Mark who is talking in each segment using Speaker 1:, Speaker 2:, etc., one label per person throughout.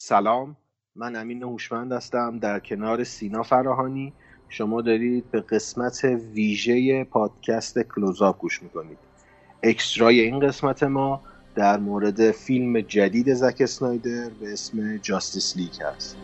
Speaker 1: سلام. من امین هوشمند هستم در کنار سینا فراهانی. شما دارید به قسمت ویژه پادکست کلوزاپ گوش می‌کنید. اکسترای این قسمت ما در مورد فیلم جدید زک اسنایدر به اسم جاستیس لیگ هست.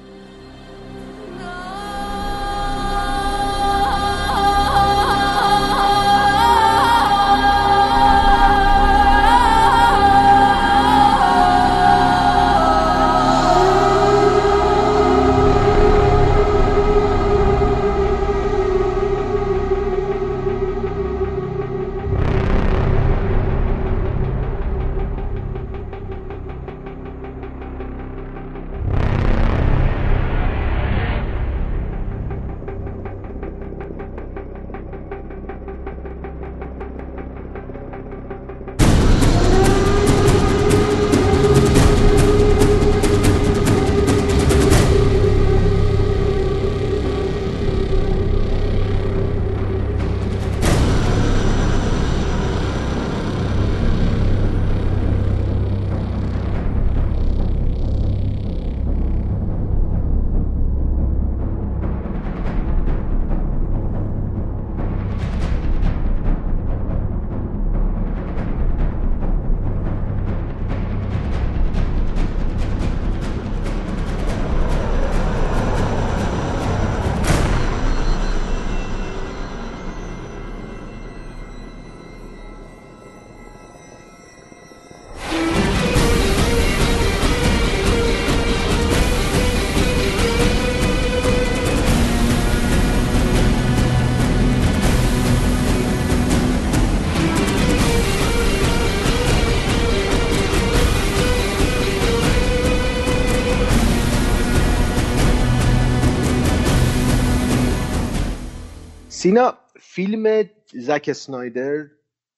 Speaker 1: فیلم زک اسنایدر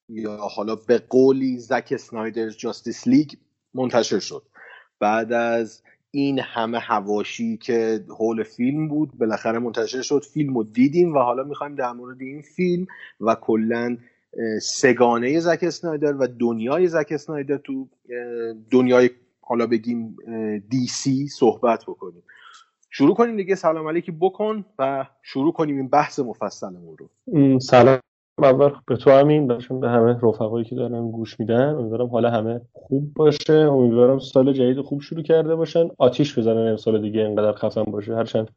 Speaker 1: یا حالا به قولی زک اسنایدر جاستیس لیگ منتشر شد. بعد از این همه هواشی که حول فیلم بود بالاخره منتشر شد. فیلم رو دیدیم و حالا می‌خوایم در مورد این فیلم و کلا سگانه زک اسنایدر و دنیای زک اسنایدر تو دنیای حالا بگیم دی سی صحبت بکنیم. شروع کنیم دیگه. سلام علیکی بکن و شروع کنیم این بحث مفصلمون
Speaker 2: رو. سلام. اول به تو همین باشم به همه رفقایی که دارن گوش میدن. امیدوارم حالا همه خوب باشه. امیدوارم سال جدید خوب شروع کرده باشن. آتیش بزنن سال دیگه اینقدر خفن باشه. هرچند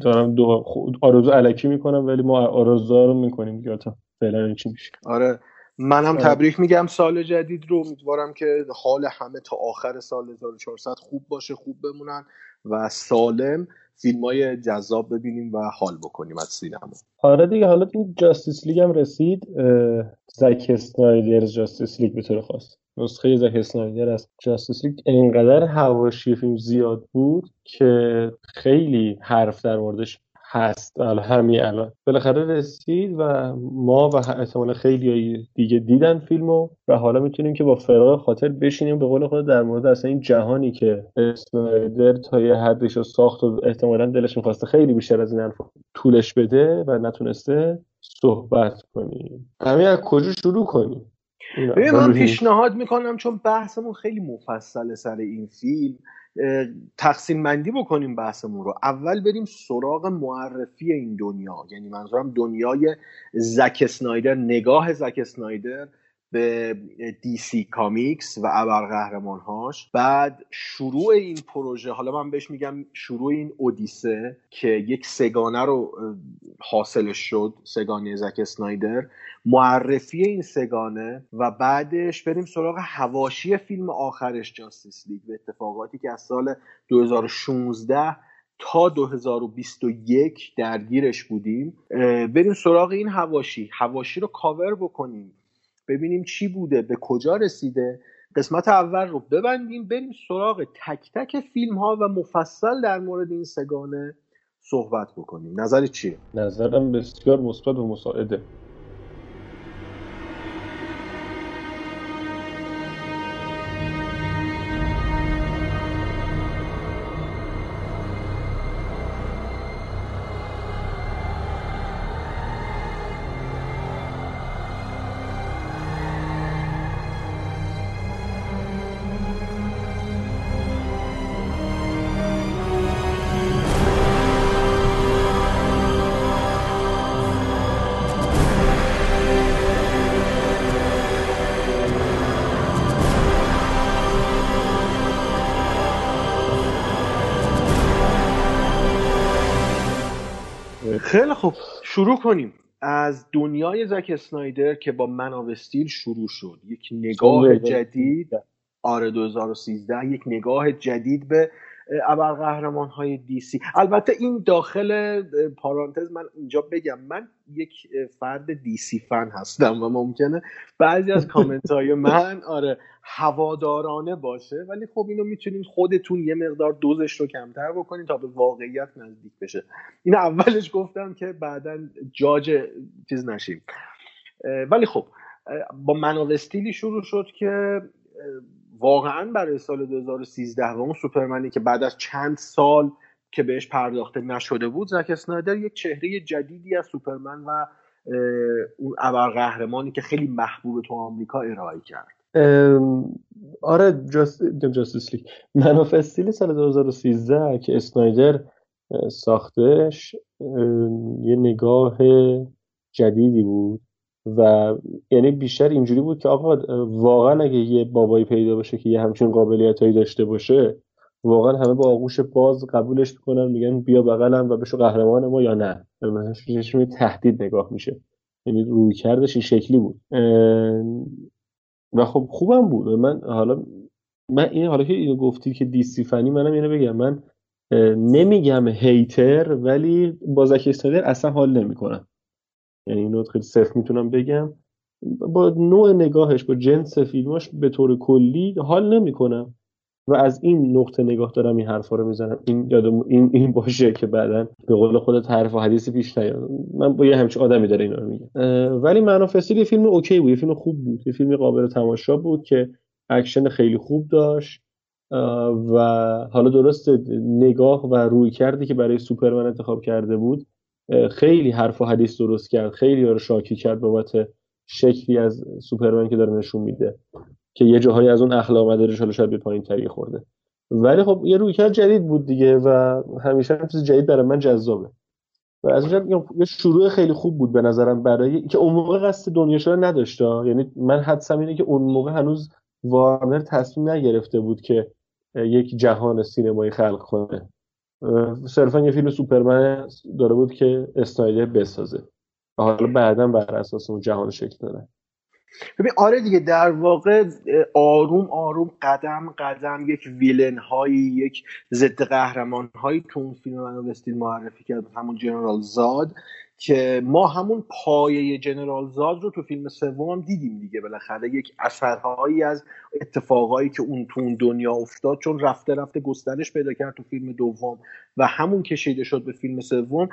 Speaker 2: دارم دو آرزو علکی می‌کنم ولی ما آرزو رو می‌کنیم دیگه. تا فعلا چی میشه.
Speaker 1: آره. منم تبریک میگم سال جدید رو. امیدوارم که حال همه تا آخر سال 1400 خوب باشه خوب بمونن. و سالم فیلم های جذاب ببینیم و حال بکنیم از سینما.
Speaker 2: آره دیگه حالا این Justice League هم رسید. زک اسنایدر Justice League به طور خاص. نسخه زک اسنایدر از Justice League اینقدر حواشی فیلم زیاد بود که خیلی حرف در موردش هست. همین الان. بالاخره رسید و ما و احتمال خیلی دیگه دیدن فیلمو و حالا می‌تونیم که با فراغ خاطر بشینیم. به قول خود در مورد اصلا این جهانی که اسنایدر تا یه حدش رو ساخت و احتمالا دلش می‌خواسته خیلی بیشتر از این طولش بده و نتونسته صحبت کنیم. همین از کجا شروع کنیم؟
Speaker 1: من پیشنهاد می‌کنم چون بحثمون خیلی مفصل سر این فیلم تقسیم بندی بکنیم بحثمون رو. اول بریم سراغ معرفی این دنیا. یعنی منظورم دنیای زک اسنایدر نگاه زک اسنایدر. به دی سی کامیکس و ابرقهرمانهاش بعد شروع این پروژه حالا من بهش میگم شروع این اودیسه که یک سگانه رو حاصلش شد سگانه زک اسنایدر. معرفی این سگانه و بعدش بریم سراغ هواشی فیلم آخرش جاستیس لیگ. به اتفاقاتی که از سال 2016 تا 2021 درگیرش بودیم. بریم سراغ این هواشی. هواشی رو کاور بکنیم. ببینیم چی بوده به کجا رسیده. قسمت اول رو ببندیم بریم سراغ تک تک فیلم ها و مفصل در مورد این سگانه صحبت بکنیم. نظر چیه؟
Speaker 2: نظرم بسیار مثبت و مساعده.
Speaker 1: خیلی خوب. شروع کنیم. از دنیای زک اسنایدر که با من شروع شد. یک نگاه جدید. آره 2013 یک نگاه جدید به ابرقهرمان های دی سی. البته این داخل پارانتز من اینجا بگم. من یک فرد دی سی فن هستم و ممکنه بعضی از کامنت های من آره هوادارانه باشه ولی خب اینو می‌تونین خودتون یه مقدار دوزش رو کمتر بکنین تا به واقعیت نزدیک بشه. این اولش گفتم که بعدا جاج چیز نشیم. ولی خب با مناوستیلی شروع شد که واقعا برای سال 2013 و اون سوپرمنی که بعد از چند سال که بهش پرداخته نشده بود زک اسنایدر یک چهره جدیدی از سوپرمن و اون ابرقهرمانی که خیلی محبوب تو آمریکا ارائه کرد.
Speaker 2: آره جاستیس لیگ. من سال 2013 که اسنایدر ساختش یه نگاه جدیدی بود و یعنی بیشتر اینجوری بود که آقا واقعا اگه یه بابایی پیدا باشه که یه همچین قابلیت هایی داشته باشه واقعا همه با آغوش باز قبولش می‌کنن میگن بیا بغلم و بشو قهرمان ما یا نه. مثلا تهدید نگاه میشه. یعنی روی کردش این شکلی بود. و خب خوبم بود. من حالا من این حالا که اینو گفتی که دیسی فنی منم اینو بگم. من نمیگم هیتر ولی با زکی اصلا حال نمی‌کنم. یعنی اینو خیلی صرف می‌تونم بگم. با نوع نگاهش با جنس فیلماش به طور کلی حال نمی‌کنم. و از این نقطه نگاه دارم این حرفا رو می‌زنم. این یادم این این باشه که بعدا به قول خودت حرف و حدیثی پیش نیاد. من با یه همچین آدمی داره اینا رو میگم ولی Man of Steel یه فیلم okay بود یه فیلم خوب بود. یه فیلم قابل تماشا بود که اکشن خیلی خوب داشت. و حالا درست نگاه و رویکردی که برای سوپرمن انتخاب کرده بود خیلی حرف و حدیث درست کرد. خیلی رو شاکی کرد بابت شکلی از سوپرمن که داره نشون میده. که یه جاهایی از اون اخلاق مدارش حالا شاید به پایین تری خورده. ولی خب یه رویکرد جدید بود دیگه و همیشه هم چیز جدید برای من جذابه. و از اونجا یه شروع خیلی خوب بود به نظرم برای که اون موقع قصد دنیا شده نداشته یعنی من حدسم اینه که اون موقع هنوز وارنر تصمیم نگرفته بود که یک جهان سینمایی خلق کنه. صرفا یه فیلم سوپرمن داره بود که استایلر بسازه. و حالا بعدا بر اساس اون جهان شکل داره.
Speaker 1: ببین آره دیگه در واقع آروم آروم قدم قدم یک ویلن هایی یک ضد قهرمان هایی تو اون فیلم منو معرفی کرد. همون جنرال زاد. که ما همون پایه جنرال زاد رو تو فیلم سوم دیدیم دیگه بالاخره. یک اثرهایی از اتفاقایی که اون تو اون دنیا افتاد چون رفته رفته گسترش پیدا کرد تو فیلم دوم و همون کشیده شد به فیلم سوم.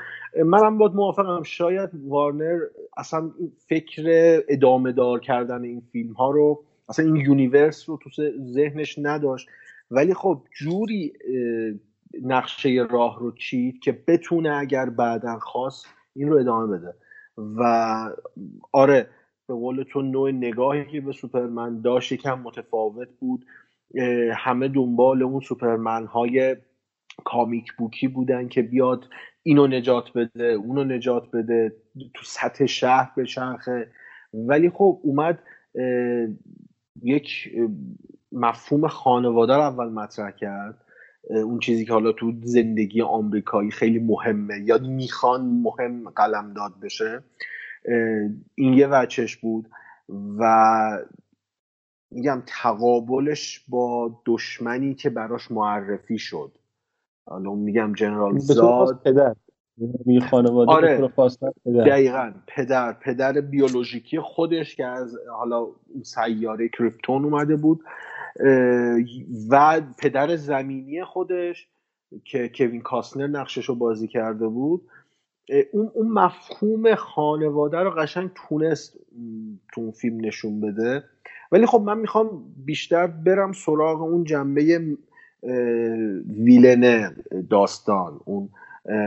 Speaker 1: منم باید موافقم شاید وارنر اصلا فکر ادامه دار کردن این فیلم ها رو اصلا این universe رو تو ذهنش نداشت. ولی خب جوری نقشه راه رو چید که بتونه اگر بعدا خواست این رو ادامه بده. و آره به قول تو نوع نگاهی که به سوپرمن داشت یکم متفاوت بود. همه دنبال اون سوپرمن های comic book ی بودن که بیاد اینو نجات بده اونو نجات بده تو سطح شهر به چرخه ولی خب اومد یک مفهوم خانواده رو اول مطرح کرد. اون چیزی که حالا تو زندگی آمریکایی خیلی مهمه یا می‌خوان مهم قلم داد بشه این یه وچش بود و میگم تقابلش با دشمنی که براش معرفی شد. حالا میگم جنرال زاد.
Speaker 2: پدر. خانواده
Speaker 1: آره. پدر. دقیقا. پدر. پدر بیولوژیکی خودش که از حالا سیاره کریپتون اومده بود. و پدر زمینی خودش که کوین کاسنر نقشش رو بازی کرده بود اون, اون مفهوم خانواده رو قشنگ تونست تو اون فیلم نشون بده. ولی خب من می‌خوام بیشتر برم سراغ اون جنبه ویلن داستان اون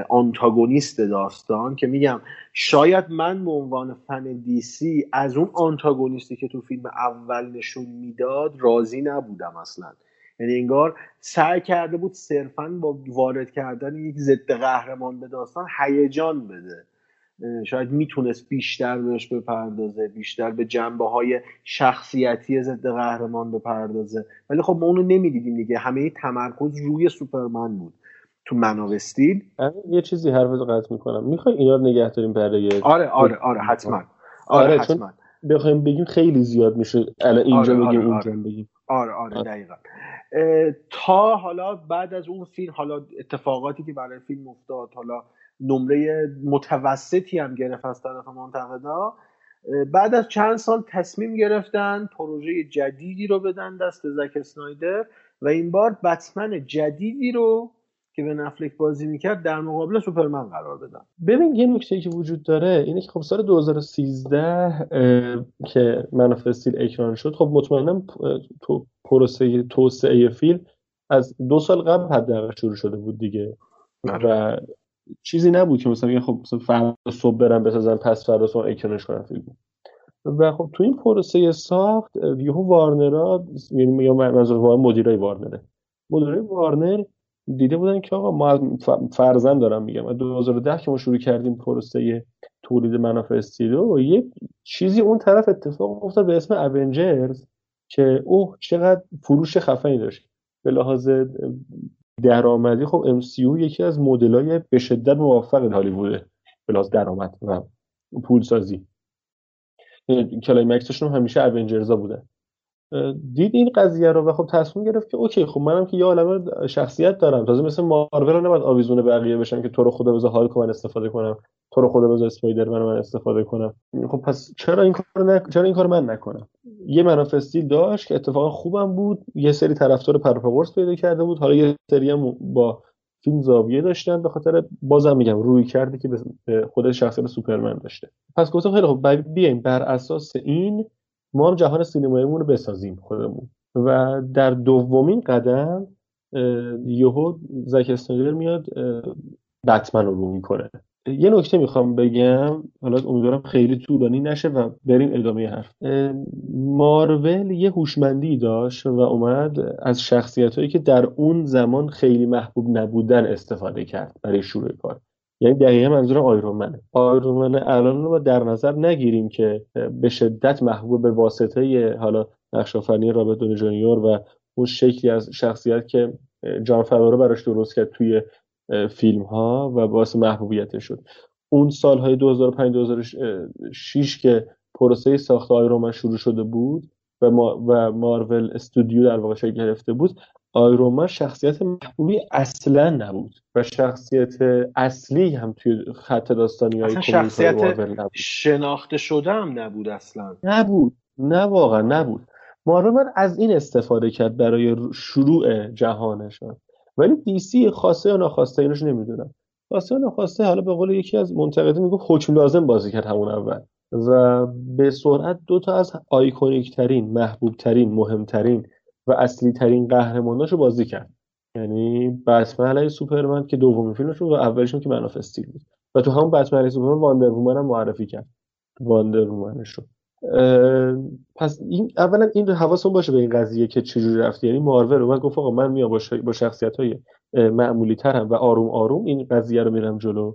Speaker 1: آنتاگونیست داستان که میگم شاید من به عنوان فن دیسی از اون آنتاگونیستی که تو فیلم اول نشون می‌داد راضی نبودم اصلا. یعنی انگار سعی کرده بود صرفا با وارد کردن یک ضد قهرمان به داستان هیجان بده. شاید می‌تونست بیشتر بهش بپردازه بیشتر به جنبه های شخصیتی ضد قهرمان بپردازه. ولی خب ما اونو نمی‌دیدیم دیگه. همه تمرکز روی سوپرمن بود. تو مناوستیل
Speaker 2: یه چیزی حرف قطع می‌کنم. می‌خوای اینا رو نگه داریم برای
Speaker 1: آره آره آره حتما. آره, آره حتما.
Speaker 2: بخوایم بگیم خیلی زیاد میشه الان اینجا آره، بگیم آره، اونجا بگیم.
Speaker 1: آره آره, آره. دقیقا. تا حالا بعد از اون فیلم حالا اتفاقاتی که برای فیلم افتاد حالا نمره متوسطی هم گرفت از طرف منتقدا بعد از چند سال تصمیم گرفتن پروژه جدیدی رو بدن دست زک اسنایدر و این بار بتمن جدیدی رو که به نفلک بازی می‌کرد در مقابل سوپرمن قرار بدن.
Speaker 2: ببین یه نکته که وجود داره اینه که خب سال 2013 که من استیل اکران شد خب مطمئنا تو پروسه توسعه فیلم از دو سال قبل حداقل شروع شده بود دیگه. بله. و چیزی نبود که مثلا خب مثلا فردا صبح برم بسازم پس فردا صبح اکرانش کنم فیلم و خب تو این پروسه ساخت یهو وارنرا یعنی میگم منظور مدیرای وارنره. مدیرای وارنر دیده بودن که آقا ما فرزن دارم میگم. 2010 که ما شروع کردیم پروسه تولید منافع استیلو یه چیزی اون طرف اتفاق افتاد به اسم اونجرز که اوه چقدر فروش خفنی داشت. به لحاظ درآمدی خب MCU یکی از مدلای به شدت موفق هالیووده به لحاظ درآمد و پول سازی climax شون همیشه Avengers ا بوده دید این قضیه رو و خب تصمیم گرفت که okay خب منم که یه عالمه شخصیت دارم. تازه مثل مارول نباید آویزون بقیه بشم که تو رو خدا بذار هالک من استفاده کنم تو رو خدا بذار اسپایدر من من استفاده کنم. خب پس چرا این کار نک... چرا این کار من نکنم؟ یه Man of Steel ی داشت که اتفاقا خوبم بود یه سری طرفدار پر و پا قرص پیدا کرده بود. حالا یه سری هم با فیلم زاویه داشتن به خاطر بازم میگم رویکردی که به خود شخصیت سوپرمن داشته. پس گفتم خیلی خب بیایم بر اساس این ما هم جهان سینماییمون رو بسازیم خودمون. و در دومین قدم یهو زک اسنایدر میاد بتمن رو رو می‌کنه. یه نکته می‌خوام بگم حالا امیدوارم خیلی طولانی نشه و بریم ادامه حرف. مارول یه هوشمندی داشت و اومد از شخصیت هایی که در اون زمان خیلی محبوب نبودن استفاده کرد برای شروع کار. یعنی دقیقا منظورم آیرون منه آیرون الان رو در نظر نگیریم که به شدت محبوب به واسطه حالا نقش آفرینی رابرت دونی جونیور و اون شکلی از شخصیت که جان فاورو براش درست کرد توی فیلم ها و واسه محبوبیتش شد. اون سالهای 2005 2006 که پروسه ساخت آیرون شروع شده بود و, و مارول استودیو در واقع شکل گرفته بود آیرومان شخصیت محبوبی اصلا نبود و شخصیت اصلی هم توی خط داستانی های
Speaker 1: شخصیت شناخته شده هم نبود اصلا.
Speaker 2: نبود. نه واقعا نبود. مارول از این استفاده کرد برای شروع جهانشان. ولی دیسی خاصه یا ناخواسته اینوش نمی‌دونم. خاصه یا ناخواسته حالا به قول یکی از منتقدین میگه حکم لازم بازی کرد همون اول. و به سرعت دو تا از آیکونیک ترین محبوب ترین مهمترین و اصلی ترین قهرماناشو بازی کرد. یعنی بتمن علیه سوپرمن که دومین فیلمشون و اولشون که Man of Steel بود. و تو همون بتمن علیه سوپرمن واندر وومن هم معرفی کرد. واندر وومنش پس این اولا این حواسمون باشه به این قضیه که چجوری رفته یعنی مارول اومد گفت آقا من میام با, با شخصیت های معمولی ترم و آروم آروم این قضیه رو میرم جلو.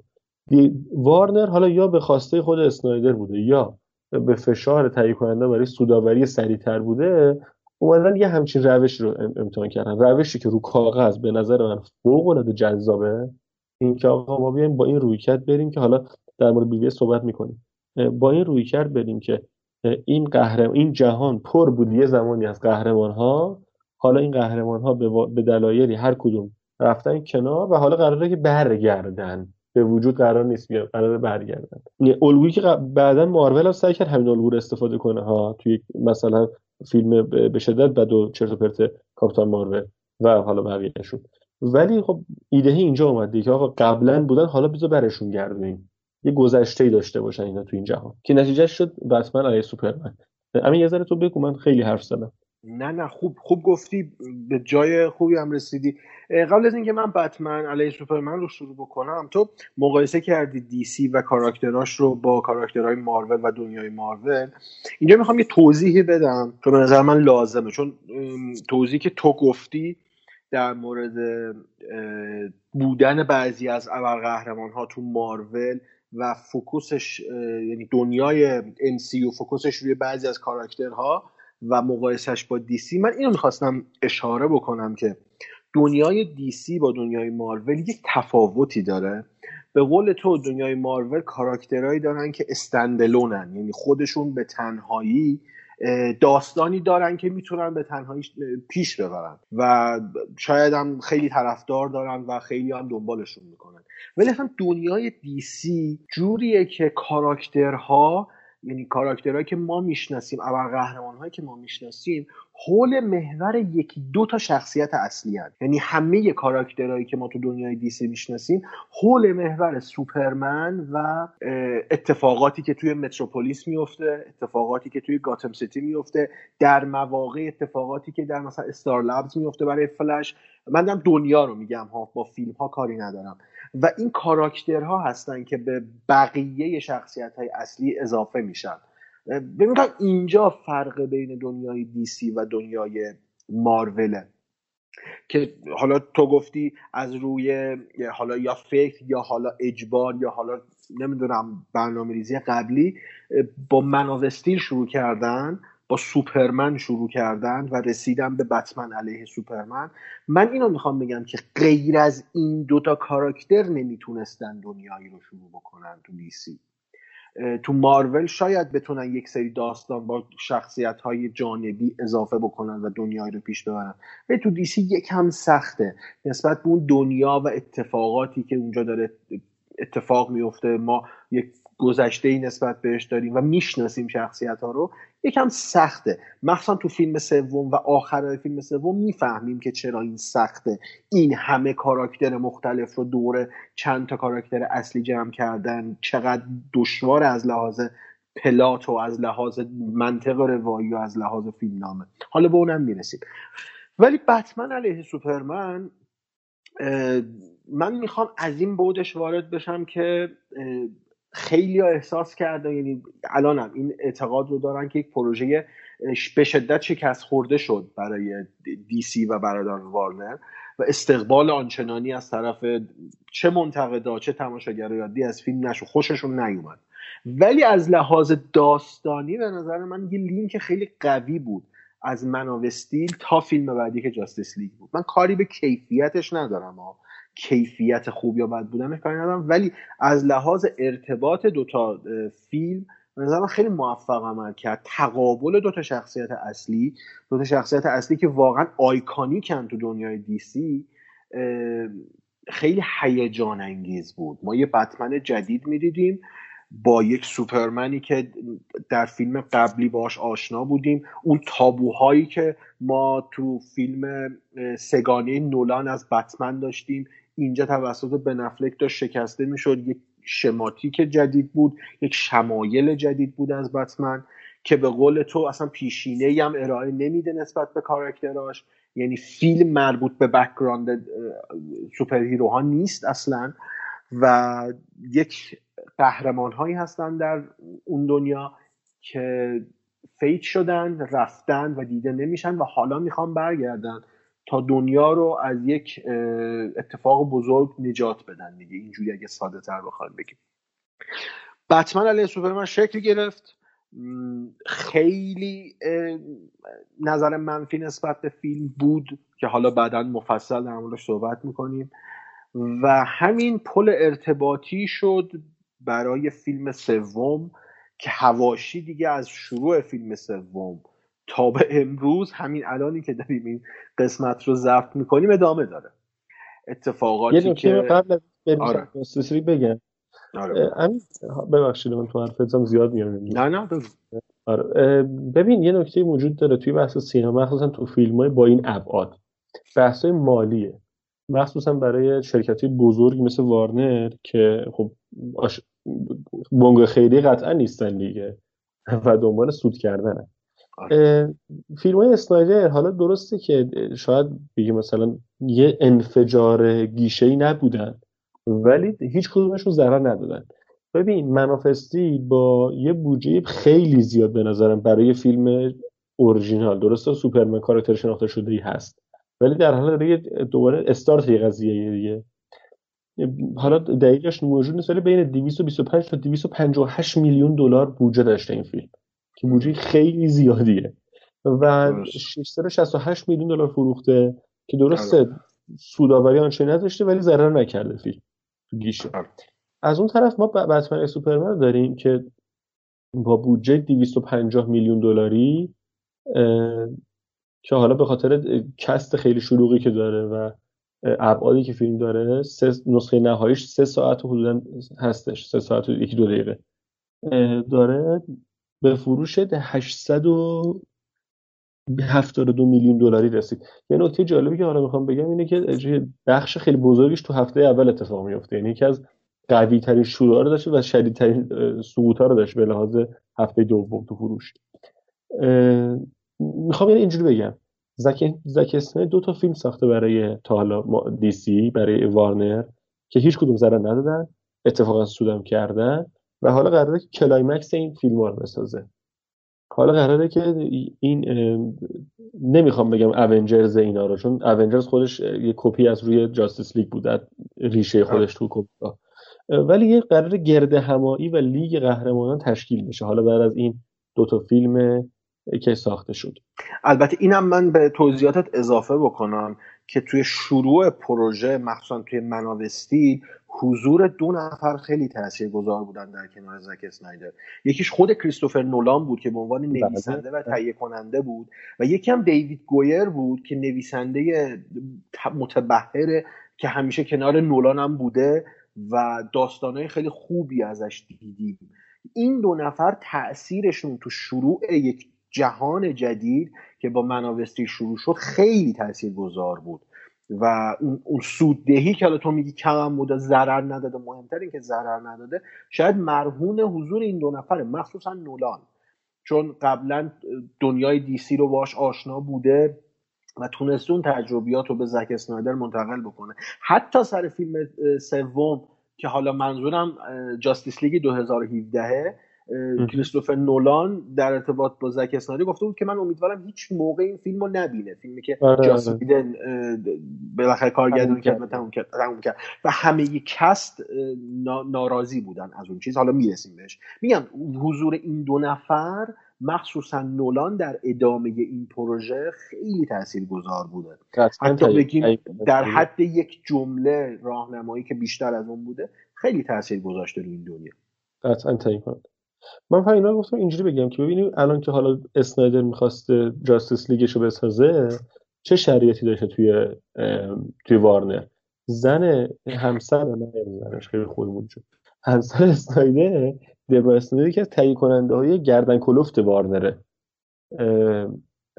Speaker 2: وارنر حالا یا به خواسته خود اسنایدر بوده یا به فشار تهیه کننده برای سوداوری سریعتر بوده اومدن یه همچین روش رو امتحان کردن. روشی که رو کاغذ به نظر من فوق العاده جذابه. این که آقا ما بیایم با این رویکرد بریم که حالا در مورد بیوی صحبت می‌کنیم. با این رویکرد بریم که این قهرمان این جهان پر بود یه زمانی از قهرمان ها حالا این قهرمان ها به دلایلی هر کدوم رفتن کنار و حالا قراره که برگردن. به وجود قرار نیست بیاد قرار برگردن. الگویی که بعدا مارول هم سعی کرد همین الگو رو استفاده کنه. ها توی مثلا فیلم به شدت بد و چرت و پرت کاپیتان مارول و حالا بقیه شد ولی خب ایده اینجا اومده که آقا قبلا بودن حالا بذار برشون گردونیم. یه گذشته ای داشته باشن اینا تو این جهان. که نتیجه شد بتمن آیه سوپرمن. همین یه ذره تو بگو من خیلی حرف زدم.
Speaker 1: نه نه خوب خوب گفتی به جای خوبی هم رسیدی. قبل از اینکه من بتمن علیه سوپرمن رو شروع بکنم تو مقایسه کردی دی سی و کاراکتراش رو با کاراکترهای مارول و دنیای مارول. اینجا می‌خوام یه توضیحی بدم که به نظر من لازمه چون توضیحی که تو گفتی در مورد بودن بعضی از ابرقهرمان ها تو مارول و focus ش یعنی دنیای MCU focus ش روی بعضی از کاراکترها و مقایسش با دیسی من اینو می‌خواستم اشاره بکنم که دنیای دیسی با دنیای مارول یک تفاوتی داره. به قول تو دنیای مارول کاراکترهایی دارن که استندلونن یعنی خودشون به تنهایی داستانی دارن که می‌تونن به تنهایی پیش ببرن و شاید هم خیلی طرفدار دارن و خیلی هم دنبالشون می‌کنن. ولی اصلا دنیای دیسی جوریه که کاراکترها یعنی کاراکترهایی که ما می‌شناسیم اول قهرمان هایی که ما می‌شناسیم حول محور یکی دو تا شخصیت اصلی هست یعنی همه کاراکترهایی که ما تو دنیای دیسی می‌شناسیم حول محور سوپرمن و اتفاقاتی که توی متروپولیس میفته اتفاقاتی که توی گاتم سیتی میفته در مواقع اتفاقاتی که در مثلا استار لابز میفته برای فلش. من دنیا رو میگم ها با فیلم ها کاری ندارم. و این کاراکترها هستن که به بقیه شخصیت های اصلی اضافه میشن. ببینم اینجا فرق بین دنیای دیسی و دنیای ماروله که حالا تو گفتی از روی حالا یا فکر یا حالا اجبار یا حالا نمی‌دونم برنامه ریزی قبلی با مناوستیر شروع کردن. با سوپرمن شروع کردن و رسیدن به بتمن علیه سوپرمن. من اینو می‌خوام بگم که غیر از این دوتا کاراکتر نمی‌تونستن دنیایی رو شروع بکنن تو دیسی تو مارول شاید بتونن یک سری داستان با شخصیت های جانبی اضافه بکنن و دنیایی رو پیش ببرن. و تو دیسی یکم سخته. نسبت به اون دنیا و اتفاقاتی که اونجا داره اتفاق میفته ما یک گذشته ای نسبت بهش داریم و می‌شناسیم شخصیت ها رو یکم سخته. مخصوصا تو فیلم سوم و آخر فیلم سوم می‌فهمیم که چرا این سخته. این همه کاراکتر مختلف رو دور چند تا کاراکتر اصلی جمع کردن چقدر دشوار از لحاظ پلات و از لحاظ منطق روایی و از لحاظ فیلمنامه حالا به اونم می‌رسیم. ولی بتمن علیه سوپرمن من می‌خوام از این بودش وارد بشم که خیلی احساس کرده یعنی الانم این اعتقاد رو دارن که یک پروژه به شدت شکست خورده شد برای دی سی و برادر وارنر و استقبال آنچنانی از طرف چه منتقدا چه تماشاگرایادی از فیلم نشو خوششون نیومد. ولی از لحاظ داستانی به نظر من یه لینک خیلی قوی بود از مناوستیل تا فیلم بعدی که جاستس لیگ بود. من کاری به کیفیتش ندارم ها کیفیت خوب یا بد بودن کاری ندارم. ولی از لحاظ ارتباط دوتا فیلم به خیلی موفق عمل کرد. تقابل دوتا شخصیت اصلی دوتا شخصیت اصلی که واقعا آیکانیکن تو دنیای دیسی خیلی هیجان انگیز بود. ما یه بتمن جدید می‌دیدیم با یک سوپرمنی که در فیلم قبلی باش آشنا بودیم. اون تابوهایی که ما تو فیلم سگانه نولان از بتمن داشتیم. اینجا توسط بنفلک داشت شکسته می‌شد. یک شماتیک جدید بود یک شمایل جدید بود از بتمن که به قول تو اصلا پیشینه هم ارائه نمیده نسبت به کاراکتراش. یعنی فیلم مربوط به background superhero ها نیست اصلا و یک قهرمان هایی هستن در اون دنیا که fade شدن رفتن و دیده نمیشن و حالا می‌خوان برگردن. تا دنیا رو از یک اتفاق بزرگ نجات بدن دیگه. اینجوری اگه ساده تر بخوایم بگیم. بتمن علیه سوپرمن شکل گرفت. خیلی نظر منفی نسبت به فیلم بود که حالا بعدا مفصل در موردش صحبت می‌کنیم. و همین پل ارتباطی شد برای فیلم سوم که هواشی دیگه از شروع فیلم سوم تا به امروز همین الانی که داریم این قسمت رو ضبط می‌کنیم ادامه داره اتفاقاتی که
Speaker 2: قبل از آره. بگم آره. ببخشید من تو حرفتم زیاد میام
Speaker 1: نه نه
Speaker 2: آره. ببین یه نکته موجود داره توی بحث سینما مخصوصا تو فیلم های با این ابعاد بحث های مالیه مخصوصا برای شرکت بزرگ مثل وارنر که خب آش... بنگ خیلی قطعا نیستن دیگه و دنبال سود کردنه. فیلم های اسنایدر حالا درسته که شاید بگیم مثلا یه انفجار گیشه ای نبودن ولی هیچ کدومشون ضرر ندادن. ببین منافستی با یه بودجه خیلی زیاد به نظرم برای فیلم اورجینال درسته؟ سوپرمن کاراکتر شناخته شده ای هست. ولی در حال دیگه دوباره استارت یه قضیه دیگه. حالا دقیقش موجود نیست ولی بین 225 تا 258 میلیون دلار بودجه داشته این فیلم. که بودجه خیلی زیادیه. و 668 میلیون دلار فروخته که درسته سوداوری آنچه نداشته ولی ضرر نکرده فیلم گیشه. آره. از اون طرف ما بتمن سوپرمن داریم که با بودجه 250 میلیون دلاری که حالا به خاطر کست خیلی شلوغی که داره و ابعادی که فیلم داره نسخه نهاییش سه ساعت حدودا هستش سه ساعت و یکی دو دقیقه. داره به فروش 872 میلیون دلاری رسید. یه نکته جالبی که حالا می‌خوام بگم اینه که بخش خیلی بزرگیش تو هفته اول اتفاق میفته یعنی یکی از قوی ترین شروع رو داشته و شدید ترین سقوط رو داشت به لحاظ هفته دوم تو فروش. می‌خوام یعنی اینجوری بگم. زک زک دو تا فیلم ساخته برای تا حالا دی سی برای وارنر که هیچ کدوم ضرر ندادن. اتفاقا سودم کردن. و حالا قراره که climax این فیلم رو بسازه. حالا قراره که این نمی‌خوام بگم Avengers اینا رو چون Avengers خودش یه کپی از روی Justice League بود ریشه خودش تو کپی ولی یه قرار گرد همایی و لیگ قهرمانان تشکیل بشه. حالا بعد از این دو تا فیلم که ساخته شد.
Speaker 1: البته اینم من به توضیحاتت اضافه بکنم که توی شروع پروژه مخصوصا توی مناوستی حضور دو نفر خیلی گذار بودن در کنار زک اسنایدر. یکیش خود کریستوفر نولان بود که به عنوان بله. نویسنده و تهیه کننده بود و یکی هم دیوید گویر بود که نویسنده متبهره که همیشه کنار نولان هم بوده و داستانهای خیلی خوبی ازش دیدیم. این دو نفر تاثیرشون تو شروع یک جهان جدید که با مناوستی شروع شد خیلی تأثیر گذار بود. و اون, اون سوددهی که حالا تو میگی کم بوده ضرر نداده مهمتر این که ضرر نداده شاید مرهون حضور این دو نفره مخصوصا نولان. چون قبلا دنیای دیسی رو باش آشنا بوده و تونسته اون تجربیات رو به زک اسنایدر منتقل بکنه. حتی سر فیلم سوم که حالا منظورم Justice League 2017 کریستوفر نولان در ارتباط با زک اسنایدر گفته بود که من امیدوارم هیچ موقع این فیلم رو نبینه. فیلمی که آره جاس ویدن بالاخره کارگردانی کرد. و تموم کرد. و همه cast ناراضی بودن از اون چیز. حالا می‌رسیم بهش. میگم حضور این دو نفر مخصوصا نولان در ادامه این پروژه خیلی تأثیر گذار بوده حتی بگیم در حد یک جمله راهنمایی که بیشتر از اون بوده خیلی تاثیر گذاشته روی این دنیا.
Speaker 2: قطعا تعیین من فقط اینا گفتم اینجوری بگم که ببینیم الان که حالا اسنایدر می‌خواسته جاستس لیگش رو بسازه چه شریعتی داشته توی توی وارنر؟ زن همسر نه زنش خیلی خودمون شد همسر اسنایدر دبرا اسنایدر که از تهیه کننده های گردن کلفت وارنره.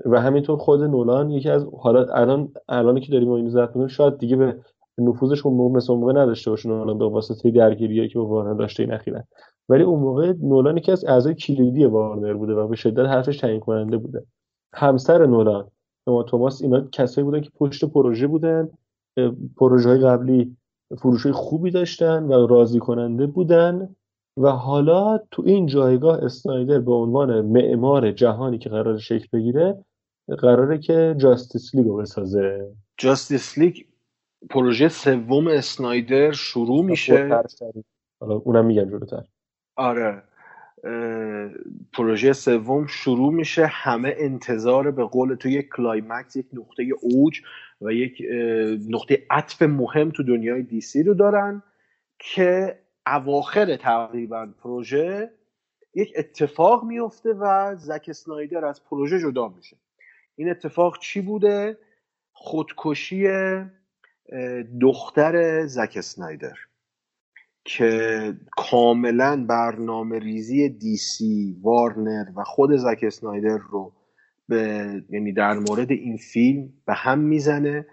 Speaker 2: و همینطور خود نولان یکی از حالا الان الان که داریم اینو زد شاید دیگه به نفوذش اون موقع مثل موقع نداشته باشه نولان به واسطه درگیریایی که با وارنر داشته این اخیرا. ولی اون موقع نولان یکی از اعضای کلیدی وارنر بوده و به شدت حرفش تعیین کننده بوده. همسر نولان اما توماس اینا کسایی بودن که پشت پروژه بودن پروژه های قبلی فروش خوبی داشتن و راضی کننده بودن و حالا تو این جایگاه اسنایدر به عنوان معمار جهانی که قرار شکل بگیره قراره که Justice League رو بسازه.
Speaker 1: Justice League پروژه سوم اسنایدر شروع میشه.
Speaker 2: حالا اونم میگن جلوتر.
Speaker 1: آره. پروژه سوم شروع میشه. همه انتظار به قول تو یک climax یک نقطه اوج و یک نقطه عطف مهم تو دنیای دی سی رو دارن که اواخر تقریبا پروژه یک اتفاق میفته و زک سنایدر از پروژه جدا میشه. این اتفاق چی بوده؟ خودکشی دختر زک سنایدر که کاملا برنامه ریزی دیسی وارنر و خود زک اسنایدر رو به یعنی در مورد این فیلم به هم می‌زنه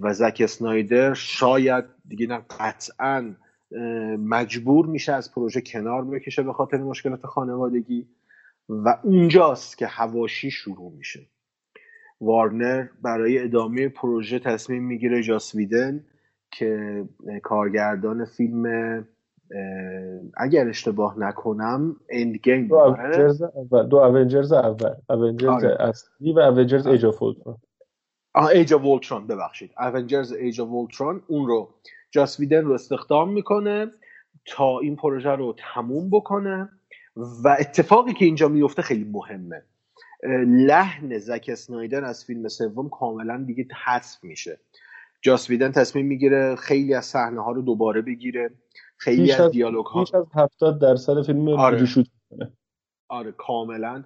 Speaker 1: و زک اسنایدر شاید دیگه نه قطعا مجبور میشه از پروژه کنار بکشه به خاطر مشکلات خانوادگی و اونجاست که حواشی شروع میشه. وارنر برای ادامه پروژه تصمیم می‌گیره جاس ویدن که کارگردان فیلم اگر اشتباه نکنم Endgame
Speaker 2: The Avengers اول The Avengers اول. Avengers آره. اصلی و Avengers Age of Ultron
Speaker 1: Age of Ultron ببخشید. Avengers Age of Ultron اون رو جاس ویدن رو استخدام می‌کنه تا این پروژه رو تموم بکنه و اتفاقی که اینجا میفته خیلی مهمه. لحن زک اسنایدر از فیلم سوم کاملا دیگه حذف میشه. جاس ویدن تصمیم می‌گیره خیلی از صحنه ها رو دوباره بگیره. خیلی از دیالوگ ها
Speaker 2: بیش از 70 درصد فیلم
Speaker 1: آره.
Speaker 2: ریشوت
Speaker 1: آره کاملا.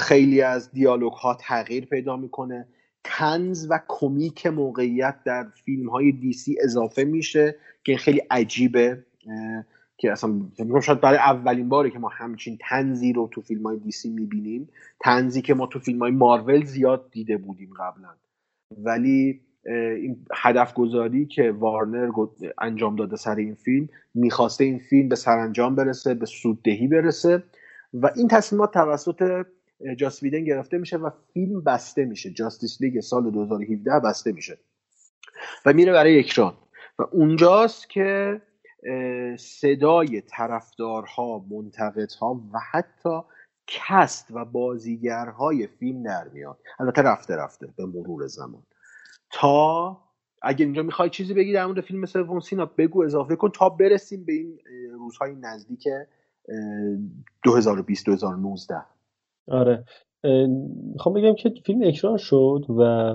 Speaker 1: خیلی از دیالوگ ها تغییر پیدا می‌کنه. تنز و کمیک موقعیت در فیلم های دیسی اضافه میشه که خیلی عجیبه. که اصلا شاید برای اولین باره که ما همچین تنزی رو تو فیلم های دیسی می‌بینیم. تنزی که ما تو فیلم های مارول زیاد دیده بودیم قبلا. ولی این هدف گذاری که وارنر انجام داده سر این فیلم می‌خواسته این فیلم به سرانجام برسه به سوددهی برسه و این تصمیمات توسط جاس ویدن گرفته میشه و فیلم بسته میشه. Justice League سال 2017 بسته میشه و میره برای اکران. و اونجاست که صدای طرفدارها منتقدها و حتی cast و بازیگرهای فیلم در میاد. البته رفته رفته به مرور زمان. تا اگه اینجا می‌خوای چیزی بگی در مورد فیلم سوم سینا بگو اضافه کن تا برسیم به این روزهای نزدیک 2020 2019
Speaker 2: آره. می‌خوام بگم که فیلم اکران شد و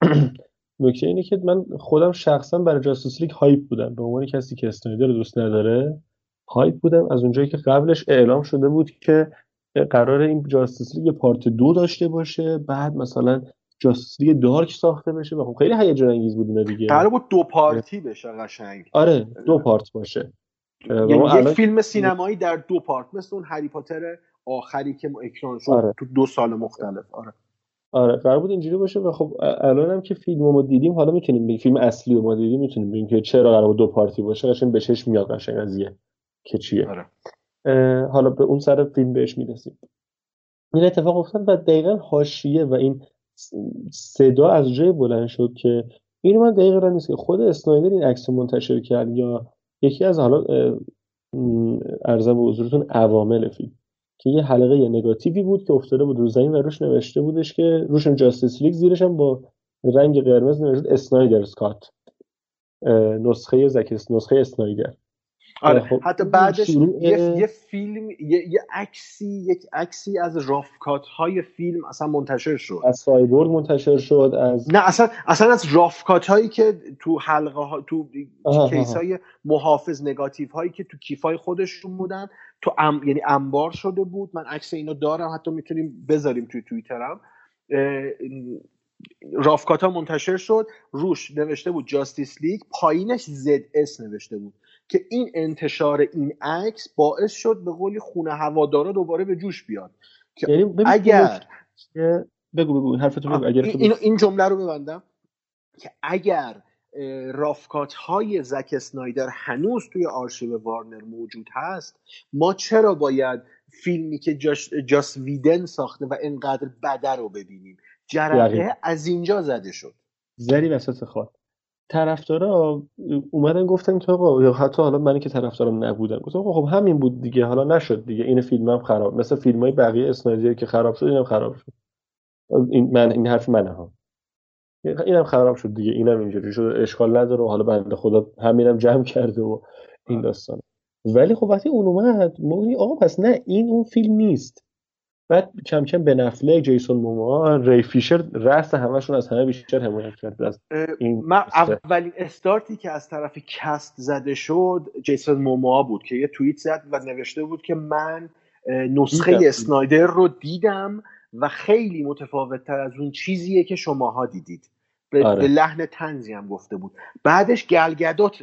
Speaker 2: نکته اینه که من خودم شخصا برای Justice League، hype بودم. به عنوان کسی که اسنایدر رو دوست نداره hype بودم. از اونجایی که قبلش اعلام شده بود که قرار این Justice League part دو داشته باشه بعد مثلا Justice League Dark ساخته بشه و خب خیلی هیجان انگیز بود اینا دیگه.
Speaker 1: قرار بود دو part ی بشه قشنگ.
Speaker 2: آره دو پارت باشه.
Speaker 1: یعنی یک الان... فیلم سینمایی در دو پارت مثل اون هری پاتر آخری که اکران شد آره. تو دو سال مختلف. آره.
Speaker 2: آره قرار بود اینجوری باشه و خب الان هم که فیلم ما دیدیم حالا می‌تونیم بگیم فیلم اصلی رو ما دیدیم می‌تونیم بگیم که چرا قرار بود دو پارتی باشه قشنگ به چشم میاد قشنگ قضیه که چیه.
Speaker 1: آره.
Speaker 2: حالا به اون سر فیلم بهش می‌رسیم. این اتفاق افتاد و دقیقا حاشیه و این صدا از جای بلند شد که اینو من دقیقا نیست که خود اسنایدر این عکس منتشر کرد یا یکی از حالا ارزم به حضورتون عوامل فیلم. که یه حلقه یه نگاتیوی بود که افتاده بود رو زمین و روش نوشته بودش که روش جاستیس لیگ زیرش هم با رنگ قرمز نوشته اسنایدر سکات. نسخه زکس نسخه اسنایدر.
Speaker 1: آره خب حتی بعدش یه،, یه فیلم یه, یه عکسی یک عکسی از رافکات های فیلم اصلا منتشر شد.
Speaker 2: از سایبورگ منتشر شد از
Speaker 1: نه اصلا اصلا از رافکات هایی که تو حلقه ها تو case های محافظ نگاتیو هایی که تو کیف های خودشون بودن تو ام... یعنی انبار شده بود. من عکس اینو دارم حتی می‌تونیم بذاریم توی توییترم. rough cut ها منتشر شد. روش نوشته بود Justice League پایینش ZS نوشته بود. که این انتشار این عکس باعث شد به قولی خون هوادارا دوباره به جوش بیاد. که یعنی اگر
Speaker 2: بگو بگو حرفتو بگو اگر
Speaker 1: این, این جمله رو ببندم. که اگر رافکات های زک اسنایدر هنوز توی آرشیو وارنر موجود هست ما چرا باید فیلمی که جاش, جاس ویدن ساخته و انقدر بده رو ببینیم؟ جرقه از اینجا زده شد.
Speaker 2: زری وسط خواد طرفدارا اومدن گفتن که آقا یا حتی حالا منی که طرفدارم نبودم گفتم خب همین بود دیگه حالا نشد دیگه این فیلم هم خراب مثل فیلم های بقیه اسنایدر که خراب شد اینم خراب شد. این من این حرف منه ها. اینم خراب شد دیگه اینم اینجوری شد اشکال نداره و حالا بنده خدا همینم جمع کرده و این داستان. ولی خب وقتی اون اومد ما آقا پس نه این اون فیلم نیست. بعد کم کم به نفله جیسون موما ری فیشر رأس همشون از همه بیشتر حمایت کرد. از این
Speaker 1: من اولین استارتی که از طرف کست زده شد جیسون موما بود که یه توییت زد و نوشته بود که من نسخه اسنایدر رو دیدم و خیلی متفاوت تر از اون چیزیه که شماها دیدید. به, آره. لحن تنزی هم گفته بود. بعدش گلگدات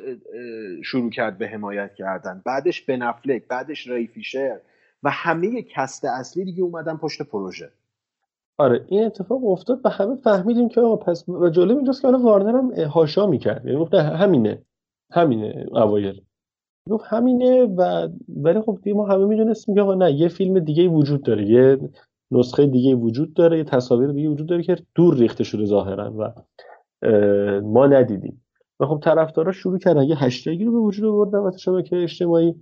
Speaker 1: شروع کرد به حمایت کردن. بعدش بنفلک بعدش ری فیشر. و همه کست اصلی دیگه اومدن پشت پروژه.
Speaker 2: آره این اتفاق افتاد و همه فهمیدیم که آقا پس و جالب اینجاست که حالا وارنر هم هاشا می‌کرد. یعنی گفت همینه همینه اوایل. گفت همینه و ولی خب دیگه ما همه می‌دونستیم که آقا نه یه فیلم دیگه وجود داره یه نسخه دیگه وجود داره یه تصاویر دیگه وجود داره که دور ریخته شده ظاهرا و ما ندیدیم. و خب طرفدارا شروع کردن یه هشتگی رو به وجود آوردن و شبکه اجتماعی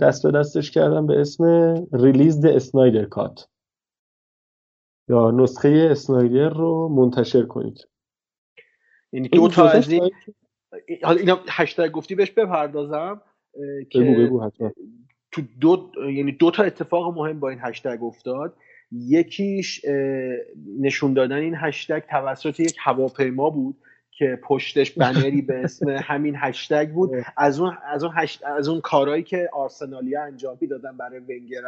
Speaker 2: دست به دستش کردن به اسم ریلیز اسنایدر کات یا نسخه اسنایدر رو منتشر کنید.
Speaker 1: یعنی دو تا از این حالا اینا هشتگ گفتی بهش بپردازم
Speaker 2: که بگو بگو حتما.
Speaker 1: تو دو یعنی دو تا اتفاق مهم با این هشتگ افتاد. یکیش نشون دادن این هشتگ توسط یک هواپیما بود. که پشتش بنری به اسم همین هشتگ بود. از اون از اون از اون کارهایی که آرسنالیا انجام دادن برای ونگر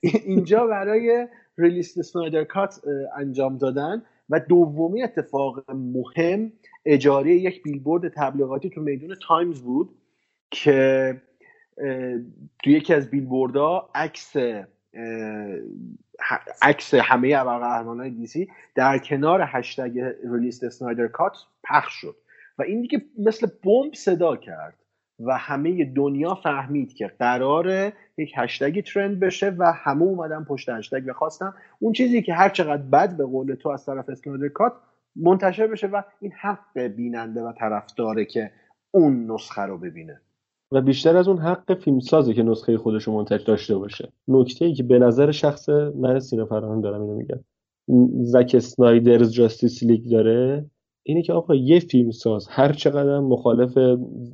Speaker 1: اینجا برای ریلیست سنایدر کات انجام دادن. و دومی اتفاق مهم اجاره یک بیلبورد تبلیغاتی تو میدون تایمز بود که تو یکی از بیلبوردها عکس عکس همه ابرقهرمانای DC در کنار هشتگ Release the Snyder Cut پخش شد. و این دیگه مثل بمب صدا کرد و همه دنیا فهمید که قرار یک هشتگی ترند بشه و همه اومدن پشت هشتگ و خواستن اون چیزی که هر چقدر بد به قول تو از طرف Snyder Cut منتشر بشه و این حق بیننده و طرفداره که اون نسخه رو ببینه.
Speaker 2: و بیشتر از اون حق فیلمسازه که نسخه خودش رو منتج داشته باشه. نکته ای که به نظر شخص من سینه فرهان دارم اینو میگم. زک اسنایدرز جاستیس لیگ داره اینه که آقا یه فیلمساز هر چقدر مخالف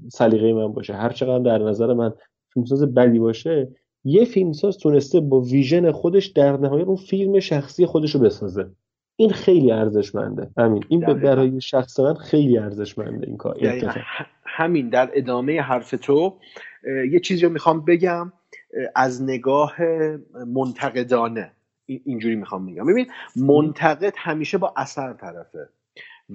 Speaker 2: سلیقه من باشه هر چقدر در نظر من فیلمساز بدی باشه یه فیلمساز تونسته با ویژن خودش در نهایت اون فیلم شخصی خودش رو بسازه. این خیلی ارزشمنده. همین این برای شخص من خیلی ارزشمنده این کار
Speaker 1: همین در ادامه حرف تو یه چیزی رو می‌خوام بگم از نگاه منتقدانه. اینجوری می‌خوام بگم. ببین منتقد همیشه با اثر طرفه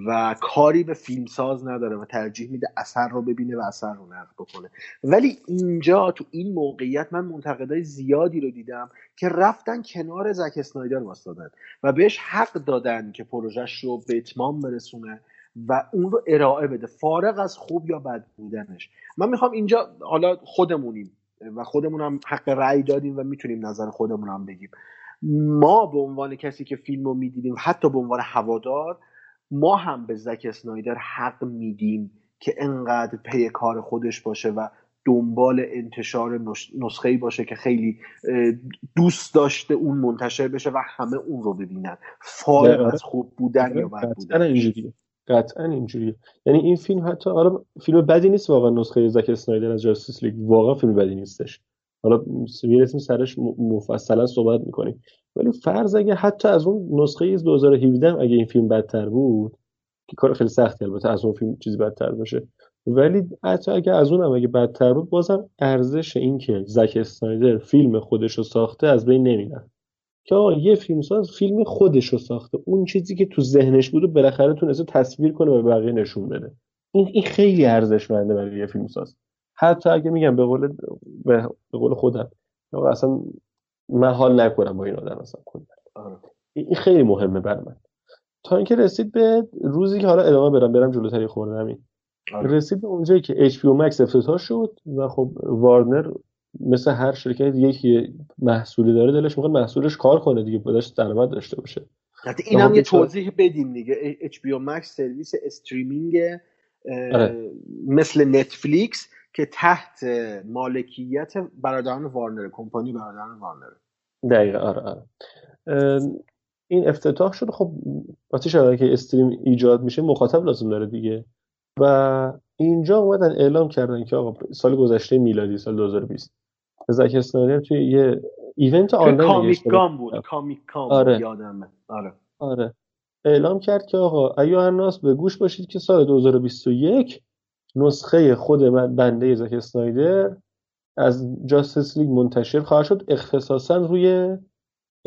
Speaker 1: و کاری به فیلمساز نداره و ترجیح میده اثر رو ببینه و اثر رو نقد بکنه. ولی اینجا تو این موقعیت من منتقدای زیادی رو دیدم که رفتن کنار زک اسنایدر واسدادن و بهش حق دادن که پروژهش رو به اتمام برسونه و اون رو ارائه بده. فارغ از خوب یا بد بودنش. من می‌خوام اینجا حالا خودمونیم و خودمون هم حق رأی دادیم و می‌تونیم نظر خودمون هم بگیم. ما به عنوان کسی که فیلم رو می‌دیدیم حتی به عنوان هوادار ما هم به زک اسنایدر حق میدیم که انقدر پی کار خودش باشه و دنبال انتشار نسخه باشه که خیلی دوست داشته اون منتشر بشه و همه اون رو ببینن. فارغ از خوب بودن یا بد بودن.
Speaker 2: قطعا اینجوریه. یعنی این فیلم حتی حالا فیلم بدی نیست واقعا نسخه زک اسنایدر از جاستیس لیگ. واقعا فیلم بدی نیستش. حالا می‌رسیم سرش مفصلا صحبت می‌کنیم. ولی فرض اگه حتی از اون نسخه 2017 اگه این فیلم بدتر بود که کار خیلی سختی البته از اون فیلم چیزی بدتر باشه. ولی حتی اگه از اون هم اگه بدتر بود بازم ارزش این که زک اسنایدر فیلم خودش رو ساخته از بین نمیره که آقا یه فیلمساز فیلم خودش رو ساخته. اون چیزی که تو ذهنش بود بالاخره تونسته تصویر کنه و بقیه نشون بده. این این خیلی ارزشمنده برای یه فیلمساز حتی اگه میگم به قول به قول خودم اصلا من حال نکنم با این آدم اصلا آره. این خیلی مهمه برای من. تا اینکه رسید به روزی که حالا ادامه برم برم جلوتری خوردم. این آره. رسید به اونجایی که HBO Max افتتاح شد و خب وارنر مثل هر شرکت یک محصولی داره دلش می‌خواد محصولش کار کنه دیگه بودش درآمد داشته باشه.
Speaker 1: این هم یه توضیح بدیم دیگه. HBO Max سرویس استریمینگ آره. مثل نتفلیکس که تحت مالکیت برادران وارنر کمپانی برادران وارنر.
Speaker 2: دقیقا آره آره. این افتتاح شد. خب وقتی که stream ایجاد میشه مخاطب لازم داره دیگه. و اینجا اومدن اعلام کردن که آقا سال گذشته میلادی سال 2020 زک اسنایدر توی یه event آنلاین
Speaker 1: Comic-Con بود. Comic-Con آره. یادمه آره.
Speaker 2: آره. اعلام کرد که آقا ایها الناس به گوش باشید که سال 2021 نسخه خود من بنده زک اسنایدر از جاستس لیگ منتشر خواهد شد اختصاصا روی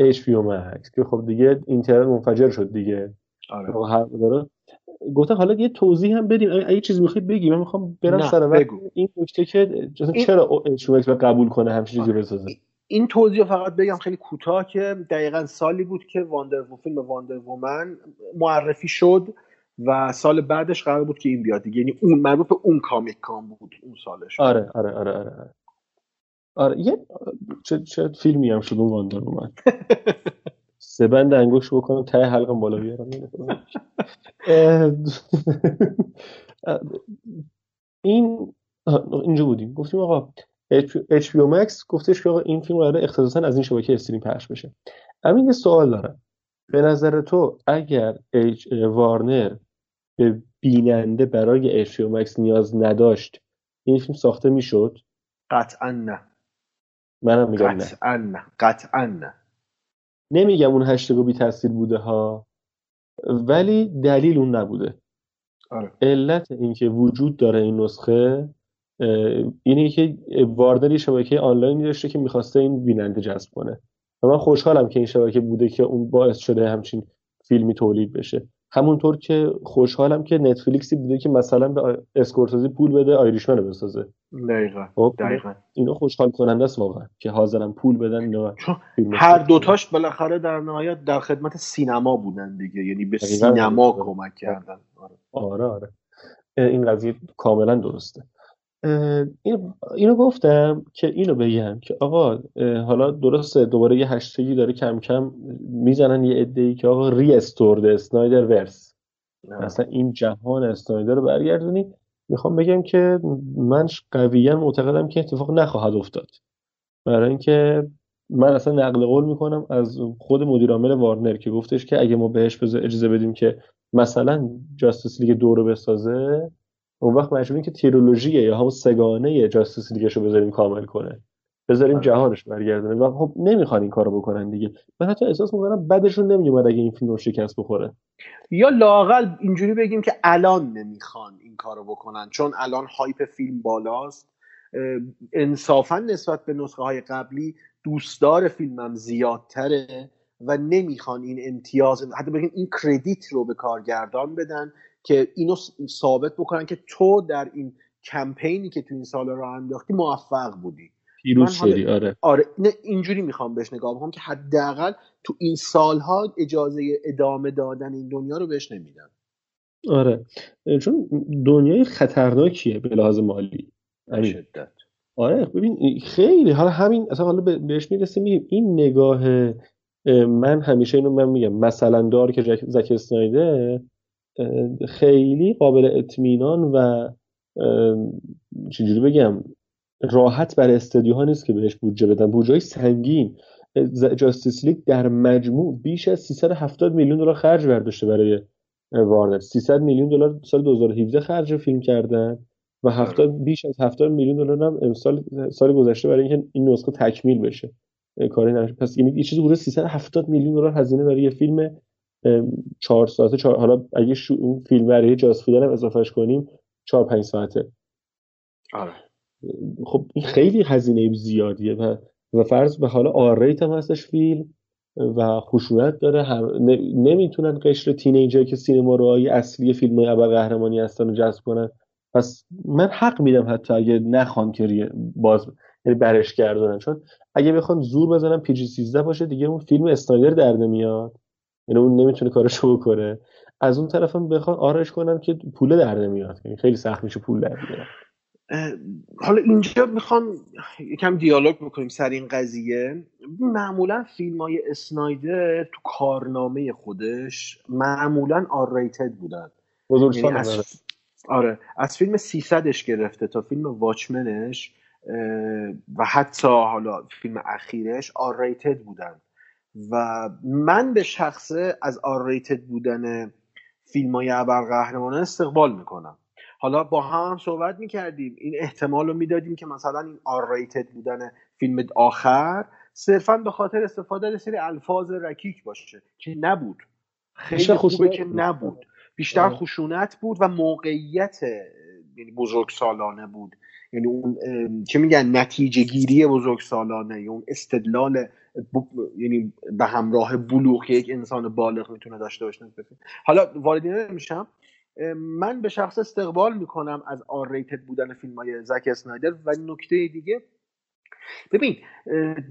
Speaker 2: HBO Max که خب دیگه اینترنت منفجر شد دیگه. آره. گفتم حالا یه توضیح هم بدیم. اگه چیزی می‌خواید بگی. من می‌خوام برم سر این نکته که چرا HBO قبول کنه همچین چیزی بسازه؟
Speaker 1: این توضیح فقط بگم خیلی کوتاه که دقیقا سالی بود که واندر فیلم واندر وومن معرفی شد و سال بعدش قرار بود که این بیاد دیگه. یعنی اون مربوط به اون کامیک کام بود اون سالش.
Speaker 2: آره آره آره آره, آره. آره یه چه, چه فیلمی هم شد اون واندر وومن سه بند انگوش بکنم ته حلقم بالا بیارم. این اینجا بودیم. گفتیم آقا HBO Max گفتش که آقا این فیلم قراره اختصاصا از این شبکه استریم پخش بشه. همین یه سوال دارم. به نظر تو اگر وارنر به بیننده برای HBO Max نیاز نداشت این فیلم ساخته می‌شد؟
Speaker 1: قطعا نه.
Speaker 2: منم میگم نه.
Speaker 1: قطعا نه. قطعا نه.
Speaker 2: نمیگم اون هشتگ بی تاثیر بوده ها ولی دلیل اون نبوده. آره. علت اینکه وجود داره این نسخه اینه که واردر شبکه آنلاین داشته که می‌خواسته این بیننده جذب کنه. و من خوشحالم که این شبکه بوده که اون باعث شده همچین فیلمی تولید بشه. همونطور که خوشحالم که نتفلیکسی بوده که مثلا به اسکورسیزی پول بده آیریشمن رو بسازه.
Speaker 1: دقیقا خب، دقیقا.
Speaker 2: اینا خوشحال کننده است واقعا که حاضرن پول بدن اینا
Speaker 1: هر دوتاش بالاخره در نهایت در خدمت سینما بودن دیگه. یعنی به سینما کمک کردن.
Speaker 2: آره. آره, آره. این قضیه کاملا درسته. اینو گفتم که اینو بگم که آقا حالا درسته دوباره یه هشتگی داره کم کم می‌زنن یه ای که آقا ری استورد اسنایدر ورس اصلا این جهان اسنایدر رو برگردونی می‌خوام بگم که من قویا معتقدم که اتفاق نخواهد افتاد. برای اینکه من اصلا نقل قول می‌کنم از خود مدیر عامل وارنر که گفتش که اگه ما بهش اجازه بدیم که مثلا جاستس لیگ دو رو بسازه اون وقت مجبوریم که تیرولوژی یا همون سگانه جاستس لیگش رو بذاریم کامل کنه. بذاریم آره. جهانش برگردونه و خب نمی‌خوان این کارو بکنن دیگه. من حتی احساس می‌کنم بعدشون نمیومد اگه این فیلم رو شکست بخوره.
Speaker 1: یا لاقل اینجوری بگیم که الان نمی‌خوان این کارو بکنن چون الان هایپ فیلم بالاست. انصافا نسبت به نسخه های قبلی دوستدار فیلمم زیادتره و نمی‌خوان این امتیاز حتی بگیم این کردیت رو به کارگردان بدن. که اینو ثابت بکنن که تو در این کمپینی که تو این سال رو انداختی موفق بودی.
Speaker 2: پیروز شدی آره.
Speaker 1: آره نه اینجوری می‌خوام بهش نگاه بکنم که حداقل تو این سالها اجازه ادامه دادن این دنیا رو بهش نمیدن.
Speaker 2: آره. چون دنیای خطرناکیه به لحاظ مالی.
Speaker 1: شدت.
Speaker 2: آره ببین خیلی. حالا همین اصلا حالا بهش می‌رسیم. میگیم این نگاه من همیشه اینو من میگم. مثلا دار که زک اسنایدر خیلی قابل اطمینان و چجوری بگم راحت برای استدیوها نیست که بهش بودجه بدن. بودجه سنگین. جاستیس لیگ در مجموع بیش از 370 میلیون دلار خرج برداشته برای وارنر. 300 میلیون دلار سال 2017 خرج فیلم کردن و 70 بیش از 70 میلیون دلار هم امسال سال گذشته برای اینکه این نسخه تکمیل بشه. کاری نشه پس این یه چیزی حدود 370 میلیون دلار هزینه برای یه فیلم چهار ساعته چهار حالا اگه شو اون فیلم برای جاز هم اضافهش کنیم چهار پنج ساعته.
Speaker 1: آره.
Speaker 2: خب این خیلی هزینه زیادیه و و فرض به حالا آریت هم هستش فیلم و خشونت داره. هم... نمی‌تونن قشر تینیجر که سینما رو اصلی فیلم ابر قهرمانی هستن رو جذب کنن. پس من حق میدم حتی اگه نخوان که باز یعنی برش گردونن. چون اگه بخوان زور بزنن PG 13 باشه دیگه اون فیلم اسنایدر در نمیاد. یعنی اون نمی‌تونه کارشو بکنه. از اون طرف هم بخوان R اش کنن که پول در نمیاد. یعنی خیلی سخت میشه پول در بیاره.
Speaker 1: حالا اینجا می‌خوام یکم دیالوگ بکنیم سر این قضیه. معمولا فیلم های اسنایدر تو کارنامه خودش معمولا R-rated بودن.
Speaker 2: یعنی از...
Speaker 1: آره از فیلم 300ش گرفته تا فیلم واچمنش و حتی حالا فیلم اخیرش آرریتد بودن. و من به شخصه از آرریتد بودن فیلم های ابرقهرمانان استقبال می‌کنم. حالا با هم صحبت می‌کردیم. این احتمال رو می‌دادیم که مثلا این آرریتد بودن فیلم آخر صرفا به خاطر استفاده از سری الفاظ رکیک باشه که نبود. خیلی خوبه که نبود. بیشتر. خشونت بود و موقعیت یعنی بزرگ سالانه بود. یعنی اون چه میگن نتیجه گیری بزرگ سالانه اون استدلال یعنی به همراه بلوغ که یک انسان بالغ می‌تونه داشته باشه. حالا واردی نمیشم. من به شخص استقبال می‌کنم از آر ریتد بودن فیلم های زک اسنایدر و نکته دیگه ببین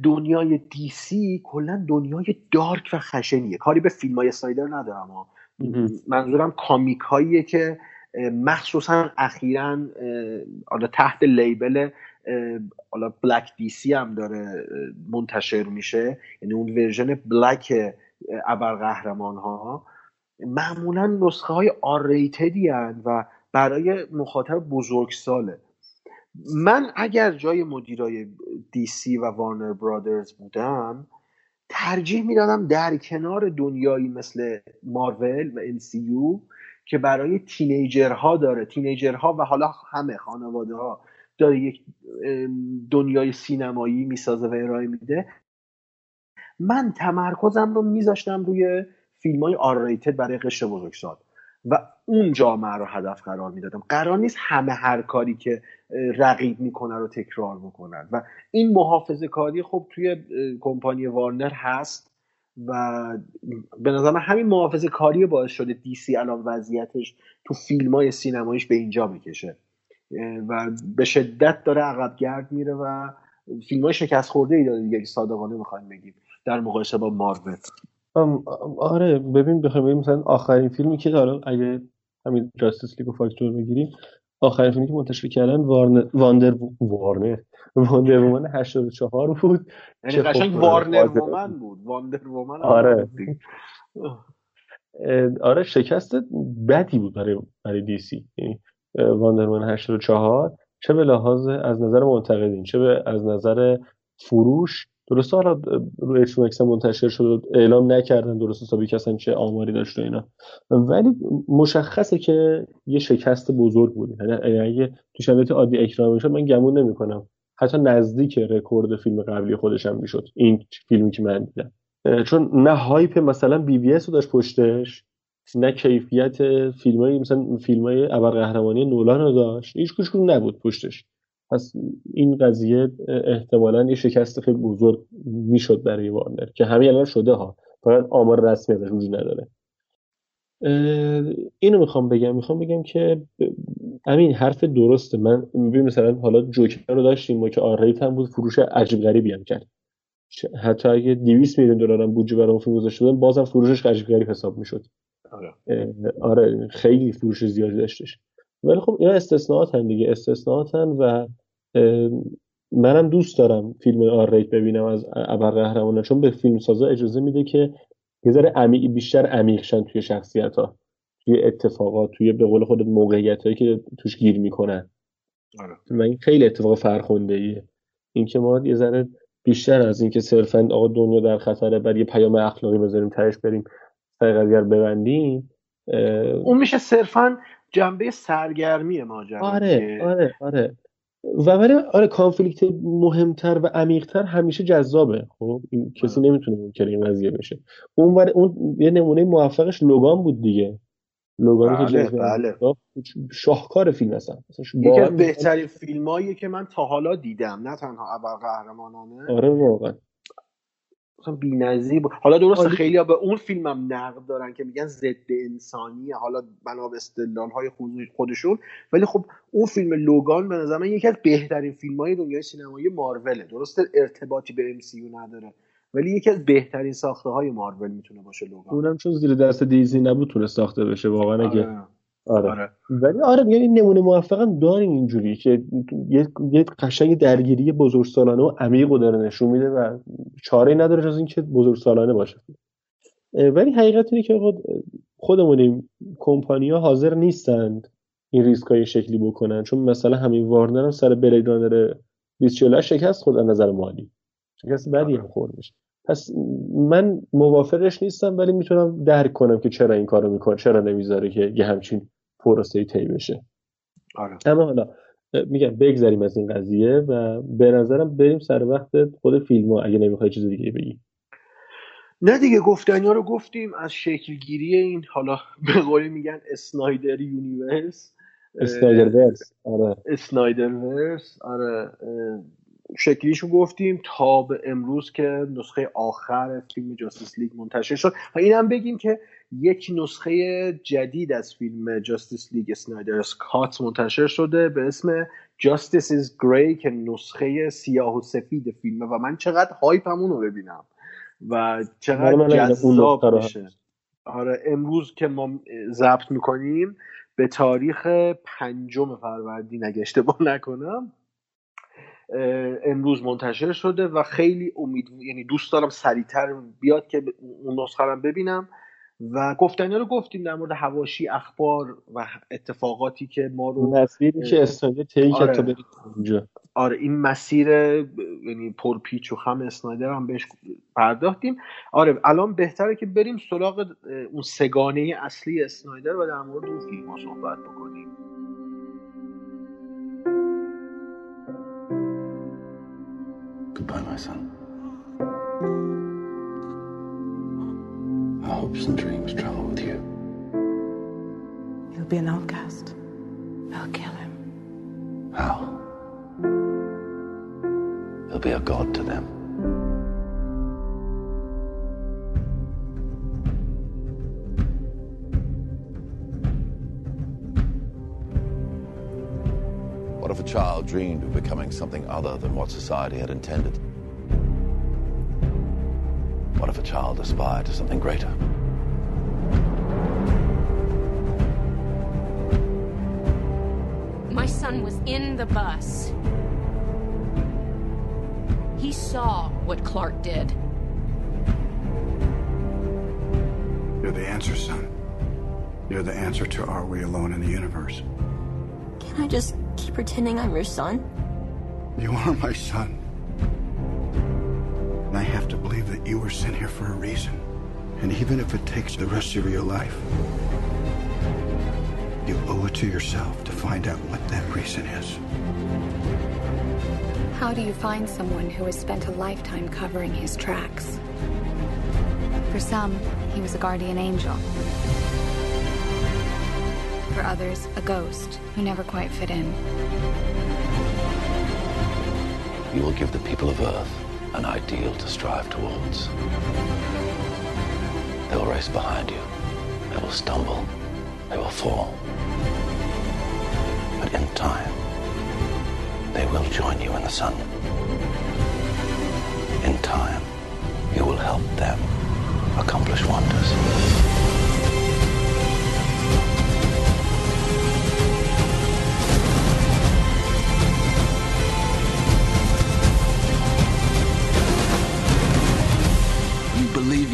Speaker 1: دنیای DC کلا دنیای dark و خشنیه. کاری به فیلم های اسنایدر ندارم منظورم comic هاییه که مخصوصا اخیرا حالا تحت label حالا black DC هم داره منتشر میشه. یعنی اون version black ابرقهرمان ها معمولا نسخه های R-rated ی و برای مخاطب بزرگ ساله من اگر جای مدیرای دی سی و وارنر برادرز بودم ترجیح می‌دادم در کنار دنیایی مثل مارول و انسیو که برای تینیجرها داره. تینیجرها و حالا همه خانواده ها داره یک دنیای سینمایی می‌سازه و ارائه میده. من تمرکزم رو میذاشتم روی فیلم های آرریتد برای قشر بزرگسال و اون جامعه رو هدف قرار می‌دادم. قرار نیست همه هر کاری که رقیب می‌کنه رو تکرار بکنن. و این محافظه کاری خب توی کمپانی وارنر هست. و به نظر من همین محافظه کاری باعث شده دی سی الان وضعیتش تو فیلم های سینماییش به اینجا می‌کشه و به شدت داره عقب گرد میره و فیلم های شکست خورده ای داره دیگه صادقانه می‌خوایم بگیم در مقایسه با مارول
Speaker 2: آره ببین بخوایم مثلا آخرین فیلمی که داره اگه همین Justice League و فاکتور بگیریم آخرین فیلمی که منتشر کردن وارنر Wonder وارنر. Wonder Woman 84 بود.
Speaker 1: یعنی قشنگ وارنر Woman بود. Wonder Woman
Speaker 2: آره. آره شکست بدی بود برای برای DC. یعنی Wonder Woman 84 چه به لحاظ از نظر منتقدین چه به از نظر فروش درسته حالا رو اچ منتشر شد اعلام نکردن درست حسابی اصلا چه آماری داشت و اینا. ولی مشخصه که یه شکست بزرگ بود. یعنی اگه تو شرایط عادی اکرام شد من گمون نمی‌کنم. حتی نزدیک رکورد فیلم قبلی خودشم می‌شد. این فیلمی که من دیدم. چون نه هایپ مثلا بی بی اس رو داشت پشتش نه کیفیت فیلم مثلا فیلم های ابرقهرمانی نولان رو داشت. هیچ کچ نبود پشتش. پس این قضیه احتمالا یه شکست خیلی بزرگ می‌شد برای وارنر که همین الان شده ها. فقط آمار رسمی ازش وجود نداره. اینو می‌خوام بگم. می‌خوام بگم که همین حرف درسته. من ببین مثلا حالا جوکر رو داشتیم ما که آریت هم بود فروش عجیب غریبی هم کرد. حتی اگه 200 میلیون دلار هم بودجه برای اون فیلم گذاشته بودن بازم فروشش عجیب غریب حساب می‌شد. آره. آره خیلی فروش زیادی داشتش. ولی خب اینا استثناءات هم دیگه. استثناءات و منم دوست دارم فیلم آر ببینم از ابرقهرمانان چون به فیلم سازا اجازه میده که یه ذره عمیق بیشتر عمیق شن توی شخصیت ها توی اتفاقات توی به قول خودت موقعیت هایی که توش گیر می‌کنن. آره. این خیلی اتفاق فرخونده ایه اینکه ما یه ذره بیشتر از اینکه صرفا آقا دنیا در خطره بر یه پیام اخلاقی بذاریم تهش بریم قضیه ببندیم
Speaker 1: اون میشه صرفا جنبه سرگرمی ماجرا
Speaker 2: آره آره آره. و ولی آره کانفلیکت مهمتر و عمیقتر همیشه جذابه. خب این کسی آره. نمی‌تونه منکر این قضیه بشه. اون اون یه نمونه موفقش لوگان بود دیگه. لوگانی
Speaker 1: بله، که بله.
Speaker 2: شاهکار فیلم هستن
Speaker 1: یکی از بهترین فیلمایی که من تا حالا دیدم نه تنها ابرقهرمانانه
Speaker 2: آره واقعا.
Speaker 1: مثلا بی‌نظیر بود. حالا درسته خیلی به اون فیلمم نقد دارن که میگن ضد انسانیه حالا بنا به های خودشون. ولی خب اون فیلم لوگان به نظر من یکی از بهترین فیلم های دنیای سینمایی ماروله. درسته ارتباطی به ام نداره ولی یکی از بهترین ساخته های مارول می‌تونه باشه لوگان.
Speaker 2: اونم چون زیر دست دیزنی نبود تونه ساخته بشه واقعا اگه آره. آره. آره. ولی آره یعنی نمونه موفقم داریم اینجوری که یه, یه قشنگ درگیری بزرگسالانه و عمیق داره نشون میده و چاره نداره جز اینکه بزرگسالانه باشه ولی حقیقت اینه که خودمونیم کمپانیا حاضر نیستند این ریسک های شکلی بکنن چون مثلا همین وارنر هم سر بلید رانر 2048 شکست خورد از نظر مالی شکست بدی هم خورد میشه پس من موافقش نیستم ولی می‌تونم درک کنم که چرا این کارو می‌کنه چرا نمی‌ذاره که یه همچین پروسه طی بشه.
Speaker 1: آره.
Speaker 2: اما حالا میگم بگذریم از این قضیه و به نظرم بریم سر وقت خود فیلم ها اگه نمی‌خوای چیز دیگه بگی.
Speaker 1: نه دیگه گفتنی ها رو گفتیم از شکلگیری این حالا به قولی میگن Snyder
Speaker 2: Universe. Snyderverse آره.
Speaker 1: Snyderverse آره شکلیشو گفتیم تا به امروز که نسخه آخر فیلم Justice League منتشر شد. و اینم بگیم که یک نسخه جدید از فیلم Justice League Snyder's Cut منتشر شده به اسم جاستیس از گری که نسخه سیاه و سفید فیلمه و من چقدر هایپ رو ببینم و چقدر جذاب میشه. آره امروز که ما ضبط می‌کنیم به تاریخ پنجم فروردین اگه اشتباه نکنم امروز منتشر شده و خیلی امید یعنی دوست دارم سریعتر بیاد که اون نسخه رو ببینم. و گفتنی رو گفتیم در مورد هواشی اخبار و اتفاقاتی که ما رو
Speaker 2: مسیری که اسنایدر طی آره. تا اونجا.
Speaker 1: آره این مسیر یعنی پرپیچ و خم اسنایدر هم بهش پرداختیم. آره الان بهتره که بریم سراغ اون سگانه اصلی اسنایدر و در مورد اون فیلم صحبت بکنیم. My son. Our hopes and dreams travel with you.
Speaker 3: He'll be an outcast. I'll kill him.
Speaker 4: How? He'll be a god to them. What if a child dreamed of becoming something other than what society had intended? What if a child aspire to something greater?
Speaker 5: My son was in the bus. He saw what Clark did.
Speaker 6: You're the answer, son. You're the answer to are we alone in the universe?
Speaker 7: Can I just keep pretending I'm your son?
Speaker 6: You are my son. That you were sent here for a reason. And even if it takes the rest of your life, you owe it to yourself to find out what that reason is.
Speaker 8: How do you find someone who has spent a lifetime covering his tracks? For some, he was a guardian angel. For others, a ghost who never quite fit in.
Speaker 4: You will give the people of Earth an ideal to strive towards. They will race behind you. They will stumble. They will fall. But in time, they will join you in the sun. In time, you will help them accomplish wonders.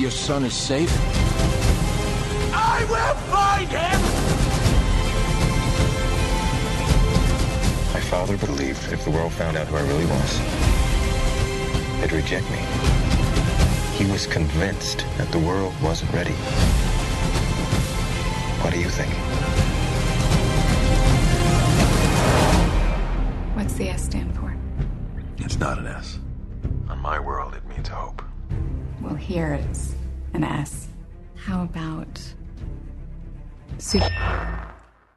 Speaker 9: Your son is safe? I will find him!
Speaker 10: My father believed if the world found out who I really was, they'd reject me. He was convinced that the world wasn't ready. What do you think?
Speaker 8: What's the S stand for?
Speaker 10: It's not an S. On my world, it means hope.
Speaker 8: Well, here it's an S. How about super?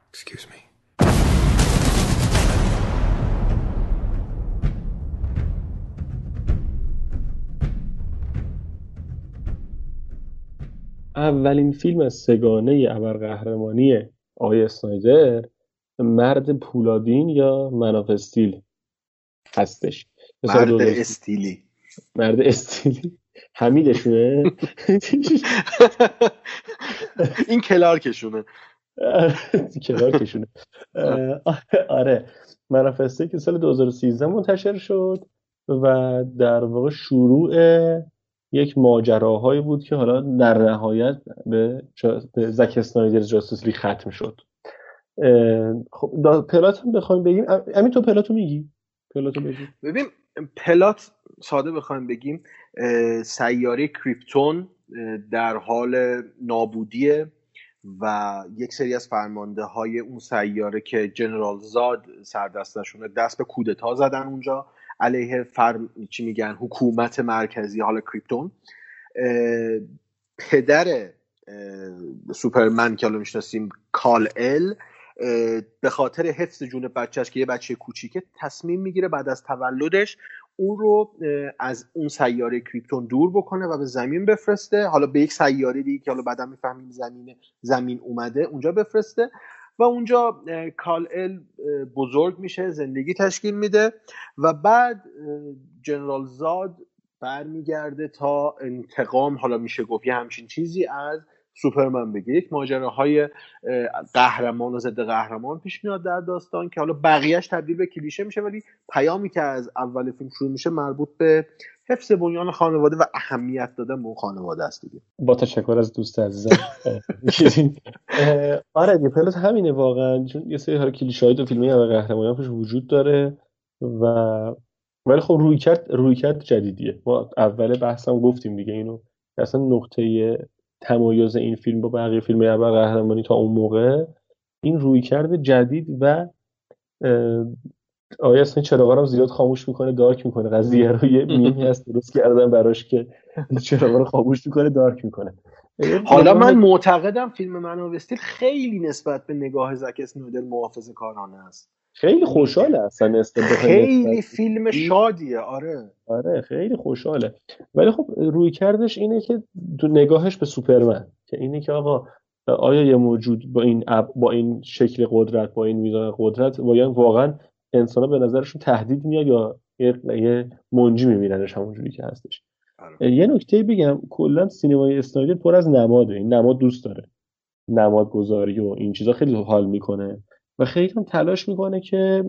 Speaker 10: Excuse me.
Speaker 2: اولین فیلم از سگانه ابرقهرمانی آقای اسنایدر مرد پولادین یا مناف استیل هستش
Speaker 1: مرد استیلی
Speaker 2: مرد استیلی حمیدشونه؟
Speaker 1: این کلارکشونه.
Speaker 2: کلارکشونه. آره. مناف استیل که سال 2013 منتشر شد و در واقع شروع یک ماجراهایی بود که حالا در نهایت به. به زک اسنایدر جاسوس ختم شد. خب پلات هم بخوایم بگیم. امین تو پلاتو میگی؟ پلاتو بگی
Speaker 1: ببین پلات ساده بخوایم بگیم. سیاره کریپتون در حال نابودیه و یک سری از فرمانده های اون سیاره که جنرال زاد سردستشونه دست به کودتا زدن اونجا علیه فرم چی میگن حکومت مرکزی حالا کریپتون. پدر سوپرمن که حالا می‌شناسیم کال ال به خاطر حفظ جون بچهش که یه بچه کوچیکه تصمیم می‌گیره بعد از تولدش اون رو از اون سیاره کریپتون دور بکنه و به زمین بفرسته. حالا به یک سیاره دیگه که حالا بعدا می‌فهمیم زمین زمین اومده اونجا بفرسته. و اونجا کال ال بزرگ میشه زندگی تشکیل میده و بعد جنرال زاد برمیگرده تا انتقام. حالا میشه گفت یه همچین چیزی از سوپرمن بگه. یک ماجراهای قهرمان و ضد قهرمان پیش میاد در داستان که حالا بقیهش تبدیل به کلیشه میشه ولی پیامی که از اول فیلم شروع میشه مربوط به حفظ بنیان خانواده و اهمیت دادن به اون خانواده است دیگه.
Speaker 2: با تشکر از دوست عزیزم. آره دیگه پلوت همینه واقعا. چون یه سری حالا کلیشه های تو فیلمی و قهرمانان توش وجود داره و ولی خب روی کرد روی کرد جدیدیه. ما اول بحثم گفتیم دیگه اینو. اصلا نقطه تمایز این فیلم با بقیه فیلم ابر قهرمانی تا اون موقع این روی کرده جدید و آیا اصلا چراغا رو زیاد خاموش می‌کنه؟ دارک می‌کنه. قضیه رو یه میمی هست درست کردن براش که چراغا رو خاموش می‌کنه دارک می‌کنه.
Speaker 1: حالا من معتقدم فیلم من استیل خیلی نسبت به نگاه زک اسنایدر محافظه کارانه است.
Speaker 2: خیلی خوشحاله اصلا
Speaker 1: خیلی فیلم شادیه آره.
Speaker 2: آره خیلی خوشحاله. ولی خب روی کردش اینه که تو نگاهش به سوپرمن که اینه که آقا آیا یه موجود با این با این شکل قدرت با این میزان قدرت واقعا انسان به نظرشون تهدید میاد یا یه, منجی میبیننش همونجوری که هستش؟ آره. یه نکته بگم کلا سینمای اسنایدر پر از نماده این نماد دوست داره. نماد گذاری و این چیزا خیلی حال می‌کنه. و خیلی هم تلاش می‌کنه که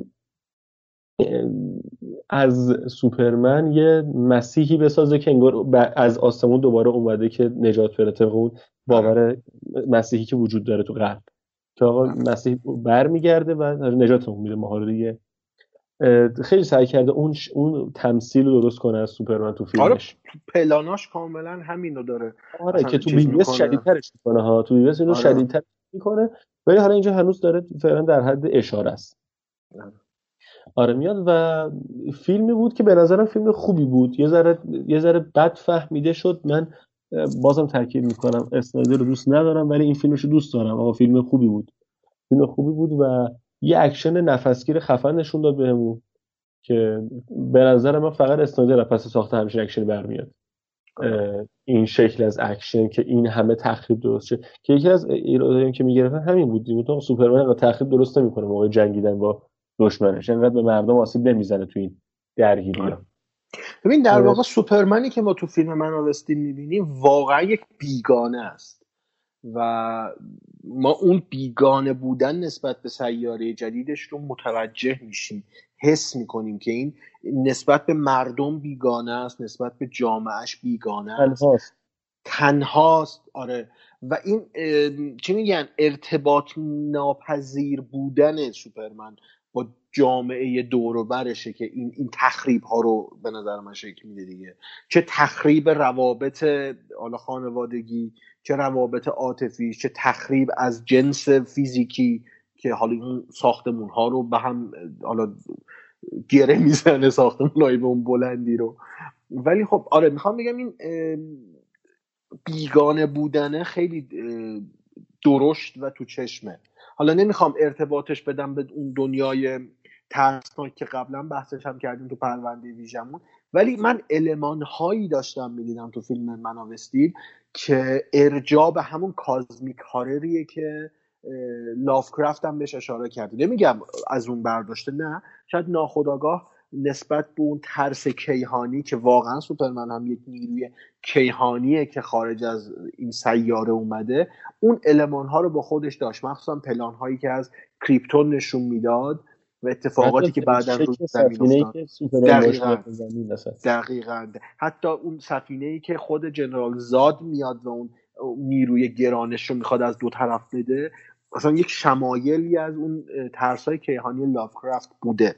Speaker 2: از سوپرمن یه مسیحی بسازه که انگار از آسمون دوباره اومده که نجات بره. اون باور مسیحی که وجود داره تو قلب. که آقا مسیح برمیگرده و نجاتمون میده. ما دیگه خیلی سعی کرده اون ش... اون تمثیل رو درست کنه از سوپرمن تو فیلمش.
Speaker 1: آره پلاناش کاملا همینو داره
Speaker 2: آره که تو BvS شدیدترش می‌کنه ها. تو BvS اینو آره. شدیدتر می‌کنه. ولی حالا اینجا هنوز داره فعلا در حد اشاره است. آره. آره میاد و فیلمی بود که به نظرم فیلم خوبی بود. یه ذره یه ذره بد فهمیده شد. من بازم تاکید می‌کنم اسنایدر رو دوست ندارم ولی این فیلمش رو دوست دارم. آقا فیلم خوبی بود. فیلم خوبی بود و یه اکشن نفسگیر خفن نشون داد بهمون که به نظر من فقط اسنایدر از پس ساخت همچین اکشن برمیاد. این شکل از اکشن که این همه تخریب درست شد که یکی از ایرادایی که می‌گرفتن همین بود دیگه. سوپرمن انقدر تخریب درست نمی‌کنه موقع جنگیدن با دشمنش. انقدر به مردم آسیب نمی‌زنه تو این درگیری
Speaker 1: ببین در واقع سوپرمنی که ما تو فیلم Man of Steel می‌بینیم واقعا یک بیگانه است. و ما اون بیگانه بودن نسبت به سیاره جدیدش رو متوجه میشیم. حس می‌کنیم که این نسبت به مردم بیگانه است نسبت به جامعهش بیگانه است. تنهاست. تنهاست آره. و این چی میگن؟ ارتباط ناپذیر بودن سوپرمن با جامعه دور برشه که این این تخریب ها رو به نظر من شکل میده دیگه. چه تخریب روابط حالا خانوادگی چه روابط عاطفی چه تخریب از جنس فیزیکی که حالا این ساختمون ها رو به هم حالا گره می‌زنه ساختمون های به اون بلندی رو. ولی خب آره می‌خوام بگم این بیگانه بودنه خیلی درشت و تو چشمه. حالا نمی‌خوام ارتباطش بدم به اون دنیای ترسناک که قبلا بحثش هم کردیم تو پرونده ویژمون. ولی من علمان هایی داشتم می‌دیدم تو فیلم مناوستیل که ارجا به همون کازمیک هارریه که لافکرافت هم بهش اشاره کرده. نمیگم از اون برداشته نه. شاید ناخداگاه نسبت به اون ترس کیهانی که واقعا سوپرمن هم یک نیروی کیهانیه که خارج از این سیاره اومده اون علمان ها رو با خودش داشت. مخصوصا پلان هایی که از کریپتون نشون می‌داد و اتفاقاتی که بعدا رو زمین دقیقا. حتی اون سفینه ای که خود جنرال زاد میاد و اون نیروی گرانش رو می‌خواد از دو طرف بده اصلا یک شمایلی از اون ترس های کیهانی لافکرافت بوده.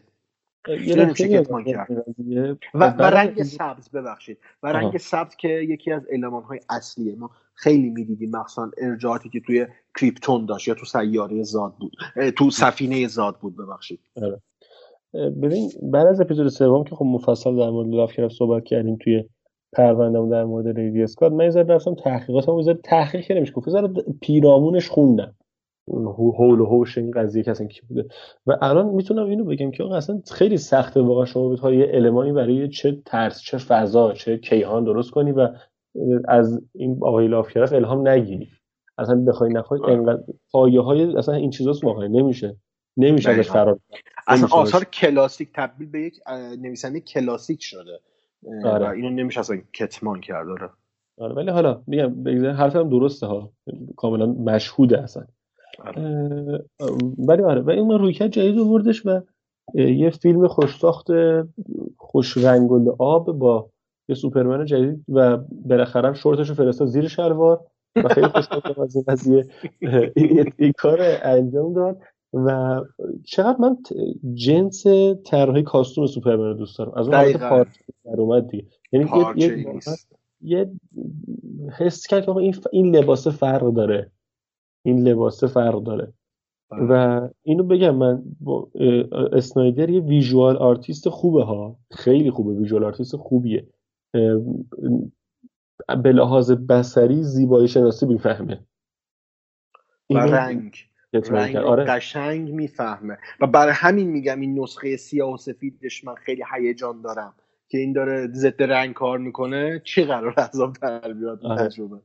Speaker 1: و, و رنگ سبز ببخشید. و رنگ سبز که یکی از علمان های اصلیه. ما خیلی می‌دیدیم مخصوصا ارجاعاتی که توی کریپتون داشت یا تو سیاره زاد بود. تو سفینه زاد بود ببخشید.
Speaker 2: آره. ببین بعد از اپیزود سوم که خب مفصل در مورد لافکرافت صحبت کردیم توی پروندهمون در مورد ریدی اسکات من یه رفتم تحقیقاتم یه تحقیق نمیشه گفت. پیرامونش خوندم. هول و هوش این قضیه که اصلا کی بوده. و الان می‌تونم اینو بگم که اصلا خیلی سخته واقعا شما بتونی یه المانی برای چه ترس چه فضا چه کیهان درست کنی و از این آقای لافکرافت الهام نگیری. اصلا بخوای نخوای. انقدر پایه های اصلا این چیزاست واقعا نمیشه. نمیشه ازش فرار
Speaker 1: اصلا آثار کلاسیک تبدیل به یک نویسنده کلاسیک شده. آره. و اینو نمیشه اصلا کتمان کرد
Speaker 2: آره. آره ولی حالا میگم حرفم درسته ها. کاملا مشهوده اصلا. ولی آره. و این رویکرد جدید آوردش و یه فیلم خوشساخت خوش رنگ آب با یه سوپرمن جدید و بالاخره شورتش رو فرستاد زیر شلوار و خیلی خوشحال از این قضیه. این کار انجام داد و چقدر من جنس طراحی costume سوپرمن رو دوست دارم. از اون حالت پارچه در اومد دیگه. یعنی یه, یه حس کرد که این این لباس فرق داره. این لباس فرق داره. آره. و اینو بگم من با اسنایدر یه visual artist خوبه ها. خیلی خوبه visual artist خوبیه. به لحاظ بسری زیبایی شناسی می‌فهمه.
Speaker 1: و رنگ. رنگ
Speaker 2: آره.
Speaker 1: قشنگ می‌فهمه. و برای همین میگم این نسخه سیاه و سفیدش من خیلی هیجان دارم که این داره ضد رنگ کار می‌کنه. چی قرار عذاب در بیاد؟
Speaker 2: آره.
Speaker 1: تجربه.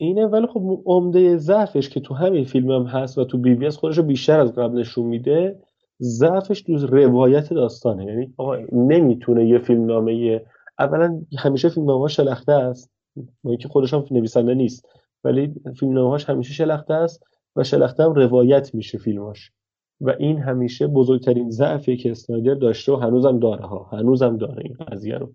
Speaker 2: اینه ولی خب عمده ضعفش که تو همین فیلم هم هست و تو بی بی خودش رو بیشتر از قبل نشون میده ضعفش تو روایت داستانه. یعنی آقا نمی‌تونه یه فیلم نامه اولا همیشه فیلم نامه شلخته است. با اینکه خودش هم نویسنده نیست. ولی فیلم نامه‌هاش همیشه شلخته است و شلخته هم روایت میشه فیلماش. و این همیشه بزرگترین ضعفی که اسنایدر داشته و هنوزم داره ها. هنوزم داره این قضیه رو.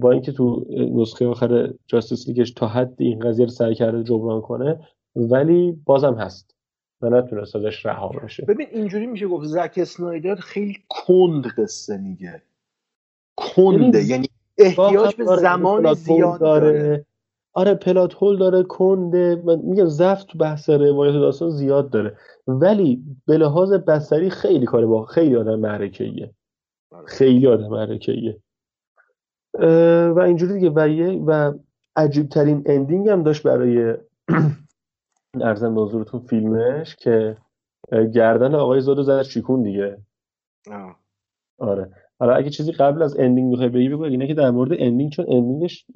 Speaker 2: با اینکه تو نسخه آخر جاستیس لیگش تا حد این قضیه رو سعی کرده جبران کنه ولی بازم هست و نتونست ازش رها بشه.
Speaker 1: ببین اینجوری میشه گفت زک اسنایدر خیلی کند قصه میگه. کنده یعنی احتیاج به زمان زیاد داره, داره.
Speaker 2: آره پلات هول داره کنده من میگم ضعف تو بحث روایت داستان زیاد داره. ولی به لحاظ بصری خیلی کاره با خیلی آدم معرکه خیلی آدم معرکه و اینجوری دیگه. و و عجیب ترین اندینگ هم داشت برای ارزم به حضورتون فیلمش که گردن آقای زادو زد چیکون دیگه.
Speaker 1: آه.
Speaker 2: آره. حالا اگه چیزی قبل از ending می‌خوای بگی بگو. اینه که در مورد ending چون ending ش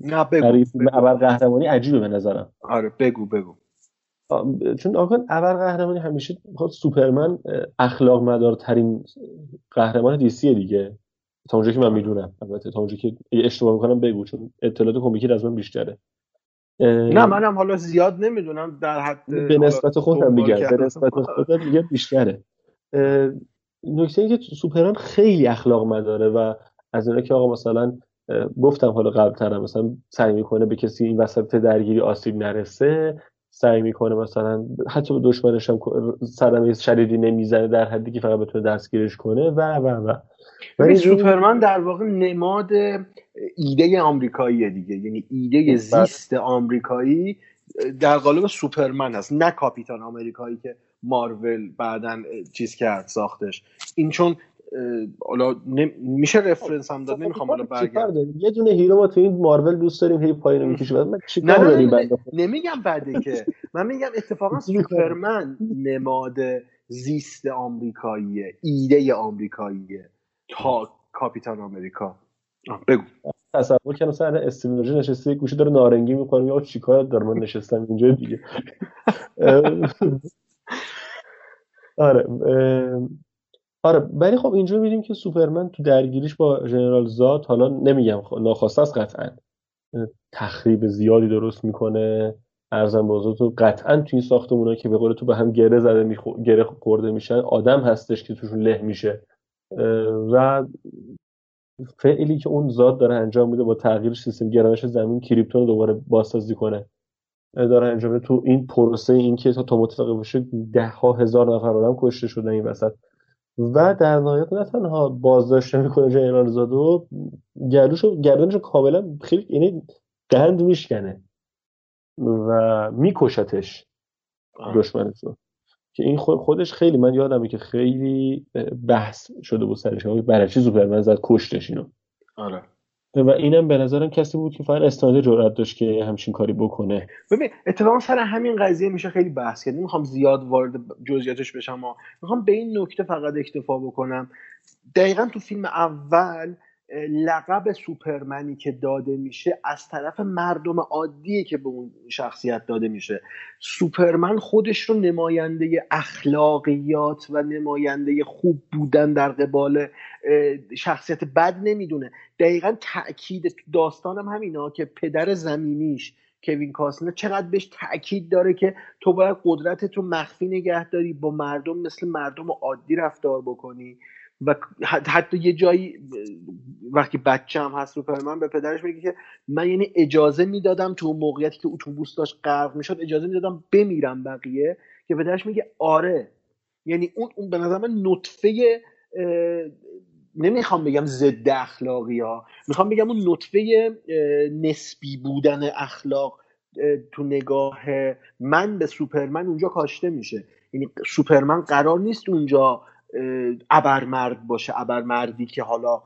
Speaker 1: نه بگو,
Speaker 2: فیلم ابرقهرمانی عجیبه به نظرم.
Speaker 1: آره بگو بگو.
Speaker 2: چون آقا ابرقهرمانی همیشه خود سوپرمن اخلاق مدارترین قهرمان DC ه دیگه. تا اونجا که من می‌دونم. البته تا اونجا که اشتباه می‌کنم بگو چون اطلاعات کمیکی از من بیشتره.
Speaker 1: نه منم حالا زیاد نمی‌دونم در حد
Speaker 2: به نسبت خودم میگم به نسبت خودم میگم بیشتره. نکته این که سوپرمن خیلی اخلاق مداره و از اینا که آقا مثلا گفتم حالا قبل ترم مثلا سعی می‌کنه به کسی این وسط درگیری آسیب نرسه سعی می‌کنه مثلا حتی به دشمنش هم صدمه شدیدی نمی‌زنه در حدی که فقط بتونه دستگیرش کنه. و و و.
Speaker 1: ولی سوپرمن در واقع نماد ایده آمریکاییه دیگه. یعنی ایده زیست آمریکایی در قالب سوپرمن هست نه کاپیتان آمریکایی که مارول بعدا چیز کرد ساختش. این چون حالا میشه reference هم داد؟ نمی‌خوام حالا برگردم.
Speaker 2: یه دونه hero ما تو این مارول دوست داریم هی پایین می‌کشه بعد
Speaker 1: نه, نه, نه, نمیگم بعده که. من میگم اتفاقا سوپرمن نماد زیست آمریکاییه ایده آمریکاییه تا کاپیتان آمریکا. بگو.
Speaker 2: تصور کنم سر استیونوژی نشسته گوشه داره نارنگی می‌کنه یا چیکار داره؟ من نشستم اینجا دیگه. آره آره ولی خب اینجا می‌بینیم که سوپرمن تو درگیریش با ژنرال زاد حالا نمیگم ناخواسته است قطعا. تخریب زیادی درست می‌کنه. ارزم بازار تو قطعا تو این ساختمونا که به قول تو به هم گره زده میخو... گره خورده میشن آدم هستش که توشون له میشه. و فعلی که اون زاد داره انجام میده با تغییر سیستم گرانش زمین کریپتون دوباره بازسازی کنه. داره انجام میده. تو این پروسه این که تا تو متفق بشه ده ها هزار نفر آدم کشته شده این وسط. و در نهایت نه تنها بازداشت می‌کنه جنرال زادو گردوشو گردنشو کاملا خیلی یعنی قند میشکنه و میکشتش دشمنشو که این خودش خیلی من یادمه که خیلی بحث شده بود سرش برای چی سوپرمن زد کشتش اینو.
Speaker 1: آره.
Speaker 2: و اینم به نظرم کسی بود که فقط استناد جرأت داشت که همچین کاری بکنه.
Speaker 1: ببین اتفاقا سر همین قضیه میشه خیلی بحث کرد. نمی‌خوام زیاد وارد جزئیاتش بشم اما می‌خوام به این نکته فقط اکتفا بکنم. دقیقا تو فیلم اول لقب سوپرمنی که داده میشه از طرف مردم عادیه که به اون شخصیت داده میشه. سوپرمن خودش رو نماینده اخلاقیات و نماینده خوب بودن در قبال شخصیت بد نمی‌دونه. دقیقا تاکید داستانم همینا که پدر زمینیش کوین کاسنر چقدر بهش تاکید داره که تو باید قدرتت رو مخفی نگه داری با مردم مثل مردم عادی رفتار بکنی. و حتی یه جایی وقتی بچه هم هست سوپرمن به پدرش میگه که من یعنی اجازه می‌دادم تو موقعیتی که اتوبوس داشت غرق می‌شد اجازه می‌دادم بمیرم بقیه. که پدرش میگه آره. یعنی اون, اون به نظر من نطفه نمی‌خوام بگم ضد اخلاقی ها. می‌خوام بگم اون نطفه نسبی بودن اخلاق تو نگاه من به سوپرمن اونجا کاشته میشه. یعنی سوپرمن قرار نیست اونجا ابرمرد باشه ابرمردی که حالا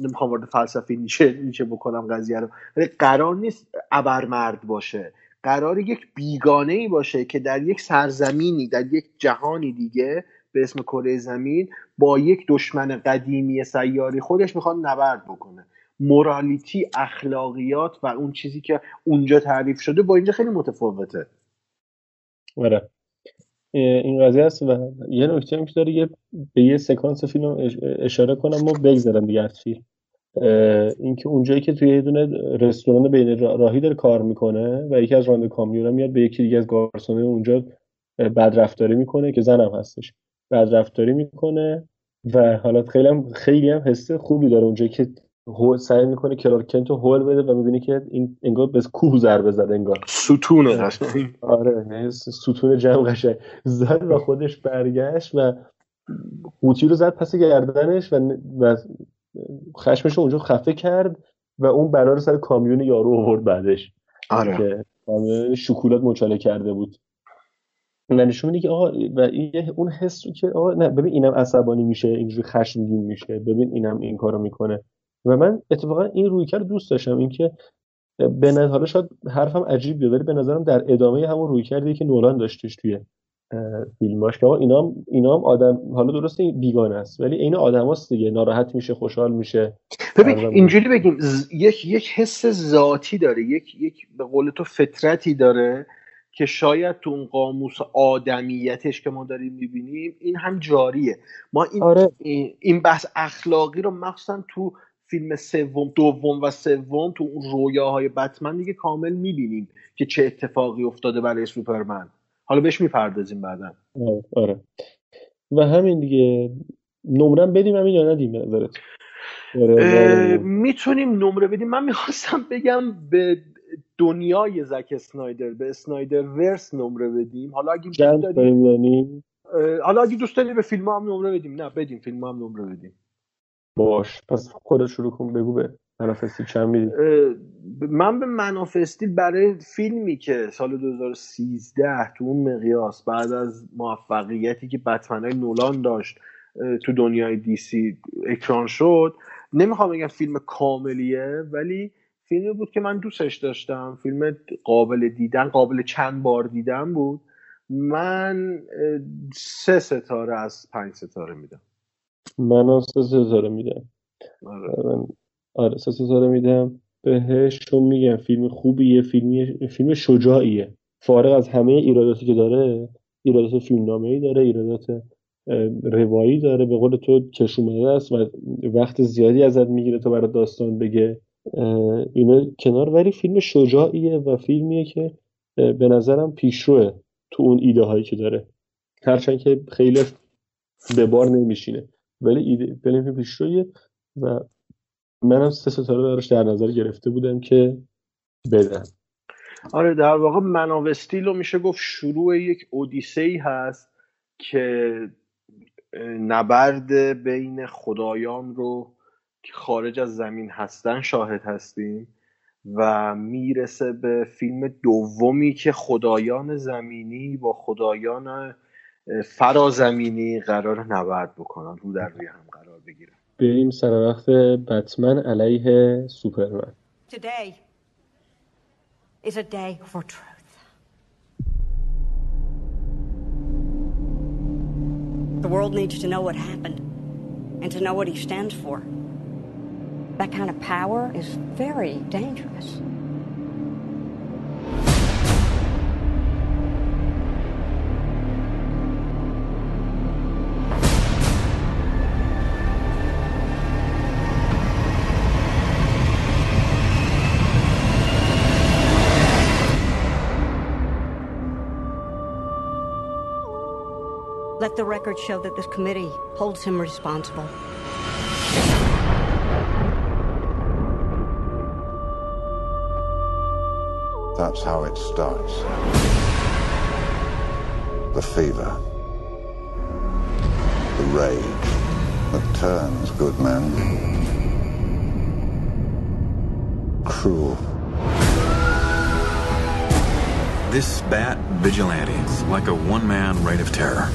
Speaker 1: نمی‌خوام وارد فلسفی نیچه نیچه بکنم قضیه رو. ولی قرار نیست ابرمرد باشه. قرار یک بیگانه ای باشه که در یک سرزمینی در یک جهانی دیگه به اسم کره زمین با یک دشمن قدیمی سیاری خودش می‌خواد نبرد بکنه. مورالیتی اخلاقیات و اون چیزی که اونجا تعریف شده با اینجا خیلی متفاوته.
Speaker 2: آره. این قضیه هست و یه نکته که داره یه به یه سکانس فیلم اشاره کنم و بگذارم دیگه از فیلم. اینکه اونجایی که توی یه دونه رستوران بین راهی داره کار می‌کنه و یکی از راننده کامیونا میاد به یکی دیگه از گارسونه اونجا بدرفتاری می‌کنه که زنم هستش. بدرفتاری می‌کنه و حالات خیلی هم خیلی هم حس خوبی داره اونجایی که سعی می‌کنه کلارکنت رو هول بده و می‌بینی که این انگار به کوه ضربه زده انگار.
Speaker 1: ستونه. قشنگ
Speaker 2: آره ستون جمع قشنگ. زد و خودش برگشت و قوطی رو زد پس گردنش و, و خشمش رو اونجا خفه کرد و اون بلا رو سر کامیون یارو آورد بعدش.
Speaker 1: آره.
Speaker 2: که کامیون شکلات مچاله کرده بود. نشون میده که آقا و این اون حس رو که آقا نه ببین اینم عصبانی میشه اینجوری خشمگین میشه ببین اینم این کارو می‌کنه. و من اتفاقا این رویکرد دوست داشتم اینکه به نظر حالا شاید حرفم عجیب ولی به نظرم در ادامه همون رویکردی که نولان داشتش توی فیلماش که اینا هم اینا هم آدم حالا درسته بیگانه است ولی این آدماست دیگه ناراحت میشه خوشحال میشه
Speaker 1: ببین اینجوری بگیم یک یک حس ذاتی داره یک یک به قول تو فطرتی داره که شاید تو اون قاموس آدمیتش که ما داریم می‌بینیم این هم جاریه. ما این
Speaker 2: آره.
Speaker 1: این بحث اخلاقی رو مخصوصا تو فیلم سوم دوم و سوم تو اون رویاهای بتمن دیگه کامل می‌بینیم که چه اتفاقی افتاده برای سوپرمن. حالا بهش می‌پردازیم بعدا.
Speaker 2: آره, آره. و همین دیگه. نمرم بدیم همین یا ندیم؟ نظرت
Speaker 1: می‌تونیم نمره بدیم. من می‌خواستم بگم به دنیای زک اسنایدر به اسنایدر ورس نمره بدیم. حالا اگه
Speaker 2: داریم
Speaker 1: حالا اگه دوست داریم به فیلم هم نمره بدیم. نه بدیم. فیلم هم نمره بدیم.
Speaker 2: باش. پس خودت شروع کن بگو به منافستیل چند میدی؟
Speaker 1: من به منافستیل برای فیلمی که سال 2013 تو اون مقیاس بعد از موفقیتی که بتمنای نولان داشت تو دنیای دیسی اکران شد. نمی‌خوام بگم فیلم کاملیه ولی فیلمی بود که من دوستش داشتم. فیلم قابل دیدن قابل چند بار دیدن بود. من سه ستاره از پنج ستاره میدم.
Speaker 2: من سه ستاره میدم.
Speaker 1: آره,
Speaker 2: آره سه ستاره میدم. بهش چون میگم فیلم خوبیه فیلمی فیلم شجاعیه. فارغ از همه ایراداتی که داره ایرادات فیلمنامه ای داره ایرادات روایی داره. به قول تو کش اومده است و وقت زیادی ازت می‌گیره تو برای داستان بگه. اینا کنار ولی فیلم شجاعیه و فیلمیه که به نظرم پیشروه تو اون ایده هایی که داره. هرچند که خیلی به بار نمیشینه. ولی ایده فیلم پیشرویه و منم سه ستاره براش در نظر گرفته بودم که بدم.
Speaker 1: آره در واقع مناوستیل رو میشه گفت شروع یک اودیسه هست که نبرد بین خدایان رو که خارج از زمین هستن شاهد هستیم و می‌رسه به فیلم دومی که خدایان زمینی با خدایان فرازمینی قرار نبرد بکنن رو در روی هم قرار بگیرن
Speaker 2: بریم سر وقت بتمن علیه سوپرمن
Speaker 11: Today is a day for truth. The world needs to know what happened and to know what he stands for. That kind of power is very dangerous. Let the record show that this committee holds him responsible.
Speaker 6: That's how it starts. The fever. The rage that turns good men cruel.
Speaker 12: This bat vigilante is like a one-man reign of terror.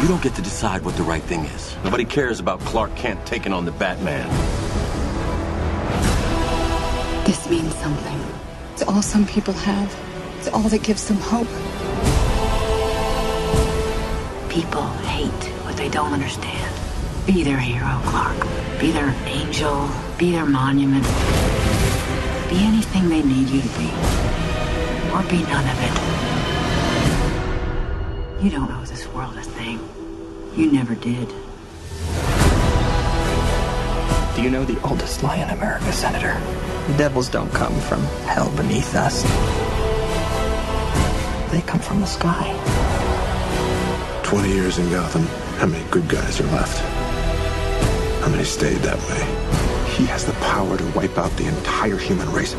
Speaker 9: You don't get to decide what the right thing is. Nobody cares about Clark Kent taking on the Batman.
Speaker 8: This means something. It's all some people have. It's all that gives them hope. People hate what they don't understand. Be their hero, Clark. Be their angel. Be their monument. Be anything they need you to be. Or be none of it. You don't owe this world a thing. You never did.
Speaker 12: Do you know the oldest lie in America, Senator? The devils don't come from hell beneath us. They come from the sky.
Speaker 6: 20 years in Gotham, how many good guys are left? How many stayed that way? He has the power to wipe out the entire human race.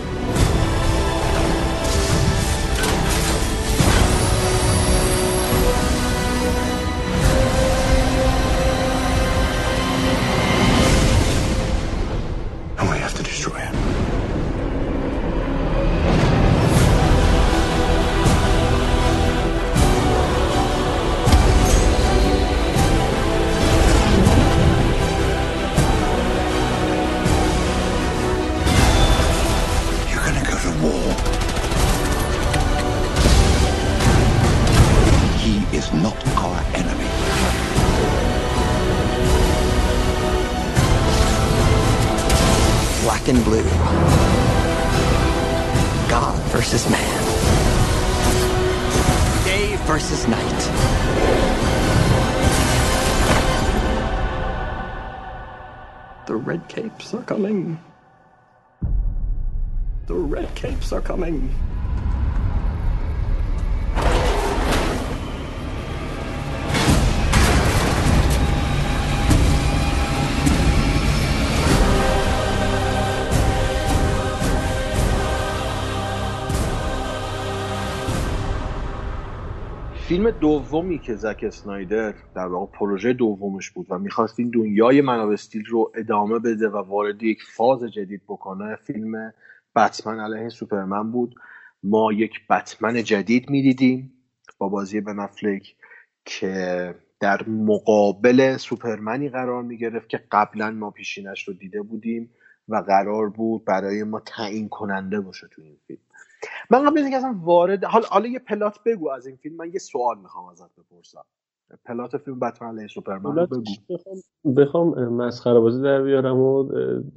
Speaker 12: Capes are coming.
Speaker 1: فیلم دومی که زک اسنایدر در واقع پروژه دومش بود و می‌خواست این دنیای من آف استیل رو ادامه بده و وارد یک فاز جدید بکنه فیلم بتمن علیه سوپرمن بود. ما یک بتمن جدید می‌دیدیم با بازی بن افلک که در مقابل سوپرمنی قرار می‌گرفت که قبلا ما پیشینش رو دیده بودیم و قرار بود برای ما تعیین کننده باشه تو این فیلم. من قبل اینکه اصلا وارد حال حالا یه پلات بگو از این فیلم. من یه سوال می‌خوام ازت بپرسم. پلات فیلم بتمن علیه سوپرمن بگو.
Speaker 2: بخوام بخوام مسخره بازی در بیارم و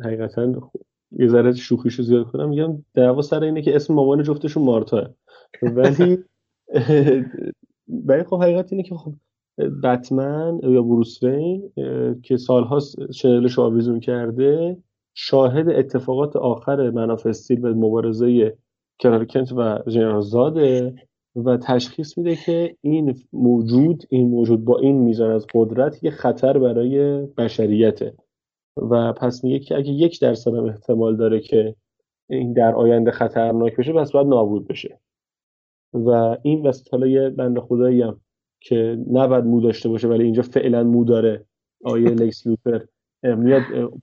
Speaker 2: حقیقتا یه ذره شوخیشو زیاد کنم میگم دعوا سر اینه که اسم مامان جفتشون مارتا ولی ولی خب حقیقت اینه که خب بتمن یا بروس وین که سالهاست شنلش آویزون کرده شاهد اتفاقات آخر مناف استیل و مبارزه کنت و ژنرال زاده و تشخیص میده که این موجود این موجود با این میزان از قدرت یه خطر برای بشریته. و پس میگه که اگه یک درصد هم احتمال داره که این در آینده خطرناک بشه پس باید نابود بشه. و این وسط حالا یه بنده خدایی هم که نباید مو داشته باشه ولی اینجا فعلا مو داره. آیه لکس لوپر میاد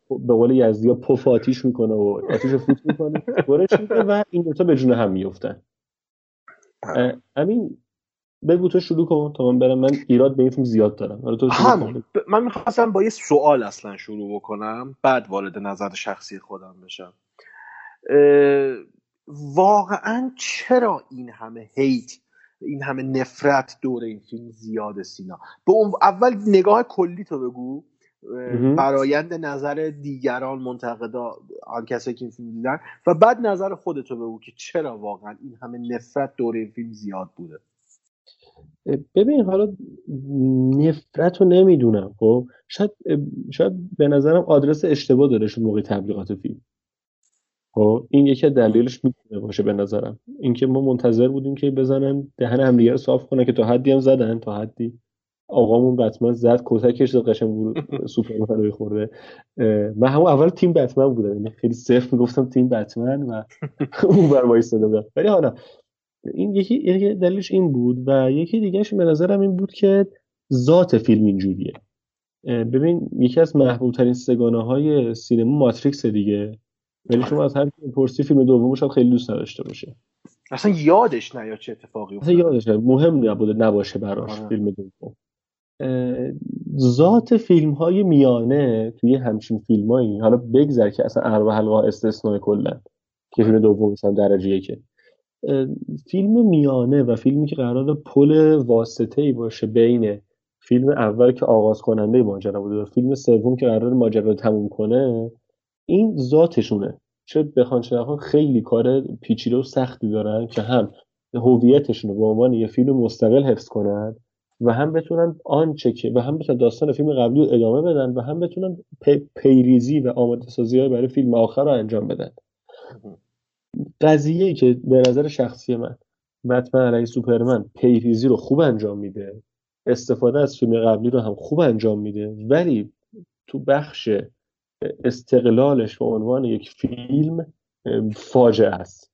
Speaker 2: به قول یزدی ها پف آتیش می‌کنه و آتیش رو فوت می‌کنه برش و این دوتا به جون هم میفتن همین بگو تو شروع کن تا من برم. من ایراد به این فیلم زیاد دارم. حالا تو شروع.
Speaker 1: همون ب- من می‌خواستم با یه سوال اصلا شروع بکنم بعد وارد نظر شخصی خودم بشم. اه، واقعا چرا این همه هیت این همه نفرت دور این فیلم زیاده سینا؟ به اون اول نگاه کلی تو بگو. برایند نظر دیگران منتقدا آن کسایی که این فیلم دیدن. و بعد نظر خودتو بگو که چرا واقعا این همه نفرت دور این فیلم زیاد بوده.
Speaker 2: ببین حالا نفرت رو نمی‌دونم خب؟ شاید شاید به نظرم آدرس اشتباه داره شد موقع تبلیغات فیلم. خب؟ این یکی از دلایلش می‌تونه باشه به نظرم. اینکه ما منتظر بودیم که بزنن دهن همدیگه رو صاف کنن که تا حدی هم زدن تا حدی. آقامون بتمن زد کتکش زد قشنگ بود سوپرمن رو خورده من همون اول تیم بتمن بودم یعنی خیلی صرف می‌گفتم تیم بتمن و اون بر بودم ولی حالا این یکی یکی دلیلش این بود و یکی دیگهش به نظرم این بود که ذات فیلم اینجوریه. ببین یکی از محبوب ترین سگانه های سینما ماتریکس دیگه. ولی شما از هر کی بپرسی فیلم دومش هم خیلی دوست نداشته باشه.
Speaker 1: اصلا یادش نیاد چه اتفاقی
Speaker 2: اصلا
Speaker 1: افتاد
Speaker 2: یادش نمیاد. مهم نبوده نباشه براش
Speaker 1: آره.
Speaker 2: فیلم دوم ذات فیلم های میانه توی همچین فیلم هایی حالا بگذر که اصلا اربع حلقه استثناء کلا که فیلم دوم مثلا درجه یکه. فیلم میانه و فیلمی که قرار پل واسطه ای باشه بین فیلم اول که آغاز کننده ماجرا بوده و فیلم سوم که قرار ماجرا رو تموم کنه این ذاتشونه. چه بخوان چه خیلی کار پیچیده و سختی دارن که هم هویتشون رو به عنوان یه فیلم مستقل حفظ کنن و هم بتونن آنچه که و هم بتونن داستان فیلم قبلی رو ادامه بدن و هم بتونن پیریزی و آماده سازی برای فیلم آخر رو انجام بدن. قضیه که به نظر شخصی من بتمن علیه سوپرمن پیریزی رو خوب انجام میده استفاده از فیلم قبلی رو هم خوب انجام میده ولی تو بخش استقلالش به عنوان یک فیلم فاجعه است.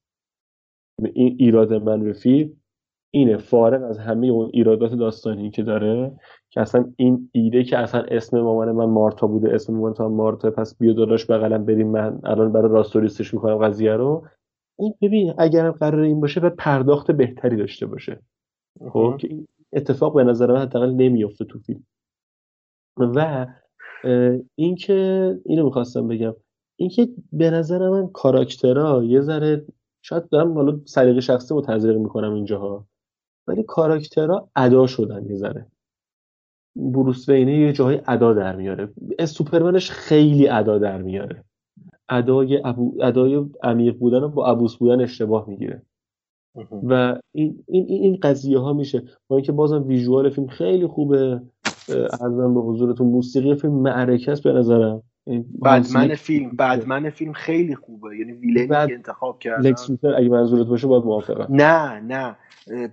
Speaker 2: این ایراد من به فیلم اینه فارغ از همه اون ایرادات داستانی که داره که اصلا این ایده که اصلا اسم مامان من مارتا بوده اسم مامان من مارتا پس بیا داداش بغلم بریم من الان برای راستوریستش می‌کنم قضیه رو این ببین اگر قرار این باشه به پرداخت بهتری داشته باشه. خب که این اتفاق به نظر من حداقل نمیافته تو فیلم. و اینکه اینو می‌خواستم بگم. اینکه به نظر من کاراکترها یه ذره شاید دارم حالا سلیقه شخصی رو تزریق می‌کنم اینجاها ولی کاراکترها ادا شدن یه ذره. بروس وینه یه جاهای ادا در میاره. سوپرمنش خیلی ادا در میاره. ادای ادای عمیق بودن رو با ابوس بودن اشتباه می‌گیره. و این این این قضیه ها میشه. با اینکه بازم ویژوال فیلم خیلی خوبه. ارزم به حضورتون موسیقی فیلم معرکه است به نظرم.
Speaker 1: بعدمن فیلم بعدمن فیلم خیلی خوبه. یعنی ویلنی. که انتخاب کردن.
Speaker 2: لکس اگه منظورت باشه باید موافقم.
Speaker 1: نه نه.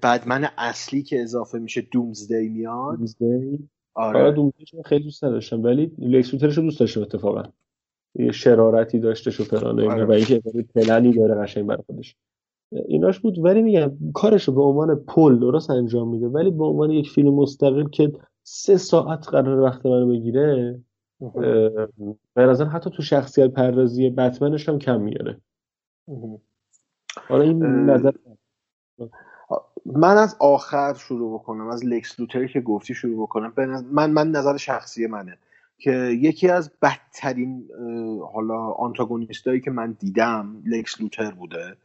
Speaker 1: بعدمن اصلی که اضافه میشه دومزدی میاد.
Speaker 2: دومزدی آره. دومزدی خیلی دوست نداشتم ولی لکس رو دوست داشتم اتفاقا. یه شرارتی داشته و فلان آره. و اینکه پلنی داره قشنگ برای خودش. ایناش بود. ولی میگم کارش رو به عنوان پل درست انجام میده. ولی به عنوان یک فیلم مستقل که سه ساعت قرار وقت منو بگیره به نظر حتی تو شخصیت پردازی بتمنش هم کم میاره. حالا این نظر
Speaker 1: من از آخر شروع بکنم. از لکس لوتری که گفتی شروع بکنم. من من نظر شخصی منه. که یکی از بدترین حالا آنتاگونیستایی که من دیدم لکس لوتر بوده.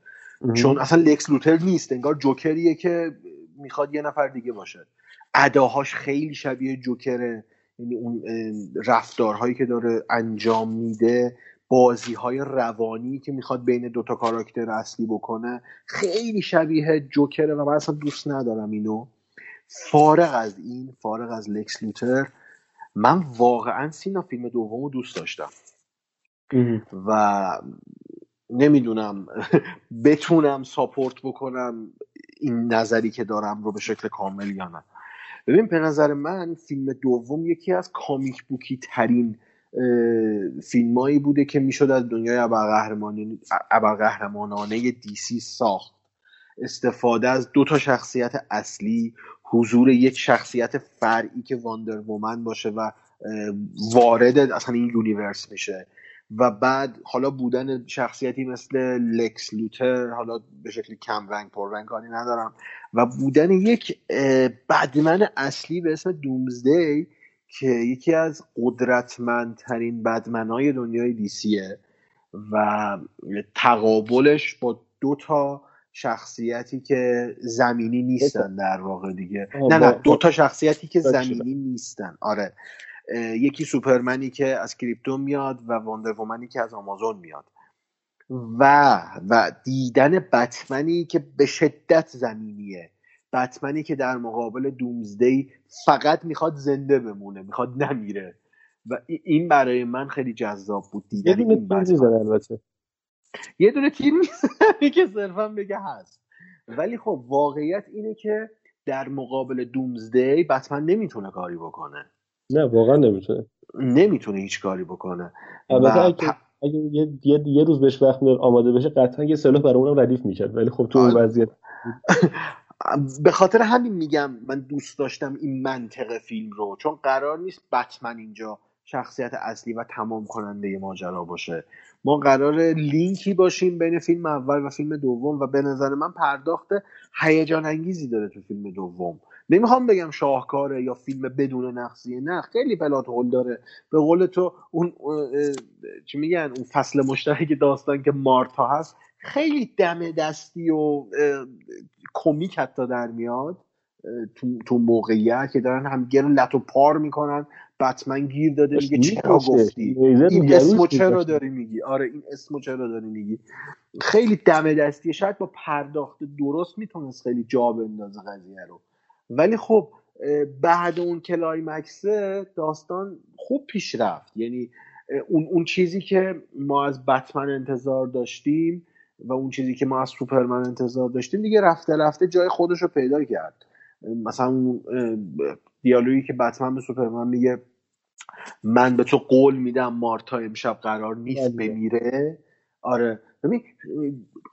Speaker 1: چون اصلا لکس لوتر نیست انگار جوکریه که می‌خواد یه نفر دیگه باشه. اداهاش خیلی شبیه جوکره. یعنی اون رفتارهایی که داره انجام میده بازی های روانی که می‌خواد بین دوتا کاراکتر اصلی بکنه خیلی شبیه جوکره و من اصلا دوست ندارم اینو. فارغ از این فارغ از لکس لوتر من واقعا سینا فیلم دوم رو دوست داشتم. و نمی‌دونم بتونم ساپورت بکنم این نظری که دارم رو به شکل کامل یا نه. ببین به نظر من فیلم دوم یکی از comic book ی ترین فیلمایی بوده که می‌شد از دنیای ابرقهرمانانه DC ساخت. استفاده از دو تا شخصیت اصلی حضور یک شخصیت فرعی که واندر وومن باشه و وارد اصلا این universe میشه. و بعد حالا بودن شخصیتی مثل لکس لوتر حالا به شکل کم رنگ پر رنگ کاری ندارم. و بودن یک بدمن اصلی به اسم دومزدی که یکی از قدرتمندترین بدمنهای دنیای دیسیه و تقابلش با دو تا شخصیتی که زمینی نیستن در واقع دیگه. نه نه دو تا شخصیتی که زمینی نیستن. آره. یکی سوپرمنی که از کریپتون میاد و واندرومنی که از آمازون میاد. و و دیدن بتمنی که به شدت زمینیه. بتمنی که در مقابل دومزدی فقط می‌خواد زنده بمونه می‌خواد نمیره. و این برای من خیلی جذاب بود دیدن این
Speaker 2: البته.
Speaker 1: یه دونه تیر می‌زنه که صرفا بگه هست. ولی خب واقعیت اینه که در مقابل دومزدی بتمن نمی‌تونه کاری بکنه.
Speaker 2: نه واقعا نمی‌تونه.
Speaker 1: نمی‌تونه هیچ کاری بکنه.
Speaker 2: البته اگه, اگه یه،, یه،, یه روز بهش وقت آماده بشه قطعا یه سلاح برای اونم ردیف می‌کرد. ولی خب تو اون آره. وضعیت
Speaker 1: به خاطر همین میگم من دوست داشتم این منطق فیلم رو چون قرار نیست بتمن اینجا شخصیت اصلی و تمام کننده ماجرا باشه. ما قرار لینکی باشیم بین فیلم اول و فیلم دوم و به نظر من پرداخت هیجان انگیزی داره تو فیلم دوم. نمی‌خوام بگم شاهکاره یا فیلم بدون نقصیه نه خیلی پلات هول داره. به قول تو اون چی میگن اون فصل مشترک داستان که مارتا هست خیلی دم دستی و کمیک حتی در میاد تو, تو موقعیت که دارن رو لط و پار می‌کنن. بتمن گیر داده میگه چرا گفتی؟ این اسمو چرا داری میگی؟ آره این اسمو چرا داری میگی؟ خیلی دم دستیه شاید با پرداخت درست می‌تونست خیلی جا بندازه قضیه رو. ولی خب بعد اون کلایمکسه داستان خوب پیش رفت. یعنی اون, اون چیزی که ما از بتمن انتظار داشتیم و اون چیزی که ما از سوپرمن انتظار داشتیم دیگه رفته رفته جای خودش رو پیدا کرد. مثلا دیالوگی که بتمن به سوپرمن میگه من به تو قول میدم مارتا امشب قرار نیست. بمیره. آره. ببین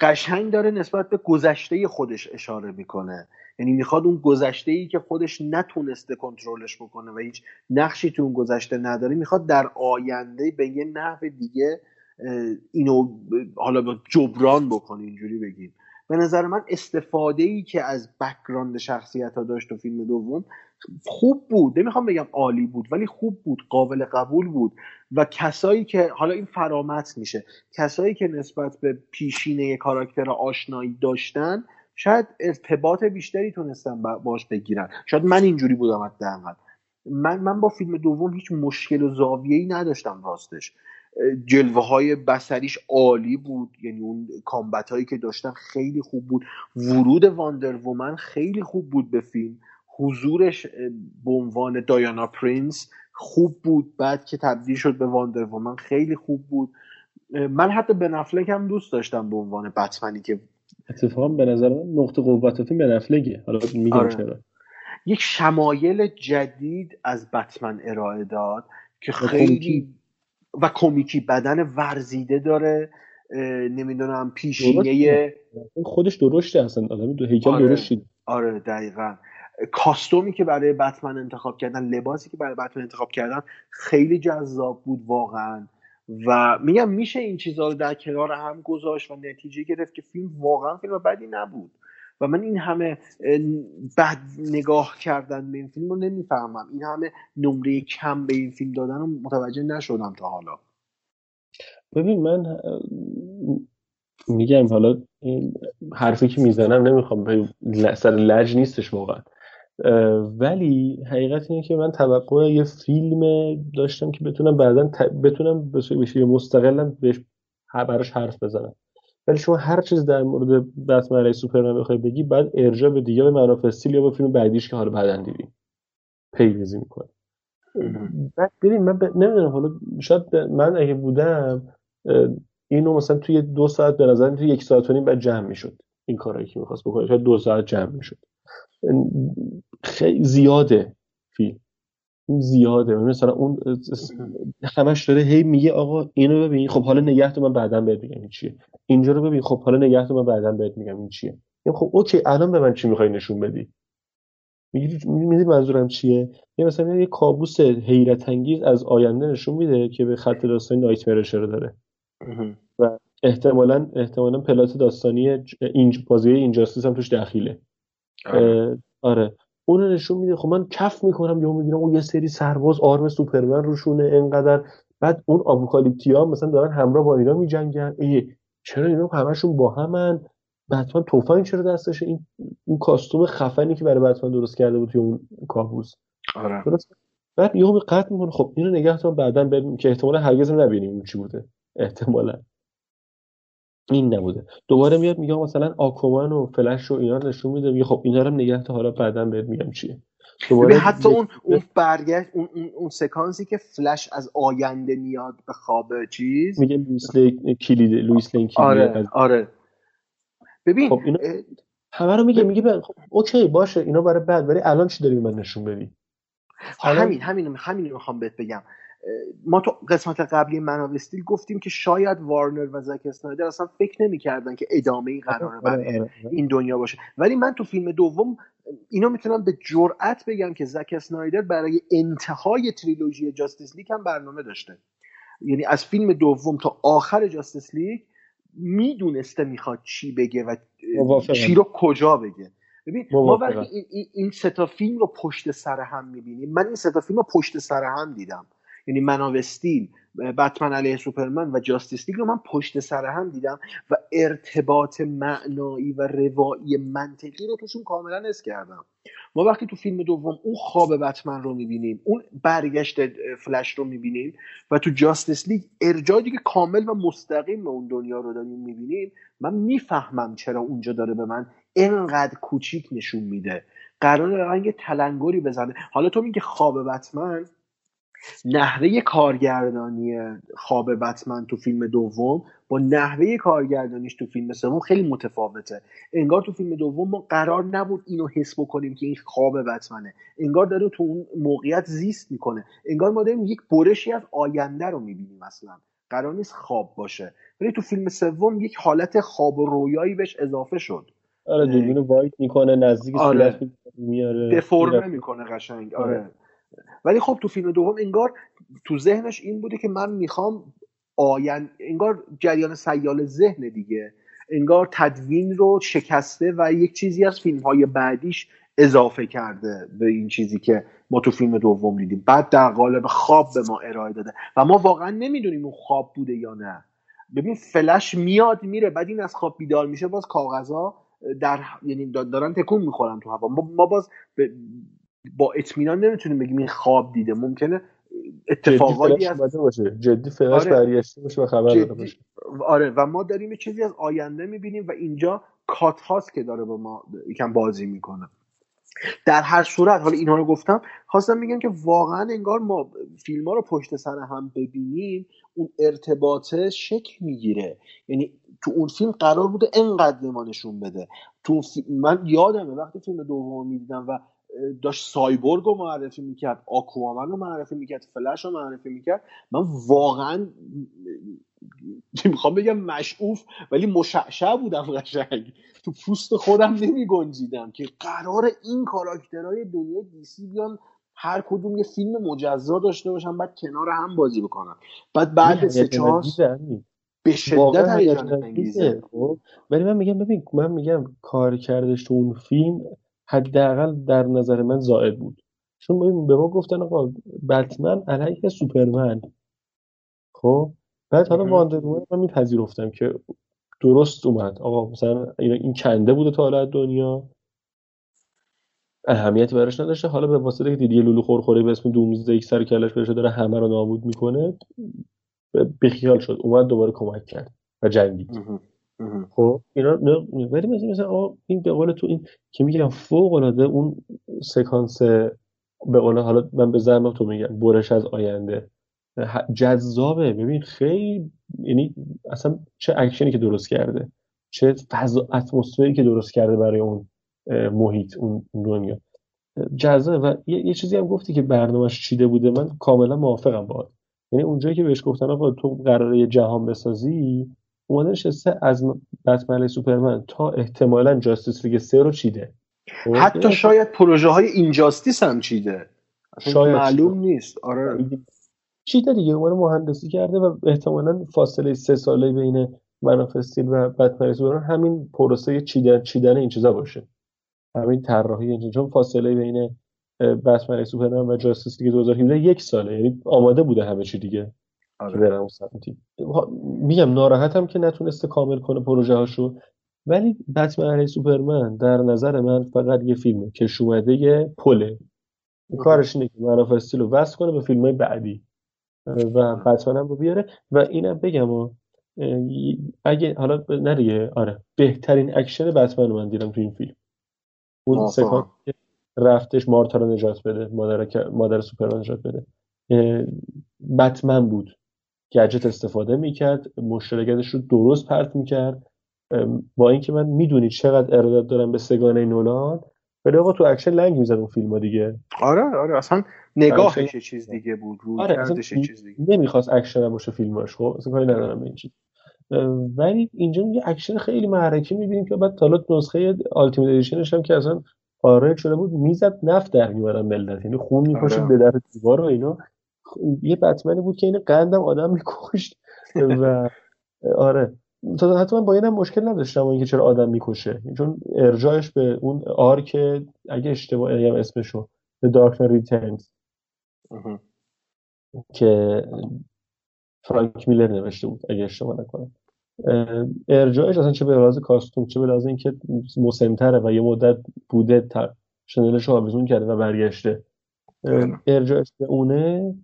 Speaker 1: قشنگ داره نسبت به گذشته خودش اشاره می‌کنه. یعنی می‌خواد اون گذشته ای که خودش نتونسته کنترلش بکنه و هیچ نقشی تو اون گذشته نداره می‌خواد در آینده به یه نحو دیگه اینو حالا جبران بکنه اینجوری بگیم. به نظر من استفاده ای که از بکراند شخصیت ها داشت تو فیلم دوم خوب بود. نمی‌خوام بگم عالی بود ولی خوب بود قابل قبول بود. و کسایی که حالا این فرامت میشه. کسایی که نسبت به پیشینه کاراکتر آشنایی داشتن شاید ارتباط بیشتری تونستن باش بگیرن. شاید من اینجوری بودم حداقل. من من با فیلم دوم هیچ مشکل و زاویه‌ای نداشتم راستش. جلوه های بسریش عالی بود. یعنی اون کامبت هایی که داشتن خیلی خوب بود. ورود واندر وومن خیلی خوب بود به فیلم. حضورش به عنوان دایانا پرینس خوب بود. بعد که تبدیل شد به واندر وومن خیلی خوب بود. من حتی بن افلک هم دوست داشتم به عنوان بتمنی که
Speaker 2: اتفاقا به نظر من نقطه قوت فیلم بن افلکه حالا میگم آره. چرا.
Speaker 1: یک شمایل جدید از بتمن ارائه داد که خیلی و کمیکی بدن ورزیده داره. نمی‌دونم پیشینه
Speaker 2: خودش درشته اصلا. آدم دو هیکل آره. درشتی
Speaker 1: آره دقیقا. کاستومی که برای بتمن انتخاب کردن لباسی که برای بتمن انتخاب کردن خیلی جذاب بود واقعا. و میگم میشه این چیزها رو در کنار هم گذاشت و نتیجه گرفت که فیلم واقعا فیلم بدی نبود. و من این همه بد نگاه کردن به این فیلم رو نمی‌فهمم. این همه نمره کم به این فیلم دادن رو متوجه نشدم تا حالا.
Speaker 2: ببین من میگم حالا این حرفی که می‌زنم نمی‌خوام به سر لج نیستش واقعا. ولی حقیقت اینه که من توقع یه فیلم داشتم که بتونم بعدا بتونم به مستقلم بهش براش حرف بزنم. ولی شما هر چیز در مورد بتمن علیه سوپرمن بخوای بگی بعد ارجاع به دیگه به منافستیل یا به فیلم بعدیش که حالا بعدا دیدیم. پیریزی می‌کنه. بعد ببین من ب... نمی‌دونم حالا شاید من اگه بودم اینو مثلا توی دو ساعت به نظر توی یک ساعت و نیم بعد جمع می‌شد. این کارایی که می‌خواست بکنه شاید دو ساعت جمع می‌شد. خیلی زیاده فیلم. زیاده. مثلا اون همش داره هی میگه آقا اینو ببین. خب حالا نگه تو من بعدا بهت میگم این چیه. اینجا رو ببین. خب حالا نگه تو من بعدا بهت میگم این چیه. خب اوکی الان به من چی می‌خوای نشون بدی؟ می‌دونی منظورم چیه؟ یه مثلا یه کابوس حیرت انگیز از آینده نشون میده که به خط داستانی نایت رو داره. و احتمالا احتمالا پلات داستانی این بازی اینجاستیس هم توش دخیله. آره, آره. اون رو نشون میده. خب من کف می‌کنم یا می‌بینم اون یه سری سرباز آرم سوپرمن روشونه انقدر. بعد اون آپوکالیپتیا مثلا دارن همراه با اینا میجنگن. ای چرا اینا همشون با همن؟ بتمن توفنگ چرا دستش این اون costume خفنی که برای بتمن درست کرده بود توی اون کابوس.
Speaker 1: آره.
Speaker 2: بعد یهو قطع می‌کنه. خب اینو نگه تا بعدا بریم که احتمالا هرگز نبینیم اون چی بوده. احتمالا. این نبوده. دوباره میاد میگه مثلا آکوامن و فلش و اینا نشون میده. میگه خب اینا رو نگه تا حالا بعدا بهت میگم چیه.
Speaker 1: دوباره حتی اون اون برگشت اون, اون, اون سکانسی که فلش از آینده میاد به خواب چیز؟
Speaker 2: میگه لویس لین کلید لویس لین
Speaker 1: آره آره. ببین
Speaker 2: خب اینا همه رو میگه میگه خب اوکی باشه اینا برای بعد ولی الان چی داری من نشون بدی؟
Speaker 1: همین همین همین می‌خوام بهت بگم. ما تو قسمت قبلی من استیل گفتیم که شاید وارنر و زک اسنایدر اصلا فکر نمی‌کردن که ادامه ای قراره آره، برای آره، آره. این دنیا باشه. ولی من تو فیلم دوم اینو می‌تونم به جرأت بگم که زک اسنایدر برای انتهای تریلوژی جاستیس لیگ هم برنامه داشته. یعنی از فیلم دوم تا آخر جاستیس لیگ می‌دونسته می‌خواد چی بگه و چی رو کجا بگه. ببین ما وقتی این, این, این ستا فیلم رو پشت سر هم می‌بینیم. من این ستا فیلم رو پشت سر هم دیدم. یعنی من استیل بتمن علیه سوپرمن و جاستیس لیگ رو من پشت سر هم دیدم و ارتباط معنایی و روایی منطقی رو توشون کاملا حس کردم. ما وقتی تو فیلم دوم اون خواب بتمن رو می‌بینیم اون برگشت فلش رو می‌بینیم و تو جاستیس لیگ ارجاع دیگه کامل و مستقیم به اون دنیا رو داریم می‌بینیم من می‌فهمم چرا اونجا داره به من انقدر کوچیک نشون میده. قرار رنگ تلنگری بزنه. حالا تو میگه خواب بتمن نحوه کارگردانی خواب بتمن تو فیلم دوم با نحوه کارگردانیش تو فیلم سوم خیلی متفاوته. انگار تو فیلم دوم ما قرار نبود اینو حس بکنیم که این خواب بتمنه. انگار داره تو اون موقعیت زیست می‌کنه. انگار ما داریم یک برشی از آینده رو می‌بینیم اصلا. قرار نیست خواب باشه. ولی تو فیلم سوم یک حالت خواب و رویایی بهش اضافه شد.
Speaker 2: آره دوربین وایت می‌کنه نزدیک
Speaker 1: آره. میاره دفرمه می‌کنه قشنگ. آره. آره. ولی خب تو فیلم دوم انگار تو ذهنش این بوده که من می‌خوام آین انگار جریان سیال ذهن دیگه. انگار تدوین رو شکسته و یک چیزی از فیلم های بعدیش اضافه کرده به این چیزی که ما تو فیلم دوم دیدیم. بعد در قالب خواب به ما ارائه داده. و ما واقعا نمی‌دونیم اون خواب بوده یا نه. ببین فلش میاد میره بعد این از خواب بیدار میشه. باز کاغذا در یعنی دارن تکون می‌خورن تو هوا. ما باز با اطمینان نمی‌تونیم بگیم این خواب دیده ممکنه اتفاقاتی
Speaker 2: از باشه. جدی فلاش آره. برگشته باشه و خبر داده باشه.
Speaker 1: آره و ما داریم یه چیزی از آینده می‌بینیم و اینجا کات هاست که داره با ما یکم بازی می‌کنه. در هر صورت حالا اینها رو گفتم خواستم میگم که واقعا انگار ما فیلم ها رو پشت سر هم ببینیم اون ارتباطه شکل می‌گیره. یعنی تو اون فیلم قرار بوده انقدر ما نشون بده. تو من یادمه وقتی فیلم دوم می‌دیدم و داشت سایبورگ رو معرفی می‌کرد آکوامن رو معرفی می‌کرد فلش رو معرفی می‌کرد. من واقعا می‌خوام بگم؟ مشعوف ولی مشعشع بودم قشنگ. تو پوست خودم نمی گنجیدم که قرار این کاراکترهای دنیا دیسی بیان هر کدوم یه فیلم مجزا داشته باشن بعد کنار هم بازی بکنن. بعد بعد سه چهار به شدت هیجان انگیزه.
Speaker 2: خب؟ ولی من میگم ببین من میگم کار کردش تو اون فیلم حداقل در نظر من زائد بود. چون به ما گفتن آقا بتمن علیه سوپرمن. خب؟ بعد حالا واندر من میپذیرفتم که درست اومد. آقا مثلا این کنده بوده تا حالا دنیا. اهمیتی براش نداشته. حالا به واسطه که دیدی لولو خورخوری به اسم دومزده یک سر کلش بهش داره همه رو نابود می‌کنه. بیخیال شد. اومد دوباره کمک کرد و جنگید. خب اینا ولی مثلا مثلا این به قول تو این که میگم فوق العاده اون سکانس به قول حالا من به زعم تو میگم برش از آینده. جذابه. ببین خیلی یعنی اصلا چه اکشنی که درست کرده چه فضا اتمسفری که درست کرده برای اون محیط اون دنیا. جذابه. و یه،, یه, چیزی هم گفتی که برنامهش چیده بوده من کاملا موافقم باهات. یعنی اونجایی که بهش گفتن آقا تو قراره جهان بسازی اومده نشسته از بتمن سوپرمن تا احتمالا جاستیس لیگ سه رو چیده.
Speaker 1: خب، حتی شاید پروژه های اینجاستیس هم چیده. شاید معلوم نیست. آره.
Speaker 2: چیده دیگه. اومده مهندسی کرده و احتمالا فاصله سه ساله بین منافستیل و بتمن سوپرمن همین پروسه چیدن چیدن این چیزا باشه. همین طراحی این چون فاصله بین بتمن سوپرمن و جاستیس لیگ 2017 یک ساله. یعنی آماده بوده همه چی دیگه. آره. برم سمتی میگم ناراحتم که نتونسته کامل کنه پروژه هاشو. ولی بتمن علیه سوپرمن در نظر من فقط یه فیلمه که شومده پله کارش اینه که منافستیل رو وصل کنه به فیلم های بعدی. و بتمن هم رو بیاره. و اینم بگم و اگه حالا نه آره. بهترین اکشن بتمن رو من دیدم تو این فیلم. اون سکانس رفتش مارتا رو نجات بده مادر مادر سوپرمن نجات بده. بتمن بود. گجت استفاده می‌کرد مشت و لگدش رو درست پرت می‌کرد. با اینکه من می‌دونی چقدر ارادت دارم به سگانه نولان ولی آقا تو اکشن لنگ می‌زد اون فیلم ها دیگه.
Speaker 1: آره آره اصلا نگاهش یه چیز دیگه بود روی آره یه چیز دیگه.
Speaker 2: نمی‌خواست اکشن باشه فیلماش خب؟ اصلا کاری ندارم به این چیز. ولی اینجا یه اکشن خیلی معرکه می‌بینیم که بعد حالا نسخه ultimate edition ش هم که اصلا خارج شده بود می‌زد نفت در می‌برن ملت یعنی خون میپاشه آره. به در دیوار و اینا. یه بتمنی بود که اینقدم آدم میکشت و آره. تا حتی من با اینم مشکل نداشتم اینکه چرا آدم می‌کشه. چون ارجاعش به اون arc اگه اشتباه اسمش اسمشو The Dark Knight که فرانک میلر نوشته بود اگه اشتباه نکنم. ارجاعش اصلا چه به لحاظ کاستوم چه به لحاظ اینکه مسنتره و یه مدت بوده شنلش رو آویزون کرده و برگشته. ارجاعش به اونه.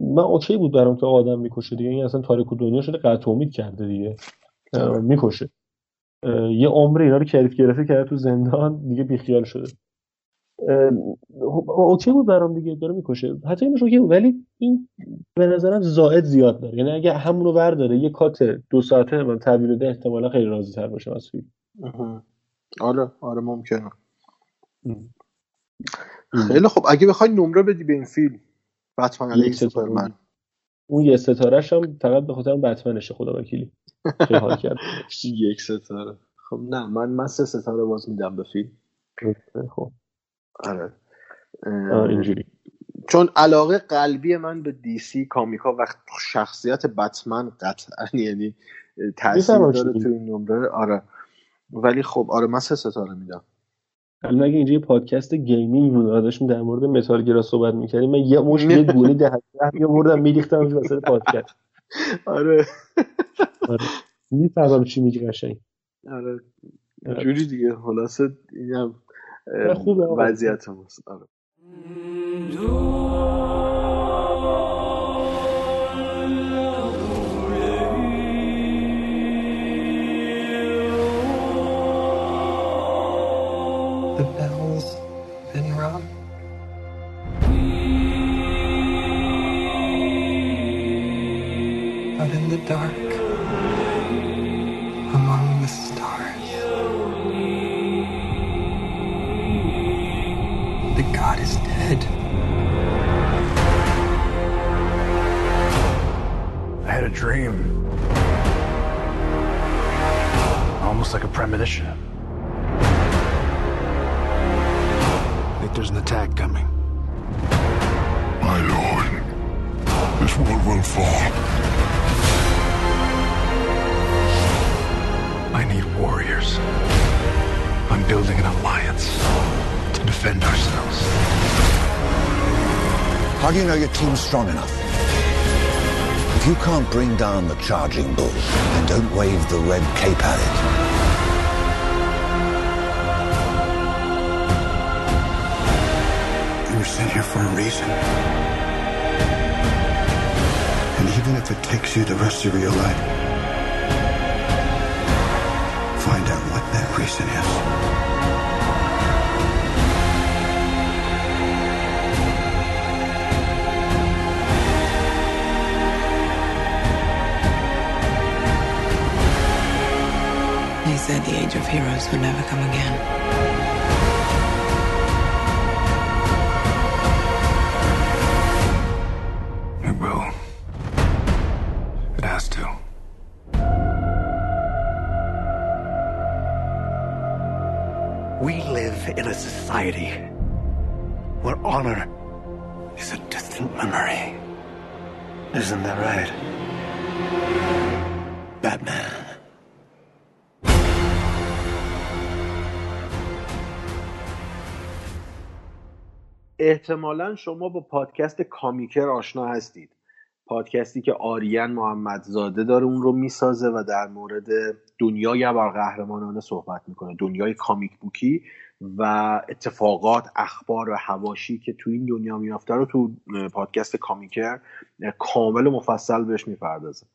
Speaker 2: من اوکی بود برام که آدم می‌کشه دیگه. این اصلا تاریک و دنیا شده قطع امید کرده دیگه. می‌کشه. یه عمر اینا رو کریف گرفته کرده تو زندان دیگه بیخیال شده. اوکی بود برام دیگه داره می‌کشه. حتی اینش اوکی بود ولی این به نظرم زائد زیاد داره. یعنی اگه همونو برداره یه cut دو ساعته من تحویل ده احتمالا خیلی راضی تر باشم از فیلم.
Speaker 1: آره آره ممکنه. خیلی خب اگه بخوای نمره بدی به این فیلم. بتمن علیه سوپرمن.
Speaker 2: اون یه ستارهش هم فقط به خاطر بتمنشه خدا وکیلی. حال کرد.
Speaker 1: یک ستاره. خب نه من من سه ستاره باز میدم به فیلم.
Speaker 2: خب
Speaker 1: آره.
Speaker 2: اینجوری.
Speaker 1: چون علاقه قلبی من به DC Comics و شخصیت بتمن قطعا یعنی تاثیر داره تو این نمره. آره. ولی خب آره من سه ستاره میدم.
Speaker 2: الان اگه اینجا یه پادکست gaming بود داشتیم در مورد Metal Gear ا صحبت می‌کردیم من یه مش یه گونی ده میآوردم میریختم اونجا واسه پادکست.
Speaker 1: آره.
Speaker 2: آره. می‌فهمم چی میگی قشنگ.
Speaker 1: آره. جوری دیگه خلاصه اینم
Speaker 2: خوبه
Speaker 1: وضعیت هست آره.
Speaker 13: Dream. Almost like a premonition. I think there's an attack coming.
Speaker 14: My lord, this world will fall.
Speaker 13: I need warriors. I'm building an alliance to defend ourselves.
Speaker 4: How do you know your team's strong enough? You can't bring down the charging bull, and don't wave the red cape at it.
Speaker 6: You were sent here for a reason. And even if it takes you the rest of your life, find out what that reason is.
Speaker 3: Said the age of heroes would never come again.
Speaker 13: It will. It has to.
Speaker 9: We live in a society where honor is a distant memory. Isn't that right?
Speaker 1: احتمالا شما با پادکست کامیکر آشنا هستید. پادکستی که آریان محمدزاده داره اون رو می‌سازه و در مورد دنیای ابرقهرمانانه صحبت می‌کنه. دنیای comic book ی و اتفاقات اخبار و حواشی که تو این دنیا میافته رو تو پادکست کامیکر کامل و مفصل بهش می‌پردازه.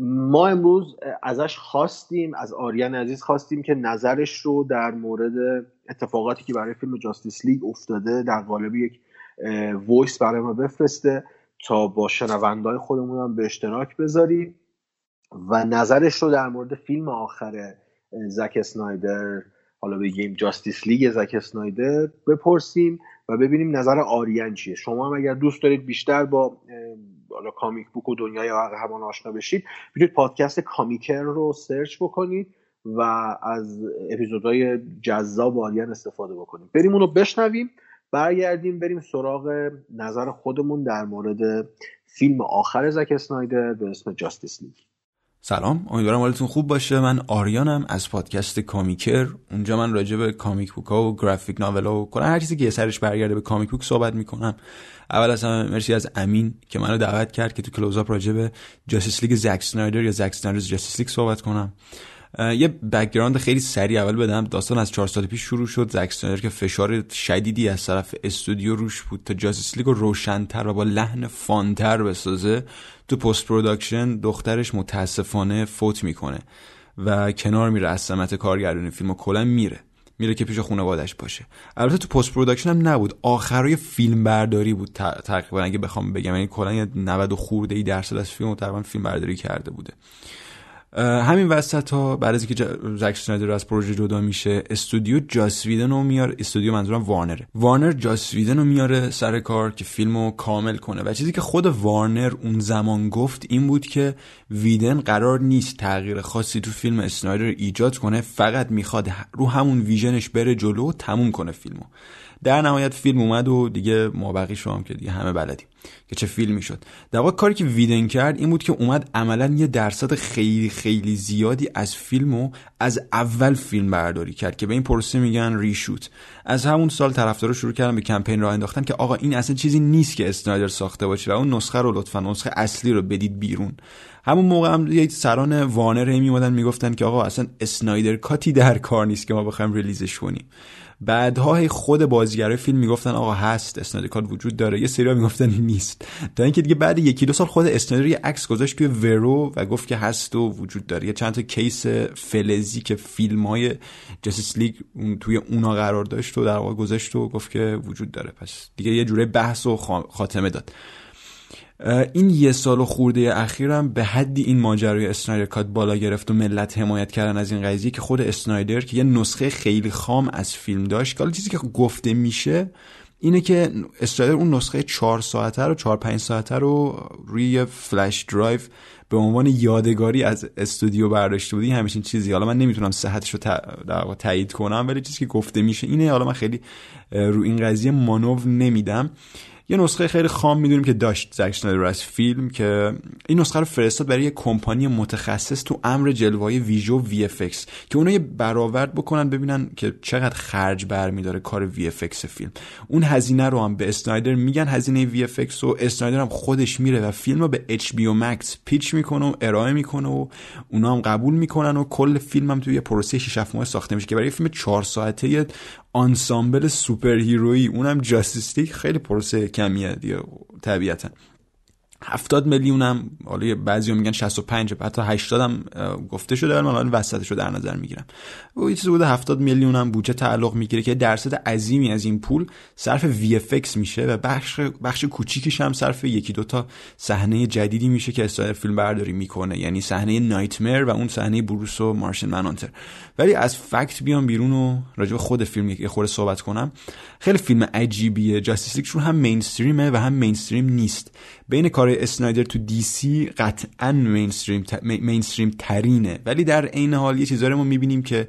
Speaker 1: ما امروز ازش خواستیم از آریان عزیز خواستیم که نظرش رو در مورد اتفاقاتی که برای فیلم جاستیس لیگ افتاده در قالب یک voice برای ما بفرسته تا با شنونده‌های خودمون هم به اشتراک بذاریم و نظرش رو در مورد فیلم آخر زک اسنایدر حالا بگیم جاستیس لیگ زک اسنایدر بپرسیم و ببینیم نظر آریان چیه. شما هم اگر دوست دارید بیشتر با حالا comic book و دنیای قهرمان آشنا بشید می‌تونید پادکست کامیکر رو search بکنید. و از اپیزودهای جذاب آریان استفاده بکنیم. بریم اونو بشنویم برگردیم بریم سراغ نظر خودمون در مورد فیلم آخر زک اسنایدر به اسم Justice League.
Speaker 15: سلام امیدوارم حالتون خوب باشه. من آریانم از پادکست کامیکر. اونجا من راجع به comic book ها و graphic novel ها و کلا هر چیزی که سرش برگرده به comic book صحبت می‌کنم. اول از همه مرسی از امین که منو دعوت کرد که تو Close-up راجع به Justice League زک سنایدر یا Zack Snyder's Justice League صحبت کنم. یه background خیلی سریع اول بدم. داستان از چهار سال پیش شروع شد. زک سنایدر که فشار شدیدی از طرف استودیو روش بود تا Justice League رو روشنتر و با لحن fun تر بسازه. تو post-production دخترش متاسفانه فوت می‌کنه و کنار میره از سمت کارگردانی فیلم و کلا میره. میره که پیش خانوادش باشه. البته تو post-production هم نبود. آخرای فیلم برداری بود تقریبا اگه بخوام بگم. یعنی کلا یه 90 خورده ای درصد از فیلم تقریبا فیلم برداری کرده بوده. همین وسط ها بعد از اینکه زک سنایدر از پروژه جدا میشه استودیو جاس ویدن رو میاره استودیو منظورم وارنره. وارنر جاس ویدن رو میاره سر کار که فیلم رو کامل کنه. و چیزی که خود وارنر اون زمان گفت این بود که ویدن قرار نیست تغییر خاصی تو فیلم اسنایدر ایجاد کنه فقط می‌خواد رو همون ویژنش بره جلو و تموم کنه فیلمو. در نهایت فیلم اومد و دیگه ما بقی هم که دیگه همه بلدیم که چه فیلمی شد در واقع کاری که ویدن کرد این بود که اومد عملا یه درصد خیلی خیلی زیادی از فیلمو از اول فیلم برداری کرد که به این پروسه میگن ریشوت. از همون سال طرفدارا شروع کردن به کمپین راه انداختن که آقا این اصلا چیزی نیست که اسنایدر ساخته باشه و اون نسخه رو لطفا نسخه اصلی رو بدید بیرون. همون موقع هم یه سران وارنر می می‌گفتن که آقا اصلا Snyder Cut ی در کار نیست که ما بخوایم release ش کنیم. بعدها خود بازیگرای فیلم می‌گفتن آقا هست Snyder Cut وجود داره. یه سری می‌گفتن نیست. تا اینکه دیگه بعد یکی دو سال خود اسنایدر یه عکس گذاشت توی Vero و گفت که هست و وجود داره. یه چند تا case فلزی که فیلم های Justice League توی اونا قرار داشت و در واقع گذاشت و گفت که وجود داره. پس دیگه یه جوره بحث و خاتمه داد. این یه سال و خورده اخیرم به حدی این ماجرای اسنایدر کات بالا گرفت و ملت حمایت کردن از این قضیه که خود اسنایدر که یه نسخه خیلی خام از فیلم داشت که چیزی که گفته میشه اینه که اسنایدر اون نسخه چهار ساعته رو چهار پنج ساعته رو روی فلش درایو به عنوان یادگاری از استودیو برداشته بودی همچین چیزی. حالا من نمی‌تونم صحتش رو تایید کنم ولی چیزی که گفته میشه اینه. حالا من خیلی رو این قضیه مانور نمیدم. یه نسخه خیلی خام می‌دونیم که داشت زک از فیلم که این نسخه رو فرستاد برای یه کمپانی متخصص تو امر جلوه ویژه VFX که اونا یه برآورد بکنن ببینن که چقدر خرج برمیداره کار VFX فیلم. اون هزینه رو هم به اسنایدر میگن هزینه VFX و اسنایدر هم خودش میره و فیلم رو به HBO Max pitch می‌کنه و ارائه می‌کنه و اونا هم قبول می‌کنن و کل فیلم هم توی یه پروسه 6 ماه ساخته میشه که برای فیلم 4 ساعته ensemble superhero یی اونم Justice خیلی پروسه کمیه دیگه طبیعتا. هفتاد میلیون هم حالا بعضی میگن 65 حتی 80 هم گفته شده ولی من الان وسطش رو در نظر می‌گیرم. و یه چیزی بوده 70 میلیون هم بودجه تعلق می‌گیره که درصد عظیمی از این پول صرف VFX میشه و بخش بخش کوچیکیش هم صرف یکی دو تا صحنه جدیدی میشه که اسنایدر فیلم برداری می‌کنه. یعنی صحنه Knightmare و اون صحنه بروس و Martian Manhunter ولی از fact بیام بیرون و راجع به خود فیلم یه خورده صحبت کنم. خیلی فیلم عجیبیه. Justice League هم mainstream ه و هم mainstream نیست. بین کار اسنایدر تو DC قطعا mainstream mainstream ترینه. ولی در عین حال یه چیزایی ما می‌بینیم که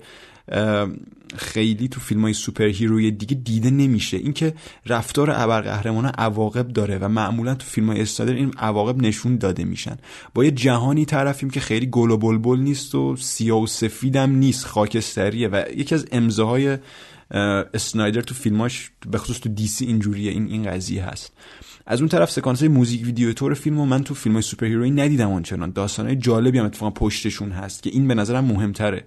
Speaker 15: خیلی تو فیلم های superhero ی دیگه دیده نمیشه. اینکه رفتار ابرقهرمان عواقب داره و معمولا تو فیلم های اسنایدر این عواقب نشون داده میشن. با یه جهانی طرفیم که خیلی گل و بلبل نیست و سیاه و سفیدم نیست خاکستریه و یکی از امضاهای اسنایدر تو فیلماش به خصوص تو DC اینجوریه. این این قضیه هست. از اون طرف سکانس music video طور فیلمو من تو فیلم های superhero ی ندیدم آنچنان. داستانهای جالبی هم اتفاقا پشتشون هست که این به نظرم مهمتره.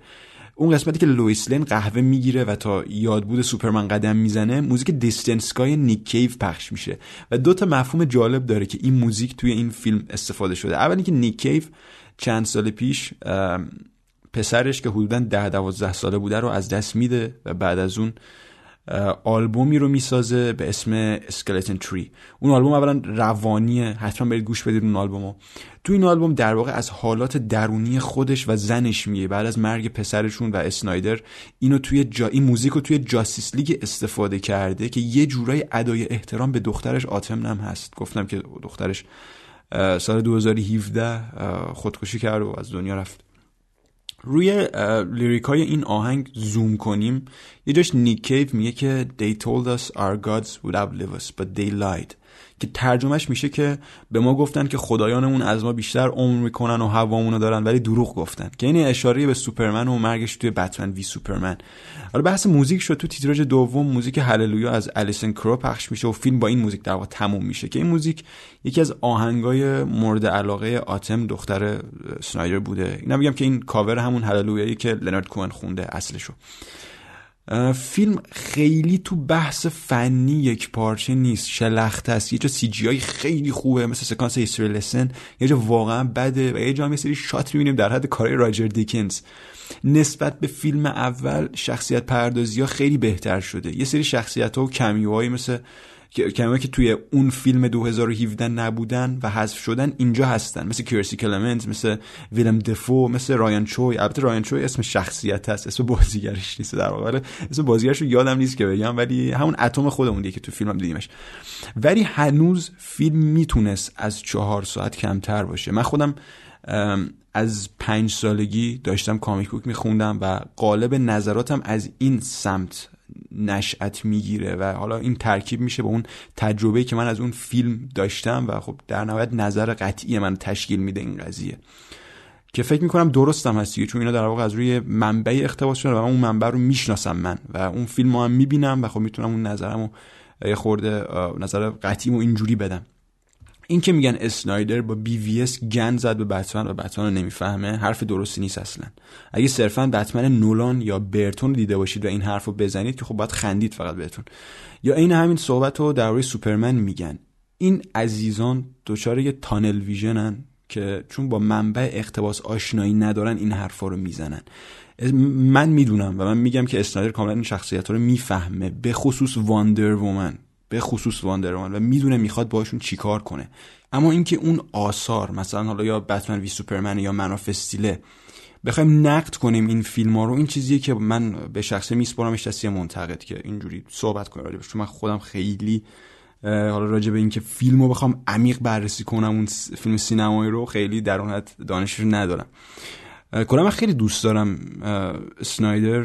Speaker 15: اون قسمتی که لویس لین قهوه می‌گیره و تا یادبود سوپرمن قدم می‌زنه موزیک Distant Sky نیک کیو پخش میشه و دو تا مفهوم جالب داره که این موزیک توی این فیلم استفاده شده. اول اینکه نیک کیو چند سال پیش پسرش که حدودا ده دوازده ساله بوده رو از دست میده و بعد از اون آلبومی رو می‌سازه به اسم Skeleton Tree اون آلبوم اولا روانیه. حتما برید گوش بدید اون آلبومو. تو این آلبوم در واقع از حالات درونی خودش و زنش میگه. بعد از مرگ پسرشون و اسنایدر اینو توی جا این موزیک رو توی Justice League استفاده کرده که یه جورای ادای احترام به دخترش آتم هم هست. گفتم که دخترش سال 2017 خودکشی کرد و از دنیا رفت. روی lyric ای این آهنگ زوم کنیم یه جاش نیک کیو میگه که they told us our gods would outlive us but they lied که ترجمهش میشه که به ما گفتن که خدایانمون از ما بیشتر عمر می‌کنن و هوامونو دارن ولی دروغ گفتن. که این اشاره به سوپرمن و مرگش توی Batman v Superman. حالا بحث موزیک شد. تو تیتراژ دوم موزیک Hallelujah از الیسن کرو پخش میشه و فیلم با این موزیک در واقع تموم میشه که این موزیک یکی از آهنگای مورد علاقه آتم دختر سنایدر بوده. اینا میگم که این کاور همون Hallelujah یی که لنارد کوهن خونده اصلشو. فیلم خیلی تو بحث فنی یک پارچه نیست شلخته است. یه جا CG خیلی خوبه مثل سکانس History Lesson. یه جا واقعا بده و یه جا هم یه سری shot می‌بینیم در حد کارهای راجر دیکنز. نسبت به فیلم اول شخصیت پردازی ها خیلی بهتر شده. یه سری شخصیت ها و cameo هایی مثل کلمه که توی اون فیلم 2017 نبودن و حذف شدن اینجا هستن. مثل کیرسی کلمنت مثل ویلم دفو مثل رایان چوی. البته رایان چوی اسم شخصیت هست اسم بازیگرش نیست در واقع. اسم بازیگرش رو یادم نیست که بگم ولی همون اتم خودمون که تو فیلم هم دیدیمش. ولی هنوز فیلم می‌تونست از چهار ساعت کمتر باشه. من خودم از پنج سالگی داشتم کامیک بوک میخوندم و قالب نظراتم از این سمت نشأت می‌گیره و حالا این ترکیب میشه با اون تجربه که من از اون فیلم داشتم و خب در نهایت نظر قطعی من تشکیل میده این قضیه. که فکر می‌کنم درستم هستی چون اینا در واقع از روی منبع اقتباس شده و من اون منبع رو می‌شناسم من و اون فیلم هم می‌بینم و خب می‌تونم اون نظرمو یه خورده نظر قطعیمو اینجوری بدم. این که میگن اسنایدر با بی وی اس گند زد به بتمن و بتمن رو نمی‌فهمه حرف درستی نیست اصلا. اگه صرفا بتمن نولان یا برتون رو دیده باشید و این حرف رو بزنید که خب باید خندید فقط بهتون. یا این همین صحبت رو در روی سوپرمن میگن. این عزیزان دچار یه تانل ویژنن که چون با منبع اقتباس آشنایی ندارن این حرفا رو می‌زنن. من می‌دونم و من میگم که اسنایدر کاملا این شخصیت رو می‌فهمه به خصوص واندر وومن. به خصوص واندرمان و می‌دونه می‌خواد باشون چیکار کنه. اما اینکه اون آثار مثلا حالا یا بتمن وی سوپرمن یا مناف استیله بخوایم نقد کنیم این فیلم ها رو این چیزیه که من به شخصه میسپارمش دستی منتقد که اینجوری صحبت کنم راجبش چون من خودم خیلی حالا راجع به اینکه فیلم رو بخوام عمیق بررسی کنم اون فیلم سینمایی رو خیلی در اون حد دانشش ندارم. کلا من خیلی دوست دارم سنایدر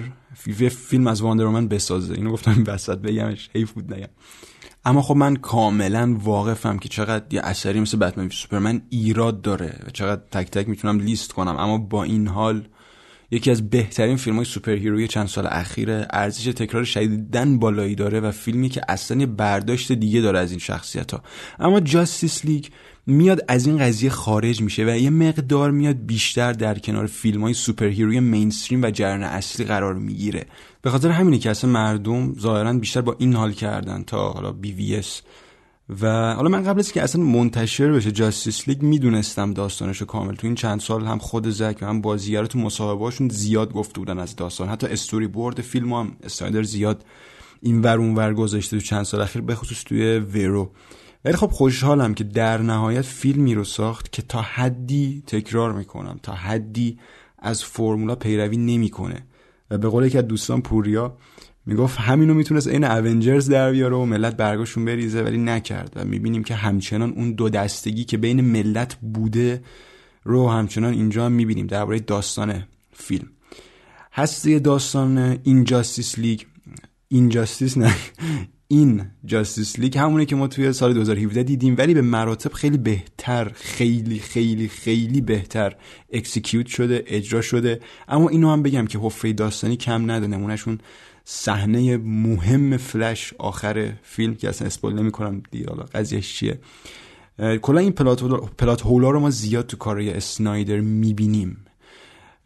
Speaker 15: فیلم از واندرمن بسازه. اینو گفتم وسط بگمش حیف بود نگم. اما خب من کاملا واقفم که چقدر یه اثری مثل بتمن سوپرمن ایراد داره و چقدر تک تک می‌تونم لیست کنم. اما با این حال یکی از بهترین فیلم های superhero ی چند سال اخیره ارزش تکرار شدیدن بالایی داره و فیلمی که اصلا برداشت دیگه داره از این شخصیت ها اما Justice League میاد از این قضیه خارج میشه و یه مقدار میاد بیشتر در کنار فیلم های superhero ی mainstream و جریان اصلی قرار می‌گیره. به خاطر همینه که اصلا مردم ظاهرا بیشتر با این حال کردن تا حالا BvS و حالا من قبل از که اصلا منتشر بشه Justice League می‌دونستم داستانشو کامل. تو این چند سال هم خود زک و هم بازیگر تو مصاحبهاشون زیاد گفته بودن از داستان. حتی استوری بورد فیلم هم اسنایدر زیاد این ور اون ور گذاشته تو چند سال اخیر به خصوص توی ویرو ولی خب خوشحالم که در نهایت فیلمی رو ساخت که تا حدی تکرار می‌کنم تا حدی از فرمولا پیروی نمی‌کنه. و به قول که از دوستان پوریا می‌گفت همینو می‌تونست این اونجرز در بیاره و ملت برگاشون بریزه ولی نکرد. و می‌بینیم که همچنان اون دو دستگی که بین ملت بوده رو همچنان اینجا هم می‌بینیم درباره داستان فیلم. هسته داستان این Justice League این Justice نه این Justice League همونه که ما توی سال 2017 دیدیم ولی به مراتب خیلی بهتر خیلی خیلی خیلی بهتر execute شده اجرا شده. اما اینو هم بگم که حفره داستانی کم نداره نمونه‌ش اون صحنه مهم فلش آخر فیلم که اصلا spoil نمی کنم دیگه حالا قضیهش چیه. کلا این plot hole ا رو ما زیاد تو کارهای اسنایدر می‌بینیم.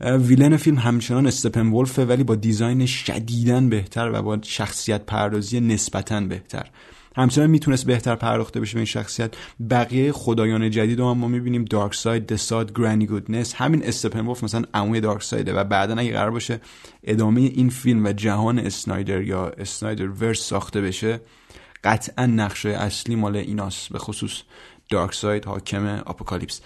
Speaker 15: villain فیلم همچنان Steppenwolf ه ولی با design شدیدا بهتر و با شخصیت پردازی نسبتا بهتر. همچنان می‌تونست بهتر پرداخته بشه به این شخصیت. بقیه خدایان جدید رو ما می‌بینیم. Darkseid Desaad Granny Goodness همین Steppenwolf مثلا عموی Darkseid ه و بعدا اگه قرار باشه ادامه این فیلم و جهان اسنایدر یا Snyderverse ساخته بشه قطعا نقشه اصلی مال ایناست. به خصوص Darkseid حاکم آپوکالیپس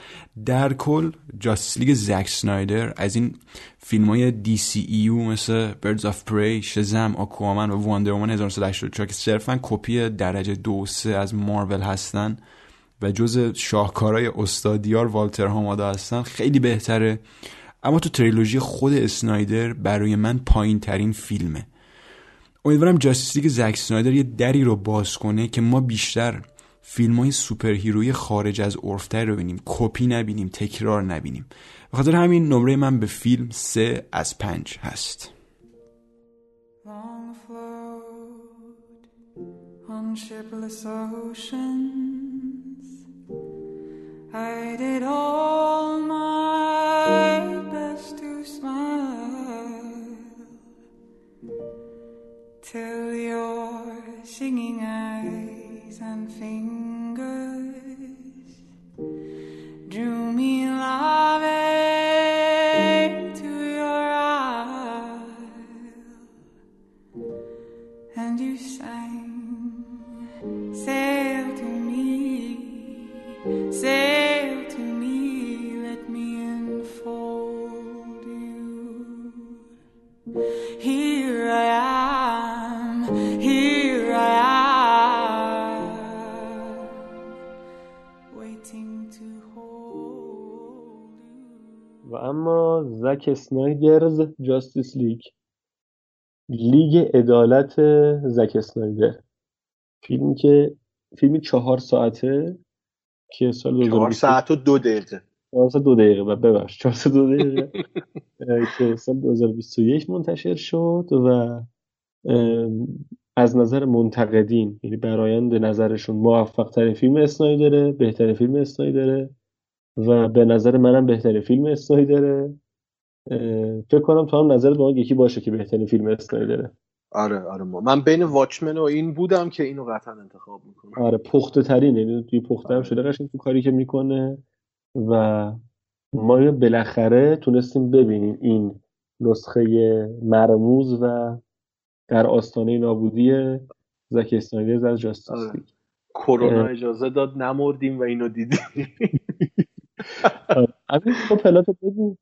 Speaker 15: در کل Justice League زک سنایدر از این فیلم های DCEU مثل Birds of Prey Shazam Aquaman و Wonder Woman 1984 که صرفا کپی درجه دو سه از مارول هستن و جز شاهکارهای استادیار والتر هامادا هستن خیلی بهتره. اما تو تریلوژی خود اسنایدر برای من پایین ترین فیلمه. امیدوارم Justice League زک سنایدر یه دری رو باز کنه که ما بیشتر فیلم های superhero ی خارج از عرفتر رو ببینیم. کپی نبینیم تکرار نبینیم. به خاطر همین نمره من به فیلم سه از پنج هست. I did all my best to smile. Till your singing eyes and fingers drew me loving to your isle, and you sang, sail to me, sail to me, let me enfold you. Here I am,
Speaker 2: اما زک اسنایدرز جاستیس لیگ. لیگ عدالت زک اسنایدر. فیلمی که فیلمی چهار ساعته که سال 2020
Speaker 1: چهار ساعت و دو دقیقه.
Speaker 2: چهار ساعت دو دقیقه و ببخش. چهار ساعت دو دقیقه که سال 2021 منتشر شد و از نظر منتقدین یعنی برایند نظرشون موفق ترین فیلم اسنایدره بهترین فیلم اسنایدره. و به نظر منم بهترین فیلم اسنایدره. اه، فکر کنم تو هم نظرت با یکی باشه که بهترین فیلم اسنایدره.
Speaker 1: آره آره. ما. من بین واچمن و این بودم که اینو قطعا انتخاب می‌کنم.
Speaker 2: آره پخته ترین یعنی توی پخته هم شده قشنگ تو کاری که می‌کنه و ما بالاخره تونستیم ببینیم این نسخه مرموز و در آستانه نابودی زک اسنایدر از جاستیس
Speaker 1: آره. کرونا. اجازه داد نمردیم و اینو دیدیم.
Speaker 2: همین تو پلاتو بگو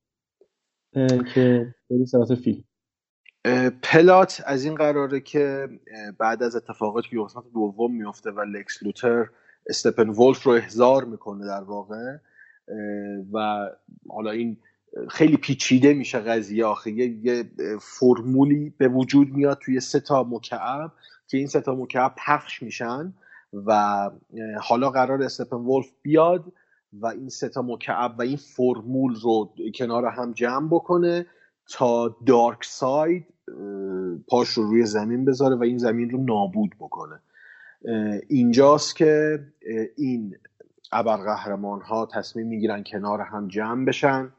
Speaker 2: که بری سمت فیلم.
Speaker 1: پلات از این قراره که بعد از اتفاقاتی که قسمت دوم میفته و لکس لوتر استپن ولف رو احضار می‌کنه در واقع و حالا این خیلی پیچیده میشه قضیه آخه. یه, فرمولی به وجود میاد توی سه تا مکعب که این سه تا مکعب پخش میشن و حالا قرار استپن ولف بیاد و این سه تا مکعب و این فرمول رو کنار هم جمع بکنه تا دارک ساید پاش رو روی زمین بذاره و این زمین رو نابود بکنه. اینجاست که این ابرقهرمان ها تصمیم می‌گیرن کنار هم جمع بشن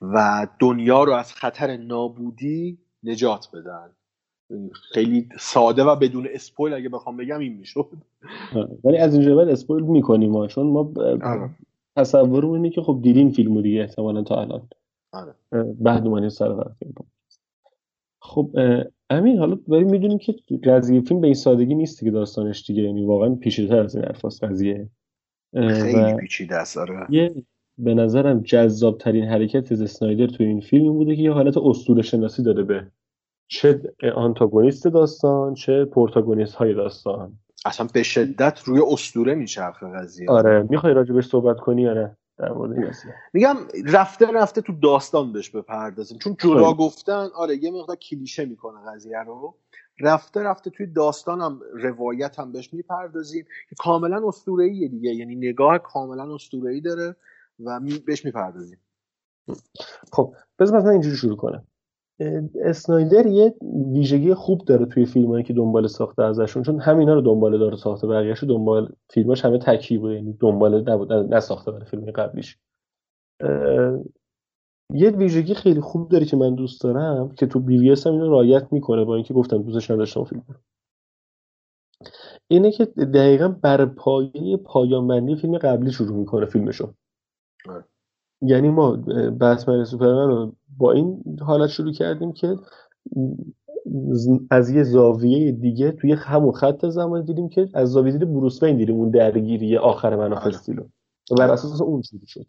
Speaker 1: و دنیا رو از خطر نابودی نجات بدن. خیلی ساده و بدون اسپویل اگه بخوام بگم این می‌شد.
Speaker 2: ولی از اینجا بعد اسپویل می‌کنیم ما چون ما
Speaker 1: آره.
Speaker 2: تصورمون اینه که خب دیدین فیلمو دیگه احتمالا تا الان
Speaker 1: آره.
Speaker 2: بعد اومدین سر فیلم خب امین حالا ولی می‌دونیم که قضیه فیلم به این سادگی نیست که داستانش دیگه یعنی واقعا پیچیده‌تر از این حرفاست قضیه
Speaker 1: خیلی پیچیده است آره
Speaker 2: یه به نظرم جذاب ترین حرکت از اسنایدر تو این فیلم بوده که یه حالت اسطوره شناسی داده به چه آنتاگونیست داستان چه پروتاگونیست های داستان.
Speaker 1: اصلا به شدت روی اسطوره میچرخه قضیه.
Speaker 2: آره می‌خوای راجبش صحبت کنی یا نه؟ در مورد این
Speaker 1: میگم رفته رفته تو داستان بهش بپردازیم. چون جدا. گفتن آره یه مقدار کلیشه می‌کنه قضیه رو. رفته رفته توی داستان هم روایت هم بهش می‌پردازیم که کاملا اسطوره‌ایه دیگه. یعنی نگاه کاملا اسطوره‌ای داره و بهش می‌پردازیم.
Speaker 2: خب بذار مثلا اینجوری شروع کنم. اسنایدر یه ویژگی خوب داره توی فیلمایی که دنبال ساخته ازشون چون همینا رو دنبال داره ساخته بقیه‌اشو دنبال فیلماش همه تکیبه یعنی دنبال نبود نساخته برای فیلم قبلیش یه ویژگی خیلی خوب داره که من دوست دارم که تو بی هم اینو رعایت می‌کنه با اینکه گفتم دوستش نداشتم فیلم. اینه که دقیقا بر پایه پایان بندی فیلم قبلی شروع می‌کنه فیلمشو
Speaker 1: آره.
Speaker 2: یعنی ما بتمن سوپرمن رو با این حالت شروع کردیم که از یه زاویه دیگه توی همون خط زمان دیدیم که از زاویه دید بروس وین دیدیم اون درگیری آخر من
Speaker 1: آره.
Speaker 2: استیلو و بر اساس اون شروع شد.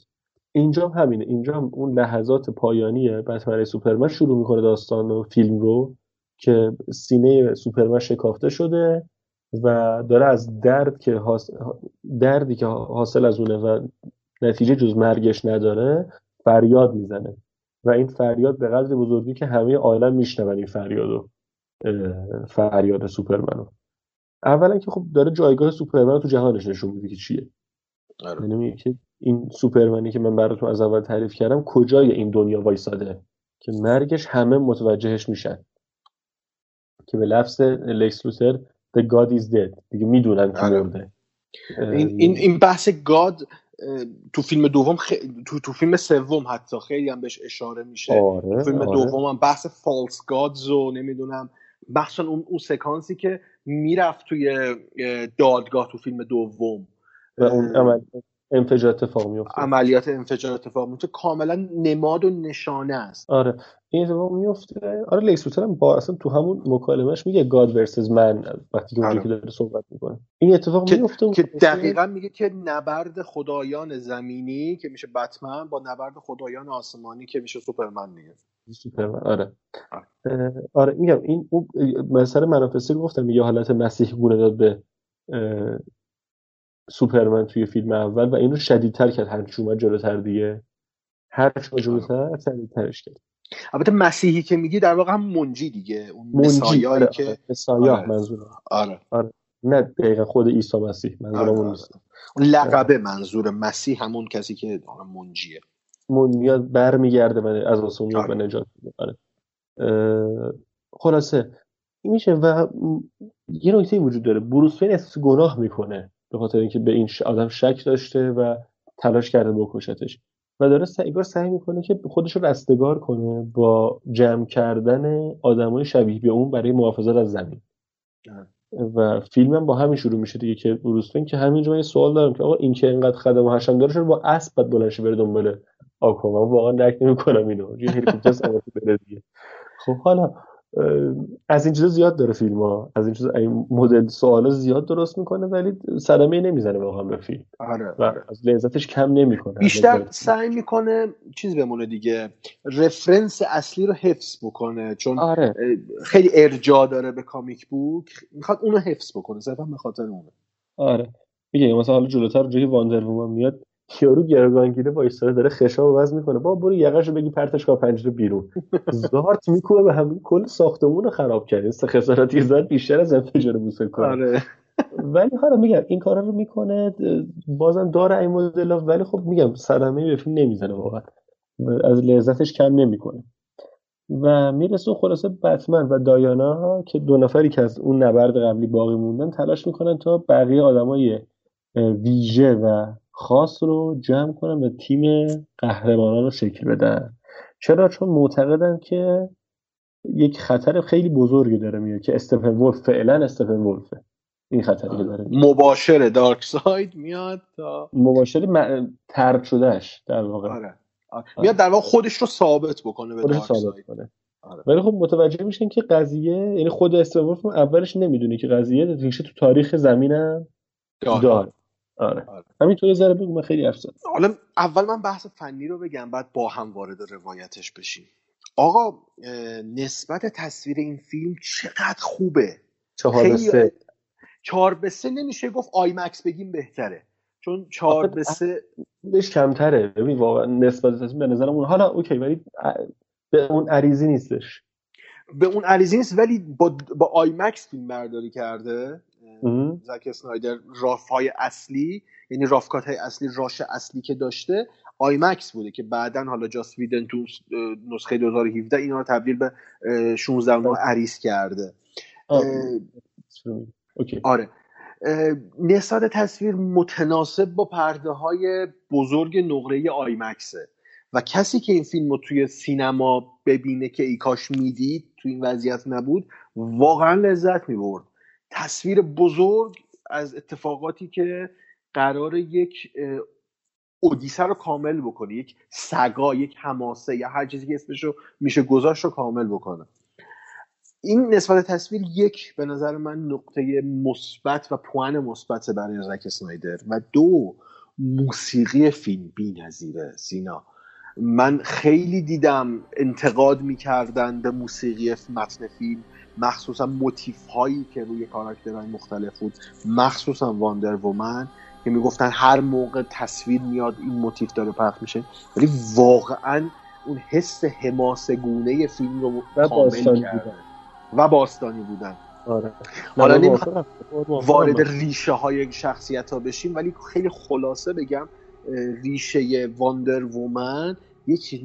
Speaker 2: اینجا هم همینه. اینجا هم اون لحظات پایانی بتمن سوپرمن شروع می‌کنه داستان و فیلم رو که سینه سوپرمن شکافته شده و داره از درد که حاص... دردی که حاصل از اونه و نتیجه جز مرگش نداره فریاد می‌زنه. و این فریاد به قدر بزرگی که همه عالم میشنون این فریادو فریاد سوپرمنو. اولا که خب داره جایگاه سوپرمن تو جهانش نشون میده که چیه.
Speaker 1: آره.
Speaker 2: یعنی که این سوپرمنی که من براتون از اول تعریف کردم کجای این دنیا وایساده؟ که مرگش همه متوجهش میشن. که به لفظ لکس لوتر The God is dead. دیگه می‌دونن که
Speaker 1: آره.
Speaker 2: مرده.
Speaker 1: این, این, این بحث گاد تو فیلم دوم خ... تو, تو فیلم سوم حتی خیلی هم بهش اشاره میشه.
Speaker 2: آره،
Speaker 1: تو فیلم
Speaker 2: آره.
Speaker 1: دوم هم بحث فالس گادز و نمی‌دونم. بخشن اون, اون سکانسی که می‌رفت توی اه، دادگاه تو فیلم دوم.
Speaker 2: و اون عمل انفجار اتفاق میفته
Speaker 1: عملیات انفجار اتفاق میفته کاملا نماد و نشانه است.
Speaker 2: آره. این اتفاق میفته آره لکس لوتر هم با اصلا تو همون مکالمهش میگه God versus man وقتی که اونجا
Speaker 1: آره.
Speaker 2: که داره صحبت می‌کنه. این اتفاق
Speaker 1: که,
Speaker 2: میفته
Speaker 1: که دقیقا میگه که نبرد خدایان زمینی که میشه بتمن با نبرد خدایان آسمانی که میشه سوپرمن دیگه.
Speaker 2: سوپرمن. آره. اه، آره میگم این اون مثلا منافسه گفتم میگه حالت مسیح گونه داد به سوپرمن توی فیلم اول و اینو شدیدتر کرد. هرچی اومد جلوتر دیگه. هرچی جلوتر شدیدترش کرد.
Speaker 1: البته مسیحی که میگی در واقع هم منجی دیگه. اون
Speaker 2: منجی. آره
Speaker 1: که
Speaker 2: آره. مسایح
Speaker 1: آره.
Speaker 2: منظورم.
Speaker 1: آره.
Speaker 2: آره. نه دقیقا خود عیسی مسیح منظورم
Speaker 1: آره،
Speaker 2: اون
Speaker 1: آره.
Speaker 2: نیست.
Speaker 1: اون لقبه منظور مسیح همون کسی که منجیه.
Speaker 2: من میاد بر میگرده و از آسمون
Speaker 1: آره.
Speaker 2: نجات میده. آره. خلاصه میشه و یه نکته وجود داره. بروس وین احساس گناه می‌کنه. به خاطر اینکه به این آدم شک داشته و تلاش کرده بکشتش. و داره سعی انگار سعی می‌کنه که خودش رو رستگار کنه با جمع کردن آدمای شبیه به اون برای محافظت از زمین. و فیلم هم با همین شروع میشه دیگه که بروس وین که همینجا من یه سوال دارم که آقا این که اینقدر خدم و حشم داره چرا با اسب باید بلند شه بره دنبال آکوامان من واقعا درک نمی‌کنم اینو. یه هلیکوپتر سوار بره دیگه. خب حالا از این چیزا زیاد داره فیلم ها از این چیزا این مدل سوالا زیاد درست می‌کنه ولی صدمه نمی‌زنه واقعا به فیلم.
Speaker 1: آره
Speaker 2: و از لذتش کم نمی‌کنه.
Speaker 1: بیشتر سعی می‌کنه چیز بمونه دیگه رفرنس اصلی رو حفظ بکنه چون
Speaker 2: آره.
Speaker 1: خیلی ارجاع داره به کامیک بوک می‌خواد اونو حفظ بکنه صرفا به خاطر اونه.
Speaker 2: آره. میگه مثلا حالا جلوتر جایی واندر وومن میاد یارو گروگانگیره با ایستاده داره خشاب وزن می‌کنه. با برو یقهشو بگی پرتش کن پنجره بیرون. زارت می‌کنه به همین کل ساختمون رو خراب کرد. این سه خسارتی زد بیشتر از انفجار بوسه کنه.
Speaker 1: آره.
Speaker 2: ولی حالا میگم این کارا رو می‌کنه. بازم داره این مدل ولی خب میگم صدمه به فیلم نمی‌زنه واقعا. از لذتش کم نمی‌کنه. و می‌رسه خلاصه بتمن و دایانا که دو نفری که از اون نبرد قبلی باقی موندن تلاش می‌کنن تا بقیه آدمای ویژه و خاص رو جمع کنن و تیم قهرمانان رو شکل بدن چرا؟ چون معتقدن که یک خطر خیلی بزرگی داره میاد که Steppenwolf فعلا Steppenwolf ه. این خطری که داره
Speaker 1: مباشر Darkseid میاد تا
Speaker 2: مباشر م... طرد شده‌ش در واقع.
Speaker 1: آره آره. میاد در واقع خودش رو ثابت بکنه به دارک
Speaker 2: ثابت
Speaker 1: ساید.
Speaker 2: کنه.
Speaker 1: آره.
Speaker 2: ولی خب متوجه میشن که قضیه یعنی خود استفن اولش نمی‌دونه که قضیه ریشه تو تاریخ زمینم
Speaker 1: داره.
Speaker 2: داره آره. همین تو یه ذره بگو من خیلی حرف زدم.
Speaker 1: حالا اول من بحث فنی رو بگم بعد با هم وارد روایتش بشیم. آقا نسبت تصویر این فیلم چقدر خوبه؟
Speaker 2: چهار به سه.
Speaker 1: چهار به سه نمیشه گفت IMAX بگیم بهتره. چون چهار به سه
Speaker 2: بهش کمتره. ببین واقعا نسبت تصویر به نظرم اون حالا اوکی ولی به اون عریضی نیستش.
Speaker 1: به اون عریضی نیست ولی با, با IMAX فیلم برداری کرده. زک اسنایدر rough های اصلی یعنی rough cut های اصلی راش اصلی که داشته آیمکس بوده که بعدا حالا جاس ویدن تو نسخه 2017 اینا رو تبدیل به اه، 16 9 عریض کرده.
Speaker 2: آه.
Speaker 1: اه،
Speaker 2: اوکی.
Speaker 1: آره. نسبت تصویر متناسب با پرده های بزرگ نقره آیمکسه. و کسی که این فیلم رو توی سینما ببینه که ای کاش می‌دید تو این وضعیت نبود واقعا لذت می‌برد. تصویر بزرگ از اتفاقاتی که قرار یک اودیسه رو کامل بکنه یک سگا یک حماسه یا هر چیزی که اسمش رو میشه گذاشت رو کامل بکنه. این نسبت تصویر یک به نظر من نقطه مثبت و پوان مثبت برای زک اسنایدر و دو موسیقی فیلم بی‌نظیره. سینا من خیلی دیدم انتقاد می‌کردن به موسیقی متن فیلم. مخصوصا موتیف هایی که روی کاراکترهای مختلف بود. مخصوصا Wonder Woman که می‌گفتن هر موقع تصویر میاد این موتیف داره پخش میشه. ولی واقعا اون حس حماسه گونه فیلم رو
Speaker 2: و
Speaker 1: کامل
Speaker 2: باستانی بودن.
Speaker 1: و باستانی بودن.
Speaker 2: آره.
Speaker 1: حالا وارد. ریشه های شخصیت ها بشیم ولی خیلی خلاصه بگم ریشه Wonder Woman یک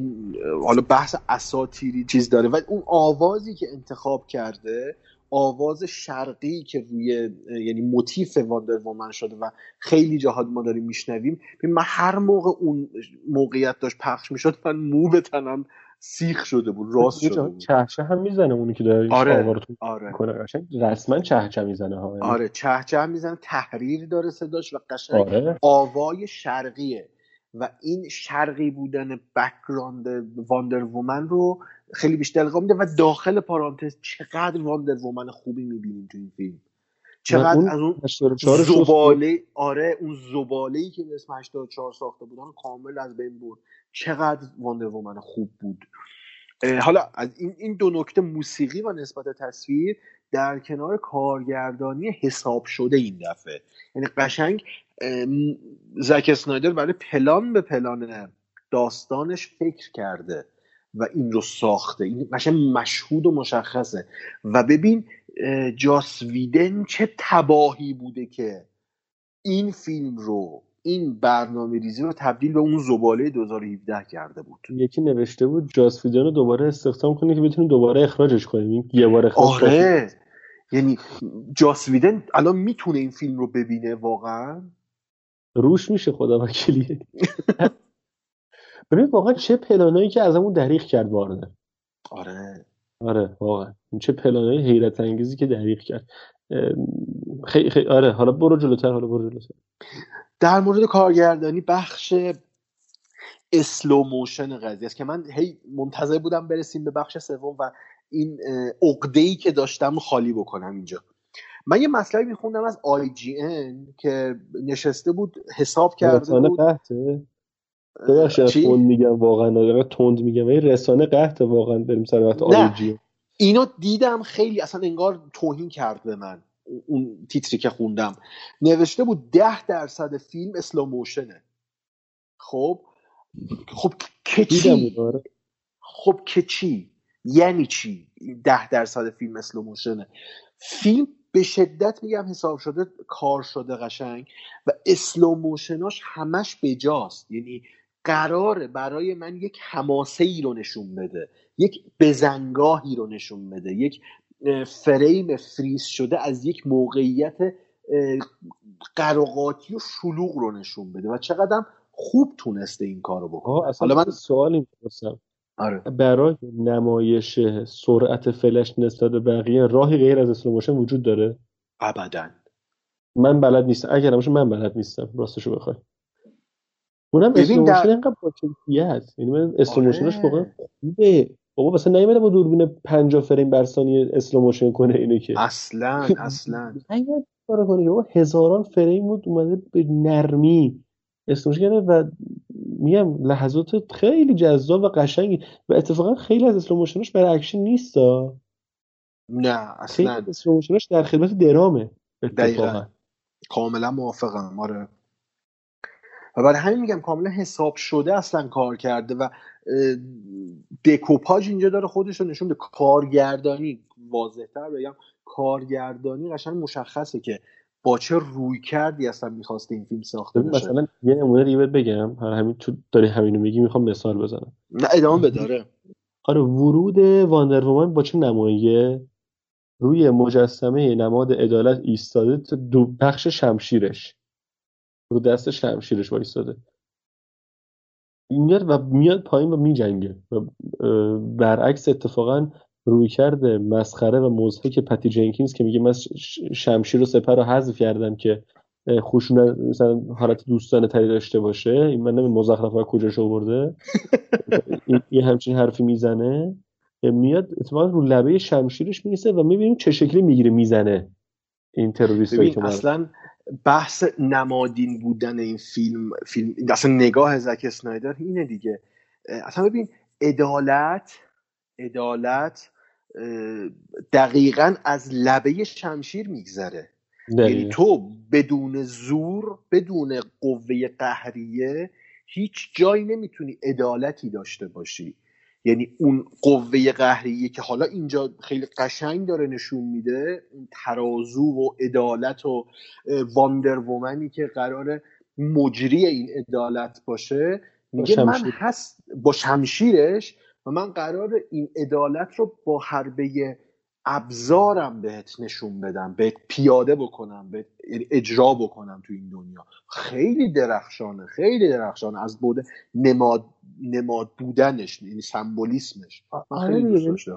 Speaker 1: حالا بحث اساتیری چیز داره و اون آوازی که انتخاب کرده آواز شرقی که روی یعنی موتیف واندر وومن شده و خیلی جاها ما داریم میشنویم من هر موقع اون موقعیت داشت پخش می‌شد من مو به تنم سیخ شده بود راست شده بود
Speaker 2: چهچه هم می‌زنه اونی که داره
Speaker 1: آره، آره.
Speaker 2: می‌کنه قشنگ رسما چهچه می‌زنه ها یعنی
Speaker 1: آره چه چه می‌زنه تحریر داره صداش و قشنگ
Speaker 2: آره.
Speaker 1: آوای شرقیه و این شرقی بودن background Wonder Woman رو خیلی بیشتر القا میده و داخل پرانتز چقدر Wonder Woman خوبی می‌بینیم تو این فیلم. چقدر
Speaker 2: اون
Speaker 1: از اون
Speaker 2: 84 رو شست
Speaker 1: زباله آره اون زباله ای که به اسم 84 ساخته بودن کامل از بین برد. چقدر Wonder Woman خوب بود. حالا از این این دو نکته موسیقی و نسبت تصویر در کنار کارگردانی حساب شده این دفعه. یعنی قشنگ زک اسنایدر برای پلان به پلان داستانش فکر کرده و این رو ساخته. این مشهود و مشخصه. و ببین جاس ویدن چه تباهی بوده که این فیلم رو این برنامه ریزی رو تبدیل به اون زباله 2017 کرده بود.
Speaker 2: یکی نوشته بود جاس ویدن رو دوباره استخدام کنه که بتونیم دوباره اخراجش کنیم این یه بار اخراج.
Speaker 1: آره. یعنی جاس ویدن الان می‌تونه این فیلم رو ببینه واقعا؟
Speaker 2: روش میشه خدا وکیلی. ببین واقعا چه پلانایی که از همون دریغ کرد وارنر
Speaker 1: آره.
Speaker 2: آره واقعا. چه پلانای حیرت انگیزی که دریغ کرد. خیلی خیلی آره حالا برو جلوتر حالا برو جلوتر.
Speaker 1: در مورد کارگردانی بخش slow motion قضیه است که من هی منتظر بودم برسیم به بخش سوم و این عقده ای که داشتم خالی بکنم اینجا. من یه مطلبی میخوندم از آی جی ان که نشسته بود حساب کرده بود.
Speaker 2: قحطه؟ ببخشید؟ تند میگم واقعا دقیقا تند میگم. ولی رسانه قحطه واقعا بریم سر وقت. آیجی
Speaker 1: اینو دیدم خیلی اصلا انگار توهین کرد به من. اون تیتری که خوندم. نوشته بود ده درصد فیلم اسلو موشنه خب؟ خب که چی؟
Speaker 2: آره.
Speaker 1: خب که چی؟ یعنی چی؟ ده درصد فیلم slow motion ه فیلم به شدت میگم حساب شده کار شده قشنگ و slow motion اش همش بجاست. یعنی قراره برای من یک حماسه ای رو نشون بده یک بزنگاهی رو نشون بده یک فریم فریز شده از یک موقعیت قر و قاطی و شلوغ رو نشون بده. و چقدر خوب تونسته این کارو بکنه. حالا
Speaker 2: من
Speaker 1: من
Speaker 2: سوالی می‌پرسم.
Speaker 1: آره.
Speaker 2: برای نمایش سرعت فلش نسبت به بقیه راهی غیر از slow motion وجود داره؟
Speaker 1: ابدا.
Speaker 2: من بلد نیستم. اگر باشه من بلد نیستم. راستشو بخوای. اونم
Speaker 1: ببین
Speaker 2: slow
Speaker 1: در-
Speaker 2: اینقدر با کیفیت یعنی من slow
Speaker 1: آره.
Speaker 2: واقعا خوبه. بابا مثلا نیومده با دوربین 50 فریم بر ثانیه slow motion کنه اینو که.
Speaker 1: اصلا اصلا.
Speaker 2: نیومد کارو کنه هزاران فریم بود اومده به نرمی. motion کرده و میگم لحظات خیلی جذاب و قشنگی و اتفاقا خیلی از slow motion ش برای اکشن نیستا
Speaker 1: نه اصلا.
Speaker 2: از slow motion ش در خدمت درامه اتفاقا.
Speaker 1: دقیقا. کاملا موافقم آره. و برای همین میگم کاملا حساب شده اصلا کار کرده و اه، دکوپاژ اینجا داره خودش رو نشون میده. کارگردانی واضحتر بگم کارگردانی قشنگ مشخصه که با چه روی کردی اصلا می‌خواسته این فیلم ساخته بشه؟
Speaker 2: مثلا یه نمونه دیگه بگم. هر همین تو داری همینو میگی می‌خوام مثال بزنم.
Speaker 1: نه ادامه بداره
Speaker 2: آره. ورود واندر وومن با چه نماییه؟ روی مجسمه نماد عدالت ایستاده تو دو بخش شمشیرش. رو دست شمشیرش وایستاده. میاد و میاد پایین و میجنگه. و برعکس اتفاقا روی کرده مسخره و مضحک پتی جنکینز که میگه من شمشیر و سپر رو حذف کردم که خشونت مثلا حالت دوستانه تری داشته باشه. این من نمی کجاش آورده این یه همچین حرفی می‌زنه. میاد اتفاقا رو لبه شمشیرش می‌رسه و می‌بینیم چه شکلی می‌گیره می‌زنه. این تروریست که
Speaker 1: اصلا بحث نمادین بودن این فیلم فیلم اصلا نگاه زک اسنایدر اینه دیگه. اصلا ببین عدالت عدالت دقیقا از لبه شمشیر میگذره. یعنی تو بدون زور بدون قوه قهریه هیچ جایی نمی‌تونی عدالتی داشته باشی. یعنی اون قوه قهریه که حالا اینجا خیلی قشنگ داره نشون میده اون ترازو و عدالت و واندر وومنی که قرار مجری این عدالت باشه میگه من هست با شمشیرش و من قرار این عدالت رو با حربه ابزارم بهت نشون بدم بهت پیاده بکنم بهت یعنی اجرا بکنم تو این دنیا. خیلی درخشانه خیلی درخشانه. از بود نماد نماد بودنش یعنی سمبولیسمش.
Speaker 2: آره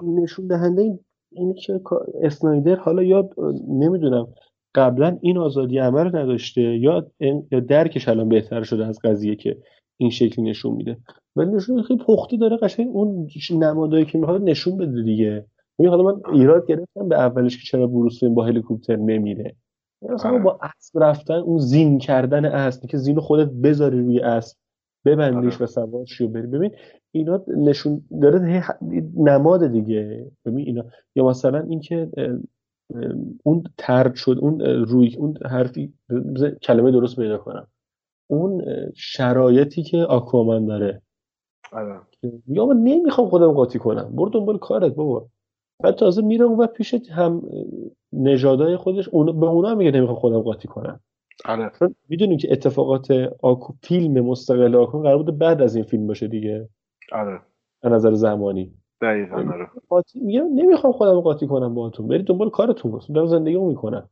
Speaker 2: نشون دهنده این که اسنایدر حالا یا نمی‌دونم قبلا این آزادی عمل رو نداشته یا یا درکش الان بهتر شده از قضیه که این شکلی نشون میده. ولی نشون خیلی پخته داره قشنگ اون نمادایی که می‌خواد نشون بده دیگه. می حالا من ایراد گرفتم به اولش که چرا بروس با هلیکوپتر نمیره. مثلا آره. با اسب رفتن اون زین کردن اسب که زینو خودت بذاری روی اسب ببندیش آره. و سوار و بری. ببین اینا نشون داره نماد دیگه. ببین اینا یا مثلا اینکه اون ترد شد اون روی اون حرفی کلمه درست پیدا کنم. اون شرایطی که آکوامن داره.
Speaker 1: آره.
Speaker 2: یا من نمی‌خوام خودم قاطی کنم. برو دنبال کارت بابا. بعد تازه میره اون و پیش هم نژادای خودش. اون به اونا میگه نمی‌خوام خودم قاطی کنم.
Speaker 1: آره.
Speaker 2: می‌دونیم که اتفاقات آکو فیلم مستقل آکو قرار بوده بعد از این فیلم باشه دیگه.
Speaker 1: آره.
Speaker 2: به نظر زمانی.
Speaker 1: دقیقاً آره.
Speaker 2: قاطی میگه نمی‌خوام خودم قاطی کنم باهاتون. برید دنبال کارتون دارم زندگی می‌کنم.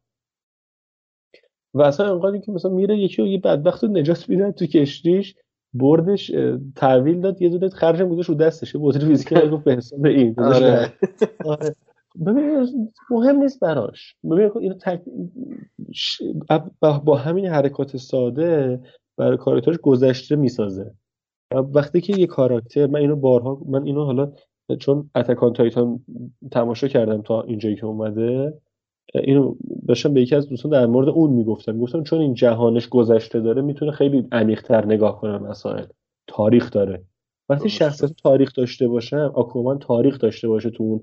Speaker 2: و اصلا انقدری که مثلا میره یکی و یه بدبخت رو نجات میدن تو کشتیش بردش تحویل داد یه دونه خرجم گذاشت رو دستش یه بطری ویسکی گفت به حساب این
Speaker 1: آره.
Speaker 2: آره. ببین مهم نیست براش ببین اینو تک... با همین حرکات ساده برای کاراکترش گذشته می‌سازه وقتی که یه کاراکتر من اینو بارها من اینو حالا چون اتکان تایتان تماشا کردم تا اینجایی که اومده اینو داشتم به یکی از دوستان در مورد اون می‌گفتم. گفتم چون این جهانش گذشته داره می‌تونه خیلی عمیق‌تر نگاه کنه مسائل. تاریخ داره. وقتی شخصیت تاریخ داشته باشه آکومان تاریخ داشته باشه تو اون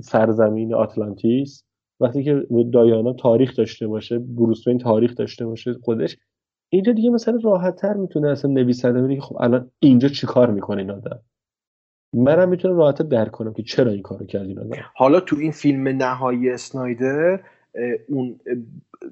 Speaker 2: سرزمین آتلانتیس. وقتی که دایانا تاریخ داشته باشه بروس تاریخ داشته باشه خودش اینجا دیگه مثلا راحت تر می‌تونه اصلا نویسنده بگه خب الان اینجا چیکار می‌کنه این آدم. منم می‌تونم راحت درک کنم که چرا این کارو کرد این
Speaker 1: حالا تو این فیلم نهایی اسنایدر اون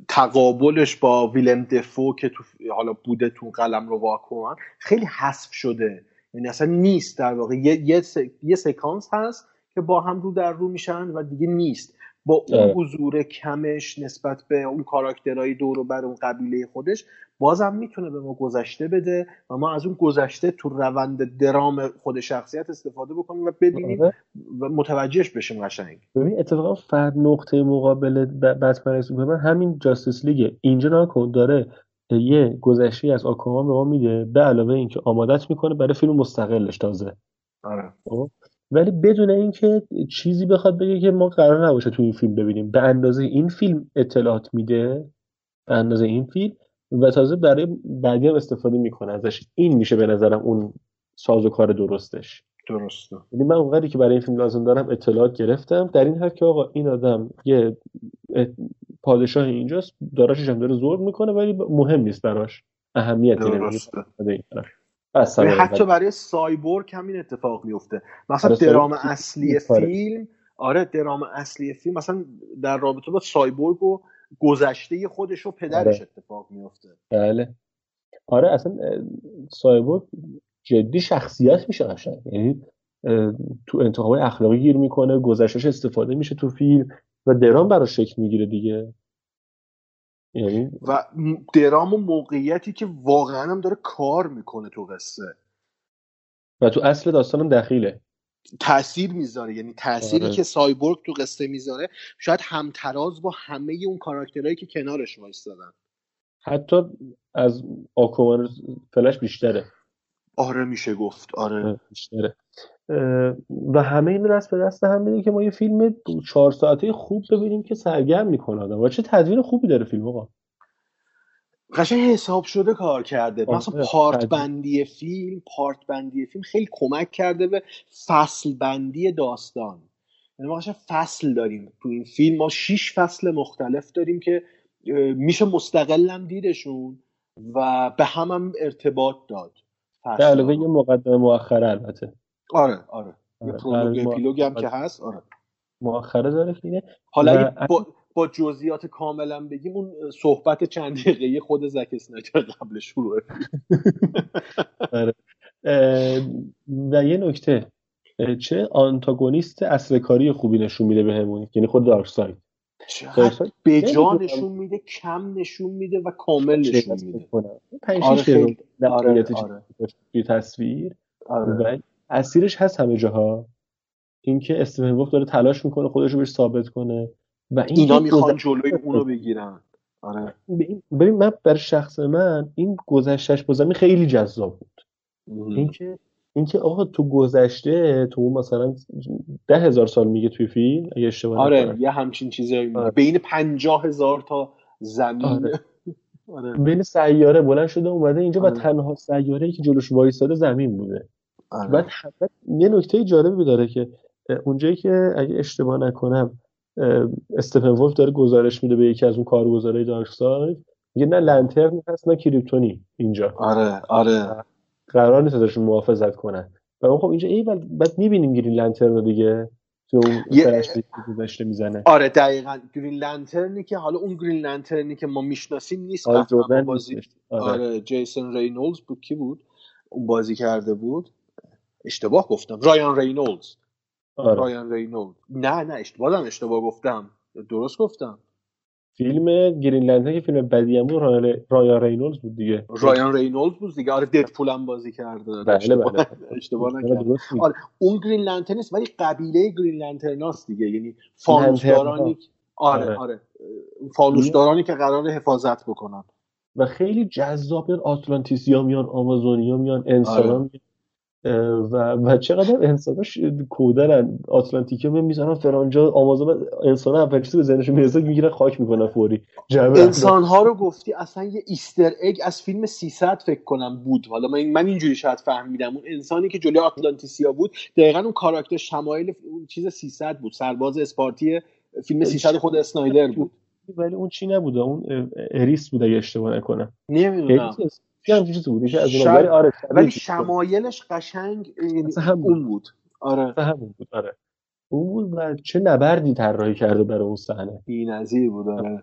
Speaker 1: تقابلش با ویلم دفو که تو حالا بوده تو قلم رو واکن خیلی حذف شده. یعنی اصلا نیست در واقع. یه, یه, یه سکانس هست که با هم رو در رو میشن و دیگه نیست. با اون حضور کمش نسبت به اون کاراکترهای دور و بر اون قبیله خودش بازم می‌تونه به ما گذشته بده و ما از اون گذشته تو روند درام خود شخصیت استفاده بکنیم و ببینیم آره. و متوجهش بشیم قشنگ.
Speaker 2: ببین اتفاقا فرد نقطه مقابل بتمن سوپرمن همین جاستس لیگه. اینجا نکن داره یه گذشته از آکوامان به ما میده. به علاوه اینکه آمادت می‌کنه برای فیلم مستقلش تازه.
Speaker 1: آره.
Speaker 2: خب؟ ولی بدون اینکه چیزی بخواد بگه که ما قرار نباشه تو این فیلم ببینیم. به اندازه این فیلم اطلاعات میده؟ به اندازه این فیلم و تازه برای بعدی هم استفاده می‌کنه ازش. این میشه به نظرم اون ساز و کار درستش.
Speaker 1: درسته.
Speaker 2: یعنی من اونقدری که برای این فیلم لازم دارم اطلاعات گرفتم. در این حد که آقا این آدم یه پادشاه اینجاست داراشش هم داره زور می‌کنه ولی مهم نیست براش. اهمیتی نمیده
Speaker 1: حتی برای سایبورگ همین اتفاق میفته مثلا درام اصلی فیلم آره درام اصلی فیلم مثلا در رابطه با سایبورگ و گذشته خودش و پدرش آره. اتفاق میفته
Speaker 2: بله. آره اصلا سایبورگ جدی شخصیت میشه قشنگ. یعنی تو انتخاب اخلاقی گیر می‌کنه گذشتش استفاده میشه تو فیلم و درام براش شکل می‌گیره دیگه. یعنی
Speaker 1: و درام و موقعیتی که واقعا هم داره کار می‌کنه تو قصه.
Speaker 2: و تو اصل داستانم دخیله.
Speaker 1: تاثیر می‌ذاره یعنی تأثیری آره. که سایبورگ تو قصه می‌ذاره شاید همتراز با همه اون کاراکترهایی که کنارش وایستادن.
Speaker 2: حتی از آکومان فلش بیشتره.
Speaker 1: آره میشه گفت. آره.
Speaker 2: بیشتره. و همه این دست به دست هم میده که ما یه فیلم چهار ساعته خوب ببینیم که سرگرم می‌کنه آدم. و چه تدوین خوبی داره فیلم آقا.
Speaker 1: قشنگ حساب شده کار کرده. مثلا پارت بندی فیلم پارت بندی فیلم خیلی کمک کرده به فصل بندی داستان. یعنی ما فصل داریم تو این فیلم. ما شیش فصل مختلف داریم که میشه مستقلم دیدشون و به هم, هم ارتباط داد.
Speaker 2: به علاوه یه مقدمه مؤخره البته.
Speaker 1: آره آره. یه پرولوگ اپیلوگ هم که هست آره.
Speaker 2: مؤخره داره
Speaker 1: حالا با, با جزئیات کاملا بگیم اون صحبت چند دقیقه خود زک اسنایدر قبل شروع.
Speaker 2: آره. و یه نکته چه آنتاگونیست اصل کاری خوبی نشون میده بهمون؟ یعنی خود دارک ساید.
Speaker 1: به جا نشون میده کم نشون میده و کامل نشون میده.
Speaker 2: پنج آره آره آره. تصویر. آره. و اثیرش هست همه جاها. اینکه استیون داره تلاش می‌کنه خودش رو بهش ثابت کنه.
Speaker 1: و این اینا می‌خوان جلوی اونو بگیرن آره
Speaker 2: ببین من بر شخص من این گذشتش با خیلی جذاب بود اینکه اینکه آقا تو گذشته تو مثلا ده هزار سال میگه توی فیلم اگه اشتباه
Speaker 1: آره یه همچین چیزی آره. بین پنجاه هزار تا زمین آره.
Speaker 2: آره. بین سیاره بلند شده اومده اینجا آره. و تنها سیاره ای که جلوش وایساده زمین بوده آره. بعد یه نکته جالبی داره که اونجایی که اگه اشتباه نکنم استفن ولف داره گزارش میده به یکی از اون کارگزارای دارک ساید میگه نه لنترن هست نه کریپتونی اینجا.
Speaker 1: آره آره.
Speaker 2: قرار نیست ازشون محافظت کنن. و خب اینجا ای بعد می‌بینیم گرین لنترن دیگه. تو گذشته می‌زنه.
Speaker 1: آره دقیقا. Green Lantern ی که حالا اون Green Lantern ی که ما می‌شناسیم نیست.
Speaker 2: آره
Speaker 1: بازی آره. آره جیسون رینولز بود کی بود؟ اون بازی کرده بود. اشتباه گفتم. رایان رینولز آره. رایان رینولدز نه نه اشتباه اشتباه گفتم. درست گفتم.
Speaker 2: فیلم Green Lantern که فیلم بدی هم بود رایان رینولز بود دیگه.
Speaker 1: رایان رینولز بود دیگه. آره ددپول هم بازی کرده.
Speaker 2: بله بله
Speaker 1: اشتباه نکردم آره اون Green Lantern است ولی قبیله Green Lantern هاست دیگه. یعنی فانوسدارانی آره آره, آره. فانوسدارانی که قرار حفاظت بکنن.
Speaker 2: و خیلی جذاب میان آتلانتیسیا میان آمازونیا میان انسان آره. و و چقدر انساناش کودرن آتلانتیکا می‌ذارن فرانجا آمازون انسان اول چیزی به ذهنشون می‌رسه می‌گیرن خاک می‌کنن فوری.
Speaker 1: انسان ها رو گفتی اصلا یه ایستر اگ از فیلم 300 فکر کنم بود. حالا من من اینجوری شاید فهمیدم. اون انسانی که جلوی آتلانتیسیا بود دقیقا اون کاراکتر شمایل اون چیز 300 بود. سرباز اسپارتی فیلم 300 خود اسنایدر بود.
Speaker 2: ولی اون چی نبوده؟ اون اریس بوده اگه اشتباه نکنم.
Speaker 1: نمی‌دونم.
Speaker 2: بود.
Speaker 1: شاید... آره ولی شمایلش قشنگ یعنی اون بود.
Speaker 2: آره. همون بود آره. اون بود و چه نبردی طراحی کرده برای اون صحنه.
Speaker 1: بی‌نظیر بود آره.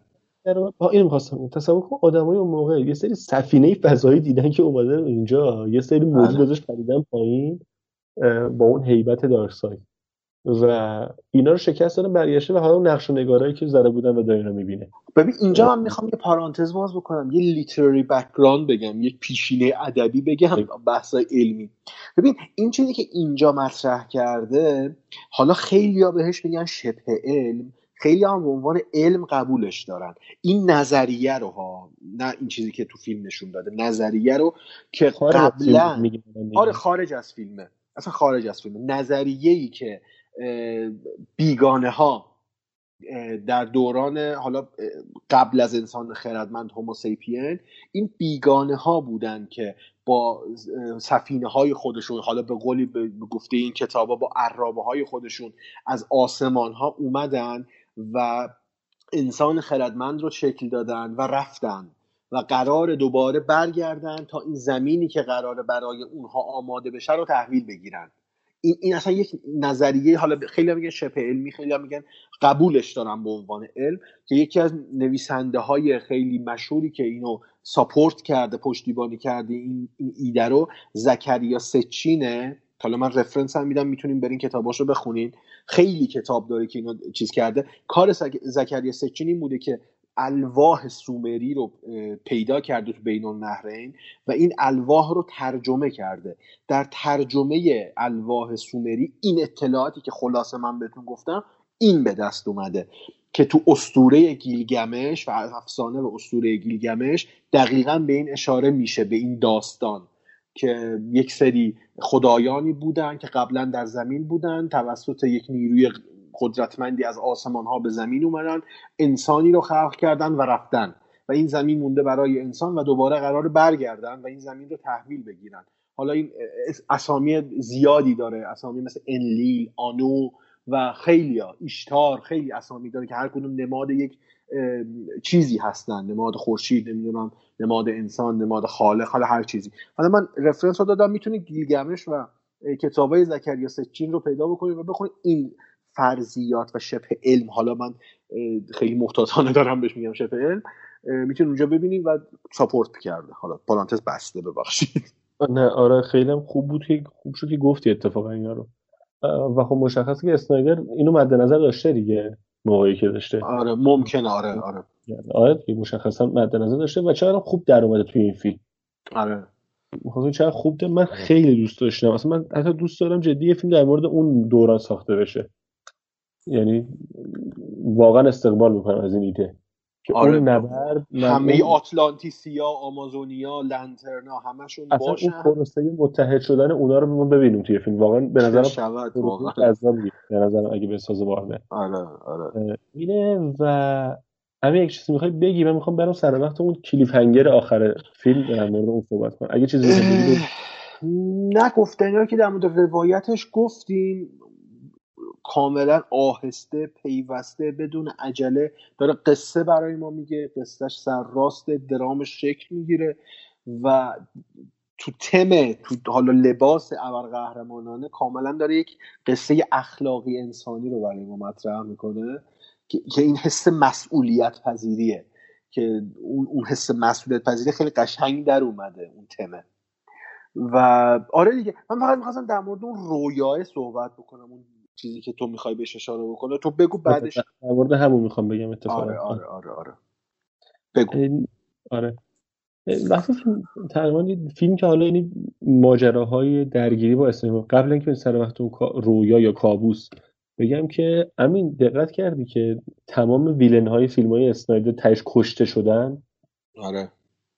Speaker 2: با این می‌خواستم تصور کن آدمای اون موقع یه سری سفینه فضایی دیدن که اومده اینجا یه سری موجود ازش پریدن پایین با اون هیبت دارکساید و اینا رو شکست دادن برگشته و حالا نقش و نگارایی که زده بودن و دایانا می‌بینه.
Speaker 1: ببین اینجا من می‌خوام یه پارانتز باز بکنم یه literary background بگم یک پیشینه ادبی بگم بحثای علمی. ببین این چیزی که اینجا مطرح کرده حالا خیلی ها بهش میگن شبه علم خیلی هم به عنوان علم قبولش دارن. این نظریه رو ها نه این چیزی که تو فیلم نشون داده نظریه رو که قبلا آره خارج از فیلمه. اصلا خارج از فیلم نظریه ای که بیگانه ها در دوران حالا قبل از انسان خردمند هوموسیپین این بیگانه ها بودن که با سفینه های خودشون حالا به قولی به گفته این کتابا با عرابه های خودشون از آسمان ها اومدن و انسان خردمند رو شکل دادن و رفتن و قرار دوباره برگردن تا این زمینی که قراره برای اونها آماده بشه رو تحویل بگیرن. این, این اصلا یک نظریه حالا خیلی میگن شبه علمی خیلی میگن قبولش دارم به عنوان علم که یکی از نویسنده های خیلی مشهوری که اینو ساپورت کرده پشتیبانی کرده این, این ایده رو زکریا سچینه. حالا من رفرنس هم میدم می‌تونیم برین کتاباش رو بخونین. خیلی کتاب داره که اینو چیز کرده. کار زکریا سچین این بوده که الواح سومری رو پیدا کرده تو بین النهرین و این الواح رو ترجمه کرده. در ترجمه الواح سومری این اطلاعاتی که خلاصه من بهتون گفتم این به دست اومده که تو استوره گیلگمش و افسانه و استوره گیلگمش دقیقا به این اشاره میشه به این داستان که یک سری خدایانی بودن که قبلا در زمین بودن توسط یک نیروی قدرتمندی از آسمان ها به زمین اومدن انسانی رو خلق کردن و رفتن. و این زمین مونده برای انسان و دوباره قرار برگردن و این زمین رو تحویل بگیرن. حالا این اسامی زیادی داره اسامی مثل انلیل آنو و خیلی ها اشتار خیلی اسامی داره که هر کدوم نماد یک چیزی هستن. نماد خورشید نمی‌دونم نماد انسان نماد خالق حالا هر چیزی. حالا من رفرنس رو دادم می‌تونید گیلگمش و کتابای زکریا سچین رو پیدا بکنید و بخونید. این فرضیات و شبه علم. حالا من خیلی محتاطانه دارم بهش میگم شبه علم. می‌تونید اونجا ببینید و ساپورت کرده. حالا پالانتز بسته ببخشید.
Speaker 2: نه آره خیلی هم خوب بود که خوب شد که گفتی اتفاقا اینا رو. و خب مشخصه که اسنایدر اینو مد نظر داشته دیگه موقعی که داشته.
Speaker 1: آره ممکنه آره آره.
Speaker 2: آره دیگه مشخصا مد نظر داشته و چقدر خوب در اومده توی این فیلم.
Speaker 1: آره.
Speaker 2: خب چقدر خوب ده. من خیلی دوست داشتم. اصلا من حتی دوست دارم جدی یه فیلم در مورد اون دوران ساخته بشه. یعنی واقعا استقبال می‌کنم از این ایده که
Speaker 1: آره.
Speaker 2: اون نبرد
Speaker 1: همه آتلانتیسیا آمازونیا لنترنا همشون
Speaker 2: اصلا
Speaker 1: باشن.
Speaker 2: اون پروسه متحد شدن اونا رو ما ببینیم توی فیلم. واقعا به نظرم
Speaker 1: شود واقعا.
Speaker 2: به نظرم اگه به ساز
Speaker 1: آره آره.
Speaker 2: اینه و همین یک چیزی می‌خوای بگی. من می‌خوام برم سر وقت اون کلیف هنگر آخر فیلم در مورد اون صحبت کنم. اگه چیزی
Speaker 1: گفتنی که در مورد روایتش گفتیم. کاملا آهسته پیوسته بدون عجله. داره قصه برای ما میگه قصهش سر راست درامش شکل می‌گیره و تو تم تو حالا لباس ابرقهرمانانه کاملا داره یک قصه اخلاقی انسانی رو برای ما مطرح می‌کنه که این حس مسئولیت پذیریه که اون اون حس مسئولیت پذیری خیلی قشنگ در اومده اون تمه و آره دیگه من فقط می‌خواستم در مورد اون رویاه صحبت بکنم اون چیزی که تو می‌خوای بهش اشاره بکنه تو بگو بعدش.
Speaker 2: در مورد همون می‌خوام بگم اتفاقا.
Speaker 1: آره آره آره آره. بگو.
Speaker 2: آره. وقتی فیلم تقریبا فیلم که حالا یعنی ماجراهای درگیری با اسم قبل اینکه سر وقت اون رویا یا کابوس بگم که امین دقت کردی که تمام villain های فیلم های اسنایدر تهش کشته شدن؟
Speaker 1: آره.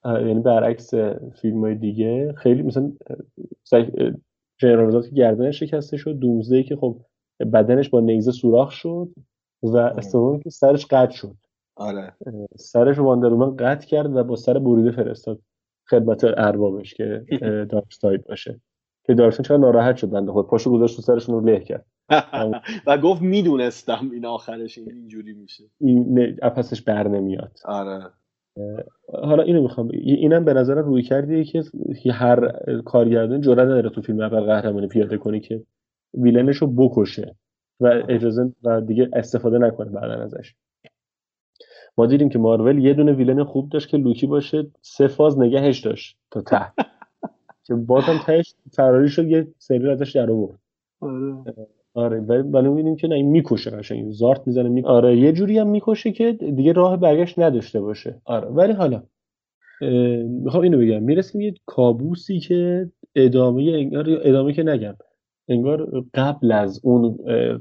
Speaker 2: یعنی برعکس فیلم های دیگه. خیلی مثلا جنرال که گردنش شکسته شد دومزدی که خب بدنش با نیزه سوراخ شد و استپن‌ولف که سرش قطع شد.
Speaker 1: آره.
Speaker 2: سرش واندرومن قطع کرد و با سر بریده فرستاد خدمت اربابش که دارک ساید باشه. که دارکسون چقدر ناراحت شد بنده خود پاشو گذاشت تو سرشون رو له کرد.
Speaker 1: و گفت می‌دونستم این آخرش اینجوری میشه.
Speaker 2: این پسش بر نمیاد.
Speaker 1: آره.
Speaker 2: حالا اینو می‌خوام اینم به نظرم روی کردیه که هر کارگردان جرأت نداره تو فیلم اول قهرمانی پیاده کنی که ویلنش رو بکشه و اجازه و دیگه استفاده نکنه بعدا ازش. ما دیدیم که مارول یه دونه ویلن خوب داشت که لوکی باشه سه فاز نگهش داشت تا ته. که بازم تهش فراری شد یه سری ازش در آورد. آره. ولی ولی می‌بینیم که نه این می‌کشه قشنگ. زارت می‌زنه می... آره. یه جوری هم می‌کشه که دیگه راه برگشت نداشته باشه. آره. ولی حالا می‌خوام اینو بگم. می‌رسیم یه کابوسی که ادامه انگار ادامه که نگم. انگار قبل از اون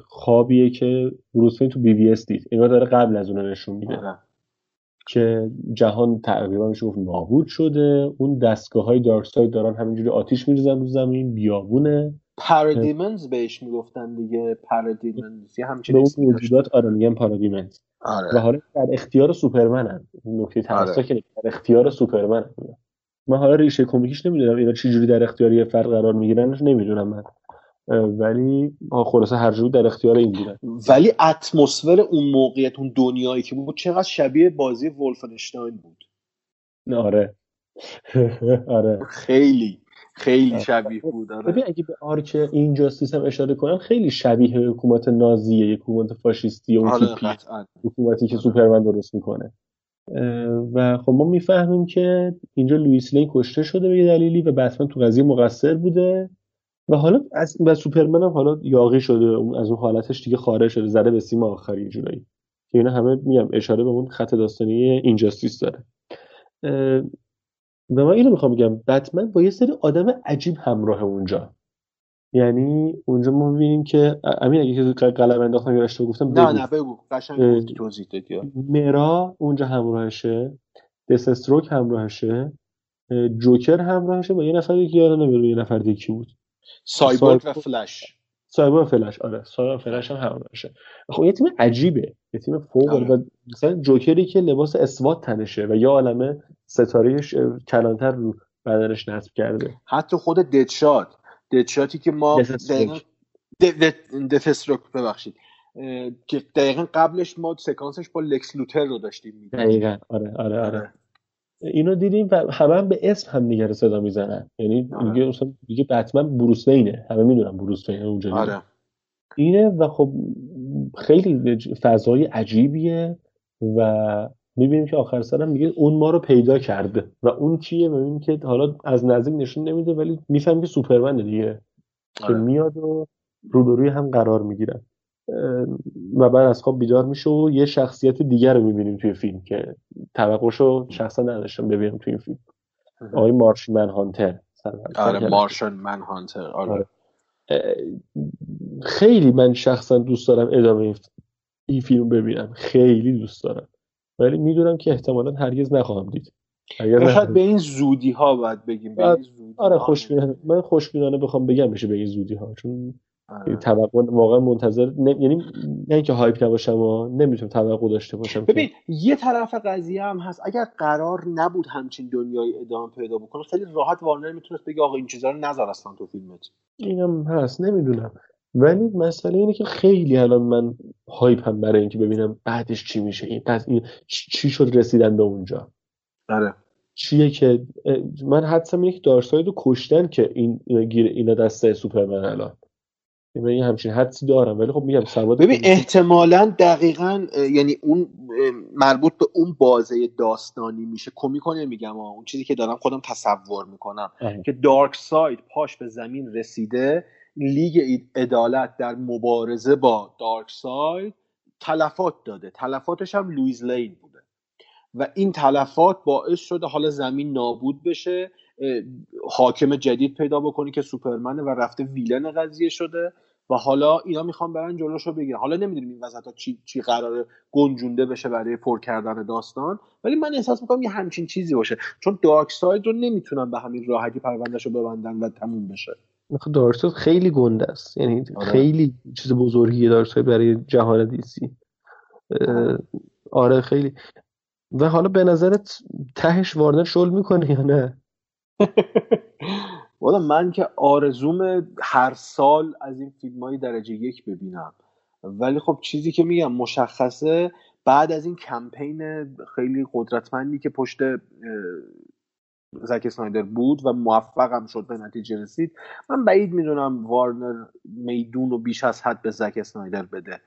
Speaker 2: خوابیه که بروس تو BvS دید. انگار داره قبل از اون نشون میده.
Speaker 1: آره.
Speaker 2: که جهان تقریبا میشه گفت نابود شده. اون دستگاه های دارک ساید دارن همینجوری آتیش میریزن رو زمین بیابونه.
Speaker 1: Parademons بهش می‌گفتن دیگه. پارادیمنز یه همچین
Speaker 2: به اون موجودات آره میگن پارادیمنز
Speaker 1: آره.
Speaker 2: و حالا در اختیار سوپرمن هم نکته ترسا که در اختیار سوپرمن. هم. من حالا ریشه کمیکیش نمی‌دونم. اینا چه جوری در اختیار یه فرد قرار میگیرنش نمی‌دونم من. ولی خلاصه هر جور در اختیار این بودن.
Speaker 1: ولی اتمسفر اون موقعیت اون دنیایی که بود چقدر شبیه بازی ولفنشتاین بود.
Speaker 2: آره. آره.
Speaker 1: خیلی خیلی شبیه بود آره.
Speaker 2: ببین اگه به arc Injustice هم اشاره کنم خیلی شبیه حکومت نازیه یک حکومت فاشیستی اون
Speaker 1: آره
Speaker 2: تیپی حکومتی که سوپرمن درست می‌کنه. و خب ما می‌فهمیم که اینجا لوئیس لین کشته شده به یه دلیلی و بتمن تو قضیه مقصر بوده. و حالا از و سوپرمن هم حالا یاغی شده از اون حالتش دیگه خارج شده زده به سیم آخر یه جورایی. که اینا همه میگم اشاره به اون خط داستانی Injustice داره. و من اینو می‌خوام بگم بتمن با یه سری آدم عجیب همراه اونجا. یعنی اونجا ما می‌بینیم که امین اگه قلم انداختم یا اشتباه گفتم
Speaker 1: نه نه بگو. قشنگ توضیح دادی.
Speaker 2: مرا اونجا همراهشه. دسستروک همراهشه. جوکر همراهشه با یه نفر که یادم نمیاد یه نفر دیگه کی بود.
Speaker 1: سایبورگ و فلش.
Speaker 2: سایبورگ فلش آره. سایبورگ فلش هم همراهشه خب یه تیم عجیبه. یه تیم فوق و مثلا جوکری که لباس اسوات تنشه و یه عالمه ستاره کلانتر رو بدنش نصب کرده.
Speaker 1: حتی خود ددشات. ددشاتی که ما دفستروک ببخشید. که دقیقا قبلش ما سکانسش با لکس لوتر رو داشتیم
Speaker 2: دقیقا. آره آره. آره. اینو دیدیم و همه هم به اسم هم دیگه صدا می‌زنن. یعنی میگه مثلا دیگه بتمن بروس وینه. همه می‌دونن بروس وینه اونجا
Speaker 1: آره.
Speaker 2: اینه و خب خیلی فضای عجیبیه و می‌بینیم که آخر سرم میگه اون ما رو پیدا کرده و اون کیه و که حالا از نزدیک نشون نمیده ولی میفهم که سوپرمنه دیگه. که
Speaker 1: آره.
Speaker 2: میاد و روبروی هم قرار می‌گیرن. و بعد از خواب بیدار میشه و یه شخصیت دیگر رو می‌بینیم توی فیلم که توقعشو شخصا نداشتم ببینم توی این فیلم. آقای مارش من هانتر
Speaker 1: آره مارشن من هانتر آره.
Speaker 2: آره. خیلی من شخصا دوست دارم ادامه این فیلم ببینم. خیلی دوست دارم. ولی می‌دونم که احتمالا هرگز نخواهم دید.
Speaker 1: شاید به این زودی ها باید بگیم به این زودی
Speaker 2: آره خوشبینانه من خوشبینانه بخوام بگم میشه به این زودی ها چون توقع واقعا منتظر ن... یعنی نه اینکه هایپ نباشم و نمی‌تونم توقع داشته باشم
Speaker 1: ببین که... یه طرف قضیه هم هست. اگر قرار نبود همچین دنیای ادامه پیدا بکنه خیلی راحت وارنر می‌تونست بگه آقا این چیزا رو نذار اصلا تو فیلمت.
Speaker 2: اینم هست نمی‌دونم. ولی مسئله اینه که خیلی الان من هایپ هم برای اینکه ببینم بعدش چی میشه. این پس این چی شد رسیدن به اونجا.
Speaker 1: آره.
Speaker 2: چیه که من حدسم اینه که دارکساید رو کشتن که این اینا گیر اینا دسته سوپرمن الان. من یه همچین حدسی دارم ولی خب میگم سواد
Speaker 1: ببین احتمالا دقیقا یعنی اون مربوط به اون بازه داستانی میشه. کمیکونه میگم اون چیزی که دارم خودم تصور می‌کنم. که دارک ساید پاش به زمین رسیده لیگ عدالت در مبارزه با دارک ساید تلفات داده. تلفاتش هم لویز لین بوده. و این تلفات باعث شده حالا زمین نابود بشه حاکم جدید پیدا بکنی که سوپرمنه و رفته villain قضیه شده. و حالا اینا می‌خوان برن جلوشو بگیرن. حالا نمی‌دونیم این وسط چی, چی قراره گنجونده بشه برای پر کردن داستان ولی من احساس می‌کنم یه همچین چیزی باشه. چون دارک ساید رو نمی‌تونن به همین راحتی پروندهشو ببندن و تموم بشه.
Speaker 2: دارک ساید خیلی گنده است. یعنی آره. خیلی چیز بزرگیه دارک ساید برای جهان DC آره خیلی. و حالا به نظرت تهش وارنر شل می‌کنه یا نه؟
Speaker 1: والا من که آرزومه هر سال از این فیلم های درجه یک ببینم. ولی خب چیزی که میگم مشخصه بعد از این کمپین خیلی قدرتمندی که پشت زک سنایدر بود و موفقم شد به نتیجه رسید من بعید می‌دونم وارنر میدون و بیش از حد به زک سنایدر بده.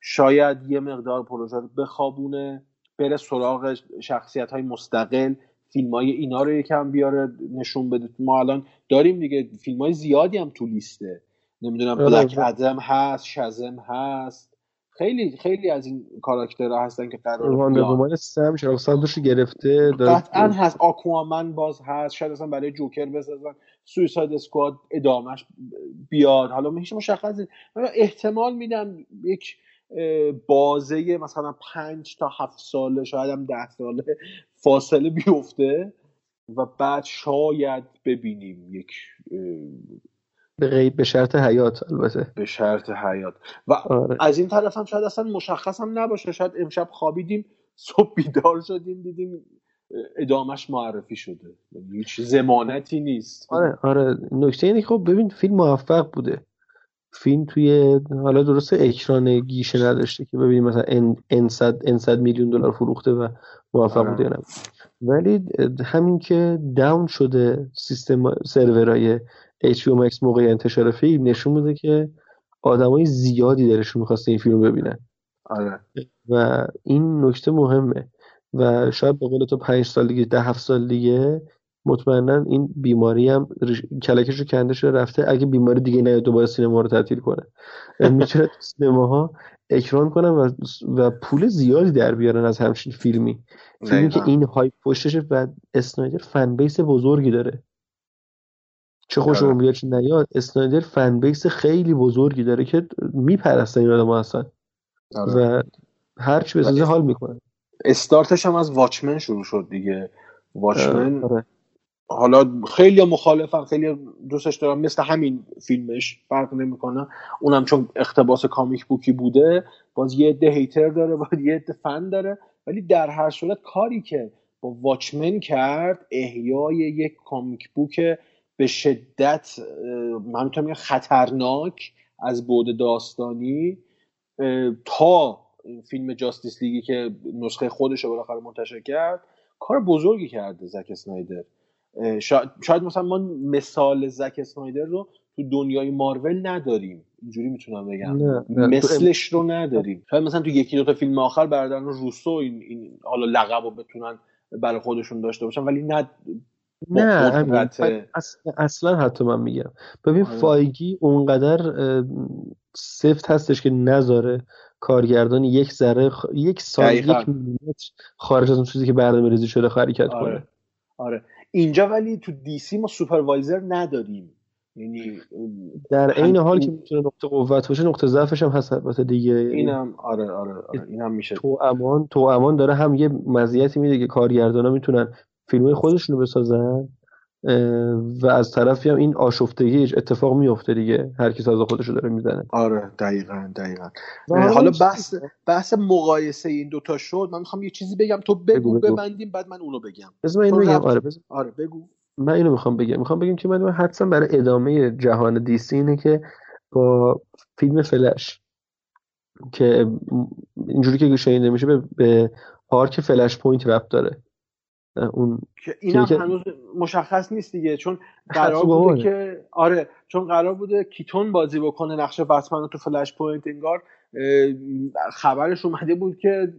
Speaker 1: شاید یه مقدار پروژه رو بخوابونه بره سراغ شخصیت های مستقل. فیلم های اینا رو یکم بیاره نشون بده. ما الان داریم دیگه فیلم های زیادی هم تو لیسته. نمی‌دونم بلک ادم هست شزم هست. خیلی خیلی از این کاراکترها هستن که قرار
Speaker 2: وندر سم سبزش گرفته
Speaker 1: قطعا هست. آکوامن باز هست. شاید اصلا برای جوکر بسازن. سویساید اسکواد ادامش بیاد. حالا هیچ مشخص احتمال میدم یک بازه مثلا پنج تا هفت ساله شاید هم ده ساله فاصله بیفته و بعد شاید ببینیم یک
Speaker 2: به غیب به شرط حیات البته.
Speaker 1: به شرط حیات. و آره. از این طرف هم شاید اصلا مشخص هم نباشه. شاید امشب خوابیدیم صبح بیدار شدیم دیدیم ادامش معرفی شده. یعنی هیچ زمانتی نیست.
Speaker 2: آره آره. نکته اینه خب ببین فیلم موفق بوده. فیلم توی حالا درست اکران گیشه نداشته که ببینیم مثلا ان صد میلیون دلار فروخته و موفق بوده نه. ولی همین که داون شده سیستم سرورهای HBO Max موقع انتشار فیلم نشون میده که آدمای زیادی درشون می‌خواسته این فیلم ببینن
Speaker 1: آره.
Speaker 2: و این نکته مهمه. و شاید به قول تو پنج سال دیگه ده هفت سال دیگه مطمئنا این بیماری هم کلکش رو کنده شده رفته. اگه بیماری دیگه نیاد دوباره سینما رو تعطیل کنه. می‌تونه سینماها اکران کنن و, و پول زیادی در بیارن از همچین فیلمی. فیلمی که این هایپ پشتشه و اسنایدر فن بیس بزرگی داره. چه خوشمون آره. بیاد چه نیاد اسنایدر فن بیس خیلی بزرگی داره که میپرستن این آدم هستن آره. و هرچی بسازه حال می‌کنه.
Speaker 1: استارتش هم از واچمن شروع شد دیگه. واچمن. حالا خیلی مخالفم خیلی دوستش دارم. مثل همین فیلمش فرق نمی‌کنه. اونم چون اختباس کامیک بوکی بوده باز یه عده هیتر داره باز یه عده فن داره. ولی در هر صورت کاری که با واچمن کرد احیای یک کامیک بوک به شدت من می‌تونم خطرناک از بود داستانی تا فیلم جاستیس لیگی که نسخه خودش رو بالاخره منتشر کرد کار بزرگی کرده زک اسنایدر. شاید, شاید مثلا ما مثال زک اسنایدر رو تو دنیای مارول نداریم. اینجوری می‌تونم بگم.
Speaker 2: نه، نه.
Speaker 1: مثلش رو نداریم. شاید مثلا تو یکی دو تا فیلم آخر برادران روسو این, این حالا لقب رو بتونن برای خودشون داشته باشن ولی نه
Speaker 2: نه اصلا, اصلا حتی من میگم. ببین
Speaker 1: آره.
Speaker 2: فایگی اونقدر سفت هستش که نذاره کارگردان یک ذره خ- یک سال. یک میلیمتر خارج از اون چیزی که برنامه ریزی شده حرکت کنه
Speaker 1: آره. آره. اینجا ولی تو دی سی ما سوپروایزر نداریم. یعنی
Speaker 2: در عین حال که می‌تونه نقطه قوت باشه نقطه ضعفش هم هست البته دیگه. یعنی
Speaker 1: اینم آره آره آره اینم میشه.
Speaker 2: تو امان تو امان داره هم یه مزیتی میده که کارگردان ها می‌تونن فیلم خودشونو بسازن. و از طرفی هم این آشفتگی اتفاق میفته دیگه. هر کی ساز خودشو داره می‌زنه.
Speaker 1: آره دقیقا دقیقا.
Speaker 2: حالا
Speaker 1: بحث بحث مقایسه این دوتا شد. من می‌خوام یه چیزی بگم. تو بگو,
Speaker 2: بگو، بگو.
Speaker 1: ببندیم بعد من اونو بگم.
Speaker 2: بذار من اینو بگم. آره بذار.
Speaker 1: آره بگو.
Speaker 2: من اینو می‌خوام بگم. می‌خوام بگم که من حدسم برای ادامه جهان DC اینه که با فیلم فلش که اینجوری که شنیده میشه به, به arc Flashpoint ربط داره. اون
Speaker 1: که اینم
Speaker 2: که-
Speaker 1: هنوز مشخص نیست دیگه. چون قرار
Speaker 2: حتما
Speaker 1: بوده
Speaker 2: باحاله.
Speaker 1: که آره چون قرار بوده کیتون بازی بکنه نقش بتمن تو Flashpoint انگار خبرش اومده بود که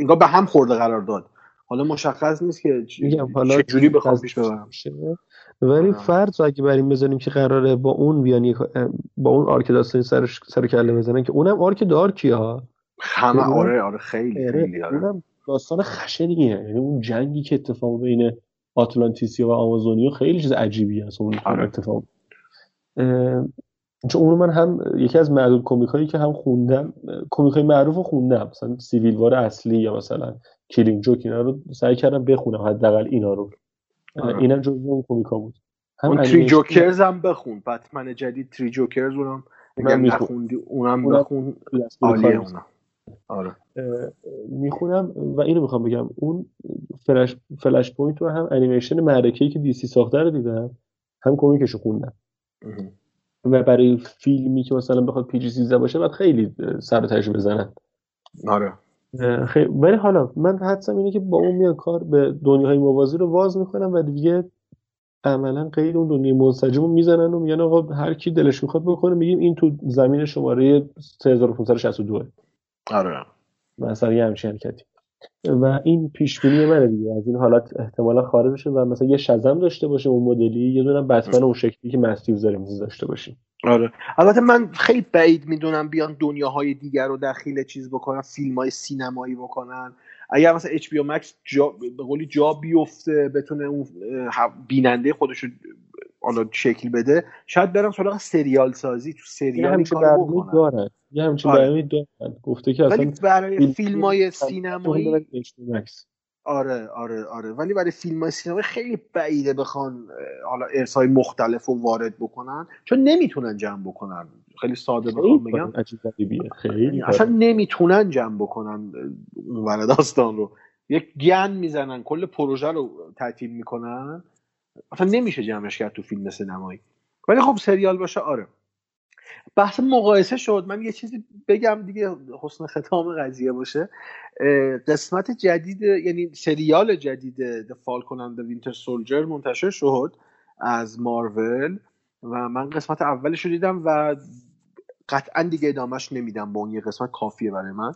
Speaker 1: انگار به هم خورده قرار داد. حالا مشخص نیست که چجوری بخوام پیش ببرم.
Speaker 2: ولی
Speaker 1: آره.
Speaker 2: فرض اگه بر این بذاریم که قراره با اون بیان یک- با اون آرک داستانی سر سر کله بزنن که اونم آرک دارکیه ها.
Speaker 1: همه
Speaker 2: اونم-
Speaker 1: آره آره خیلی
Speaker 2: آره،
Speaker 1: خیلی آره.
Speaker 2: داستان خشنیه یعنی اون جنگی که اتفاق بین آتلانتیسیا و آمازونیا خیلی چیز عجیبی هست اون
Speaker 1: آره.
Speaker 2: اتفاق. چون اونو من هم یکی از معدود کمیک هایی که هم خوندم کمیک های معروف رو خوندم. مثلا Civil War اصلی یا مثلا Killing Joke اینا رو سعی کردم بخونم حداقل اینا رو.
Speaker 1: آره.
Speaker 2: اینم جزو اون کمیک ها بود. هم
Speaker 1: اون
Speaker 2: Three
Speaker 1: Jokers هم بخون. بتمن جدید Three Jokers اونم
Speaker 2: بخون.
Speaker 1: نخوندی اونم بخون. عالیه اونم. آره.
Speaker 2: می‌خونم و اینو می‌خوام بگم. اون فلش, Flashpoint رو هم انیمیشن معرکه‌ای که DC ساخته رو دیدم هم کمیکشو خوندم. و برای فیلمی که مثلا بخواد پی جی 13 باشه باید خیلی سر و تهش بزنن.
Speaker 1: آره.
Speaker 2: خیلی ولی حالا من حدسم اینه که با اون میان کار به دنیاهای موازی رو باز می‌کنن و دیگه عملا قید اون دنیای منسجم رو می‌زنن و میگن آقا هر کی دلش می‌خواد بکنه میگیم این تو زمین شماره 3562
Speaker 1: آره.
Speaker 2: مثلا یه همچین حرکتی. و این پیش بینی منه دیگه. از این حالت احتمالا خارج بشه و مثلا یه شزم داشته باشه اون مدلی یه دونه بتمن اون شکلی که مستیو داریم داشته باشیم.
Speaker 1: آره. البته من خیلی بعید می‌دونم بیان دنیاهای دیگر رو دخیل چیز بکنن فیلم های سینمایی بکنن. اگر مثلا اچ بی مکس جا به قولی جا بیفته بتونه اون بیننده خودش رو حالا شکل بده شاید برم سراغ سریال سازی تو سریال کارو
Speaker 2: دارن یه همچین
Speaker 1: آره.
Speaker 2: برنامه دارن گفته که
Speaker 1: ولی
Speaker 2: اصلا
Speaker 1: برای فیلم های سینمایی. آره آره آره. ولی برای فیلم های سینمایی خیلی بعیده بخوان حالا ارسای مختلف رو وارد بکنن. چون نمی‌تونن جمع بکنن. خیلی ساده بخوام بگم.
Speaker 2: خیلی
Speaker 1: اصلا نمی‌تونن جمع بکنن اون داستان رو. یک گن می‌زنن. کل پروژه رو تعطیل می‌کنن. اصلا نمیشه جمعش کرد تو فیلم سینمایی ولی خب سریال باشه آره. بحث مقایسه شد. من یه چیزی بگم دیگه حسن ختام قضیه باشه. قسمت جدید یعنی سریال جدید The Falcon and the Winter Soldier منتشر شد از مارول و من قسمت اولش رو دیدم و قطعا دیگه ادامهش نمیدم. با اون یه قسمت کافیه برای من.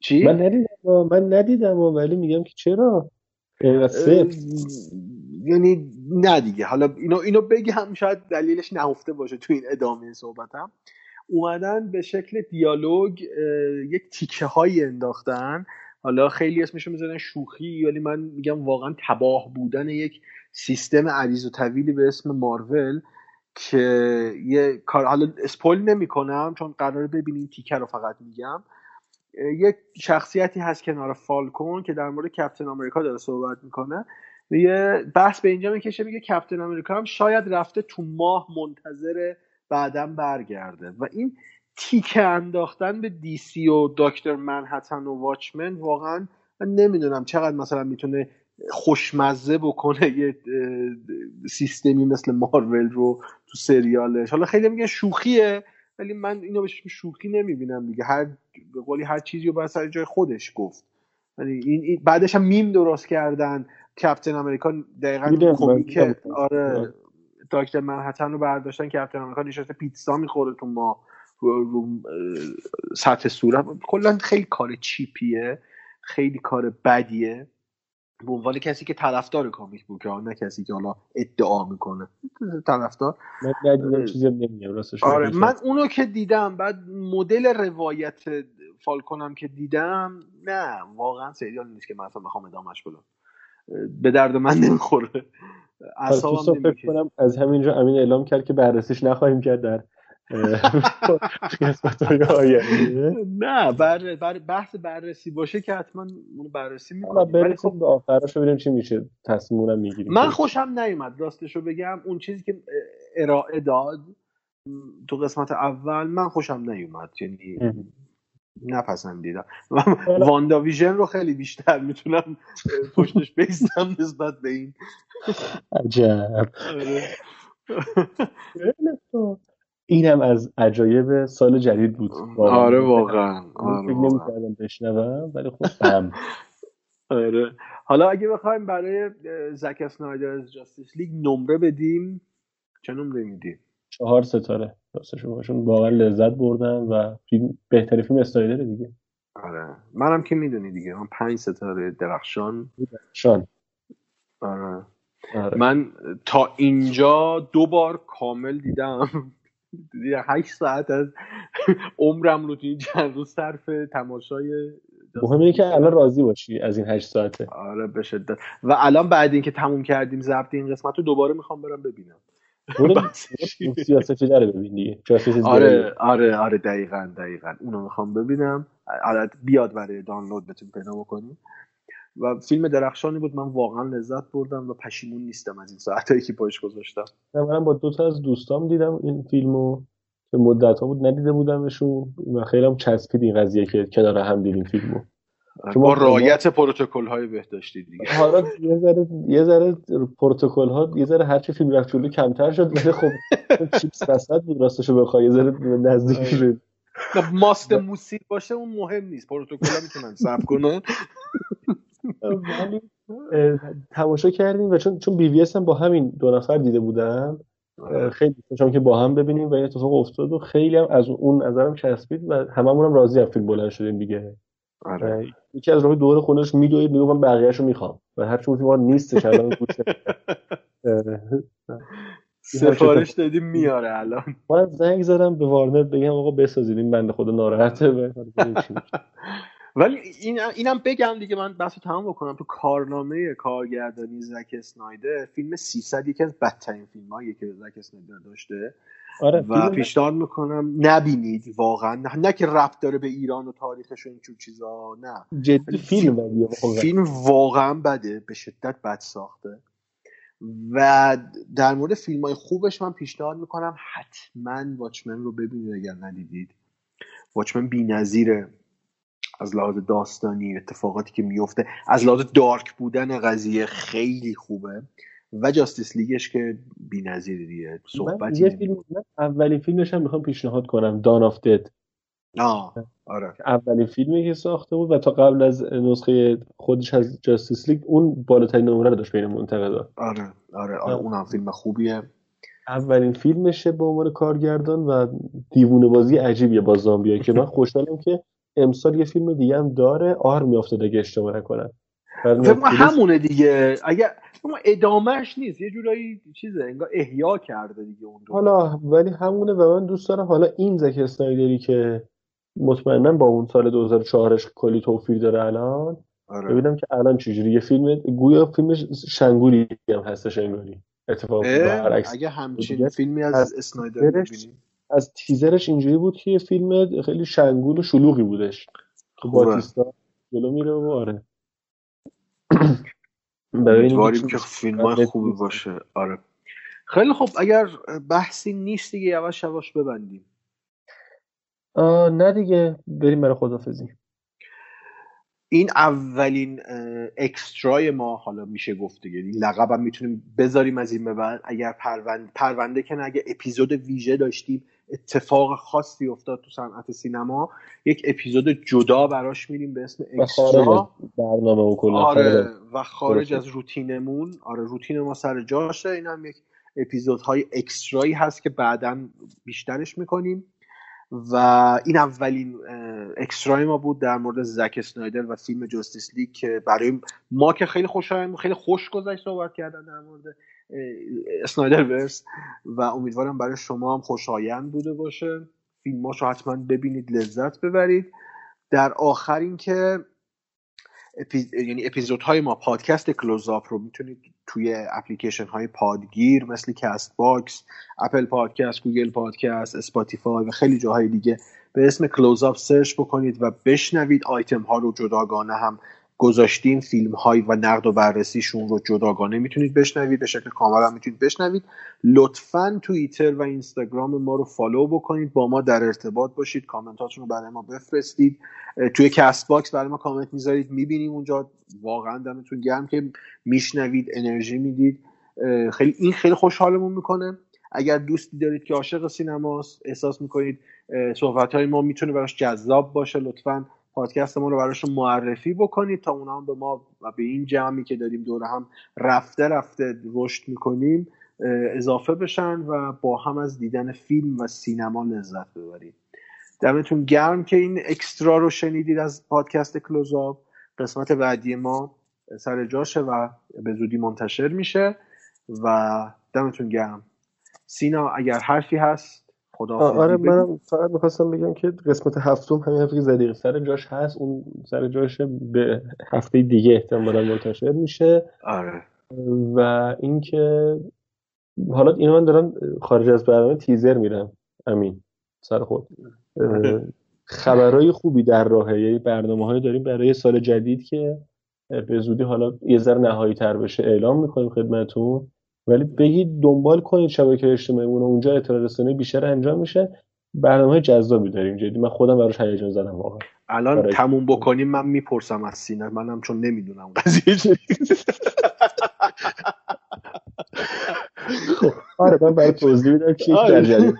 Speaker 1: چی؟
Speaker 2: من ندیدم من ندیدم ولی میگم که چرا؟
Speaker 1: یعنی نه دیگه. حالا اینو اینو بگم شاید دلیلش نهفته باشه تو این ادامه صحبتم. اومدن به شکل دیالوگ یک تیکه هایی انداختن. حالا خیلی اسمشو می‌زنن شوخی ولی من میگم واقعا تباه بودن یک سیستم عریض و طویلی به اسم مارول که یه کار حالا اسپویل نمی کنم چون قراره ببینین تیکه رو فقط میگم. یک شخصیتی هست کنار فالکون که در مورد کپتن آمریکا داره صحبت می‌کنه. یه بحث به اینجا می‌کشه میگه کپتن آمریکا هم شاید رفته تو ماه منتظر بعدم برگرده. و این تیکه انداختن به دی سی و دکتر منحتن و واچمن واقعا من نمی‌دونم چقدر مثلا می‌تونه خوشمزه بکنه یه سیستمی مثل مارول رو تو سریالش. حالا خیلی میگه شوخیه ولی من اینو به شوخی نمی‌بینم دیگه. هر به قولی هر چیزی رو باید سر جای خودش گفت. یعنی این, این بعدش هم میم درست کردن. کپتن امریکا دقیقا کمیک آره داکتر منحتن رو برداشتن کپتن امریکا نشسته پیتزا می‌خوره تو ما رو سطح صورت. کلا خیلی کار چیپیه خیلی کار بدیه. به عنوان کسی که طرفدار کامیک بوکه نه کسی که حالا ادعا می‌کنه. طرفدار.
Speaker 2: من چیزی
Speaker 1: آره من اونو که دیدم بعد مدل روایت فالکونم که دیدم نه واقعا سریال نیست که من اصلا بخوام ادامش بدم. به درد من نمی‌خوره.
Speaker 2: اعصابم فکر کنم از همینجا امین اعلام کرد که بررسیش نخواهیم کرد در
Speaker 1: نه بر, بر بحث بررسی باشه که حتما اونو بررسی می‌کنم
Speaker 2: ولی خب به آخرش ببینیم چی میشه. تصمیمونم می‌گیریم.
Speaker 1: من خوشم نیومد راستشو بگم. اون چیزی که ارائه داد تو قسمت اول من خوشم نیومد. یعنی نپسندیدم. واندا ویژن رو خیلی بیشتر می‌تونم پشتش بیستم نسبت به این.
Speaker 2: عجب. اینم از عجایب سال جدید بود.
Speaker 1: آره واقعا.
Speaker 2: آره فکر نمی‌کردم بشنوم ولی خب هم
Speaker 1: آره. حالا اگه بخوایم برای زک اسنایدر از جاستیس لیگ نمره بدیم چه نمره میدیم؟
Speaker 2: چهار ستاره. راستش باشون واقعا لذت بردم و فیلم بهترین فیلم اسنایدر دیگه.
Speaker 1: آره. منم که می‌دونی دیگه. من پنج ستاره درخشان.
Speaker 2: شان
Speaker 1: آره. آره. من تا اینجا دو بار کامل دیدم. هشت ساعت از عمرم رو توی چند روز صرف تماشای
Speaker 2: مهم اینه که الان راضی باشی از این هشت ساعته.
Speaker 1: آره به شدت. و الان بعد اینکه تموم کردیم ضبط این قسمت رو دوباره می‌خوام برم ببینم.
Speaker 2: سیاستی داره ببین دیگه.
Speaker 1: آره آره آره دقیقا دقیقا. اونو می‌خوام ببینم. بیاد برای دانلود بتون پیدا بکنیم. و فیلم درخشانی بود. من واقعا لذت بردم و پشیمون نیستم از این ساعتایی که پاش گذاشتم.
Speaker 2: من با دو تا از دوستام دیدم این فیلمو که مدت ها بود ندیده بودمشون و خیلی هم چسبید این قضیه که کنار هم دیدیم فیلمو.
Speaker 1: با رایت پروتکل های بهداشتی دیگه.
Speaker 2: حالا یه ذره یه ذره پروتکل ها یه ذره هرچی فیلم رفت جلو کمتر شد ولی خب چیپس وسط بود راستشو بخوای یه ذره نزدیک شد
Speaker 1: ماست موسیقی باشه اون مهم نیست. پروتکل ها می‌تونن صبر کنن.
Speaker 2: ولی تماشا کردیم و چون چون بی وی هم با همین دو نفر دیده بودم خیلی دوست که با هم ببینیم و این اتفاق افتاد و خیلی هم از اون نظرم چسبید و هممون هم راضی از فیلم بلند شدیم دیگه.
Speaker 1: آره.
Speaker 2: یکی از راه دور خودش میدوید میگه من بقیه‌شو می‌خوام. و هر چون فیلم نیستش الان گوشه
Speaker 1: سفارش دادیم میاره الان.
Speaker 2: من زنگ زدم به وارنر بگم آقا بسازید این بنده خدا ناراحته
Speaker 1: ولی این اینم بگم دیگه من بحث تمام بکنم. تو کارنامه کارگردانی زک اسنایدر فیلم 300 یکی از بدترین فیلم هایی که زک اسنایدر داشته.
Speaker 2: آره
Speaker 1: و پیشنهاد می‌کنم نبینید واقعا. نه, نه که ربط داره به ایران و تاریخش و این چیزا نه.
Speaker 2: جدی فیلم بدیه
Speaker 1: فیلم واقعا بده به شدت بد ساخته. و در مورد فیلم های خوبش من پیشنهاد می‌کنم حتما واچمن رو ببینید اگر ندیدید. واچمن بی نظیره از لحاظ داستانی اتفاقاتی که میفته از لحاظ دارک بودن قضیه خیلی خوبه. و جاستیس لیگش که بی‌نظیر دیگه صحبتی
Speaker 2: یه فیلم اولین فیلمش هم می‌خوام پیشنهاد کنم دان آف دد
Speaker 1: آه آره.
Speaker 2: اولین فیلمی که ساخته بود و تا قبل از نسخه خودش از جاستیس لیگ اون بالاترین نمره رو داشت بین منتقدا
Speaker 1: آره آره آره اونم فیلم خوبیه.
Speaker 2: اولین فیلمشه به عنوان کارگردان و دیوونه بازی عجیبیه با زامبیا که من خوشحالم که امسال یه فیلم دیگه هم داره آر میافته اگه اشتباه نکنم.
Speaker 1: همونه دیگه. اگه ادامهش نیست یه جورایی چیزه انگار احیا کرده دیگه اون
Speaker 2: حالا ولی همونه و من دوست دارم. حالا این زک اسنایدری که مطمئنا با اون سال 2004ش کلی توفیر داره الان
Speaker 1: آره.
Speaker 2: ببینم که الان چجوری. یه فیلم گویا فیلمش شنگولی هم هستش انگاری اتفاق
Speaker 1: اگه همچین فیلمی از اسنایدر ببینیم
Speaker 2: از تیزرش اینجوری بود که یه فیلم خیلی شنگول و شلوغی بودش. باتیستا جلو میره و آره.
Speaker 1: امیدواریم که فیلم خوبی باشه. آره. خیلی خوب اگر بحثی نیست دیگه یواش یواش ببندیم.
Speaker 2: نه دیگه. بریم برای خدافزی
Speaker 1: این اولین اکسترای ما حالا میشه گفت دیگه. این لقب هم می‌تونیم بذاریم از این به بعد. اگر پرونده, پرونده که اگه اپیزود ویژه داشتیم اتفاق خاصی افتاد تو صنعت سینما. یک اپیزود جدا براش میریم به اسم اکسترا.
Speaker 2: برنامه و کلا
Speaker 1: آره و خارج از روتینمون. آره روتین ما سر جاشه. این هم یک اپیزودهای اکسترایی هست که بعدا بیشترش می‌کنیم. و این اولین اکسترای ما بود در مورد زک اسنایدر و فیلم جستیس لیگ که برای ما که خیلی خوشحال خیلی خوش گذشت صحبت کردن در مورد اسنایدر ورس و امیدوارم برای شما هم خوشایند بوده باشه. فیلماشو حتما ببینید لذت ببرید. در آخر اینکه اپیز... یعنی اپیزودهای ما پادکست کلوزاپ رو می‌تونید توی اپلیکیشن های پادگیر مثل CastBox Apple Podcast Google Podcast Spotify و خیلی جاهای دیگه به اسم کلوزاپ search بکنید و بشنوید آیتم ها رو جداگانه هم گذاشتیم فیلم های و نقد و بررسیشون رو جداگانه می‌تونید بشنوید به شکل کامل هم می‌تونید بشنوید. لطفا توییتر و اینستاگرام ما رو follow بکنید با ما در ارتباط باشید کامنتاتون رو برای ما بفرستید. توی CastBox برای ما کامنت می‌ذارید می‌بینیم اونجا. واقعا دمتون گرم که میشنوید انرژی می‌دید. خیلی این خیلی خوشحالمون می‌کنه. اگر دوستی دارید که عاشق سینماست احساس می‌کنید صحبت های ما می‌تونه براش جذاب باشه لطفا پادکست ما رو براشون معرفی بکنید تا اونا هم به ما و به این جمعی که داریم دور هم رفته رفته رشد می‌کنیم اضافه بشن و با هم از دیدن فیلم و سینما لذت ببرید دمتون گرم که این اکسترا رو شنیدید از پادکست کلوزاب قسمت بعدی ما سر جاشه و به زودی منتشر میشه و دمتون گرم. سینا اگر حرفی هست خدا
Speaker 2: آره من فقط می‌خواستم بگم که قسمت هفتم همین حرفی که سر جاش هست اون سر جاش به هفته دیگه احتمالا منتشر میشه.
Speaker 1: آره.
Speaker 2: و اینکه حالا اینو من دارم خارج از برنامه تیزر میرم امین سر خود. خبرهای خوبی در راهه. یعنی برنامه های داریم برای سال جدید که به زودی حالا یه ذره نهایی تر بشه اعلام می‌کنیم خدمتون ولی بگید دنبال کنید شبکه اجتماعیمون اونجا اطلاع رسانی بیشتر انجام میشه. برنامه های جذابی داریم جدی. من خودم براش هیجان زدم واقعا.
Speaker 1: الان تموم بکنیم من می‌پرسم از سینه منم چون نمی‌دونم قضیه
Speaker 2: خب، آره من برای توضیح میدم که آره.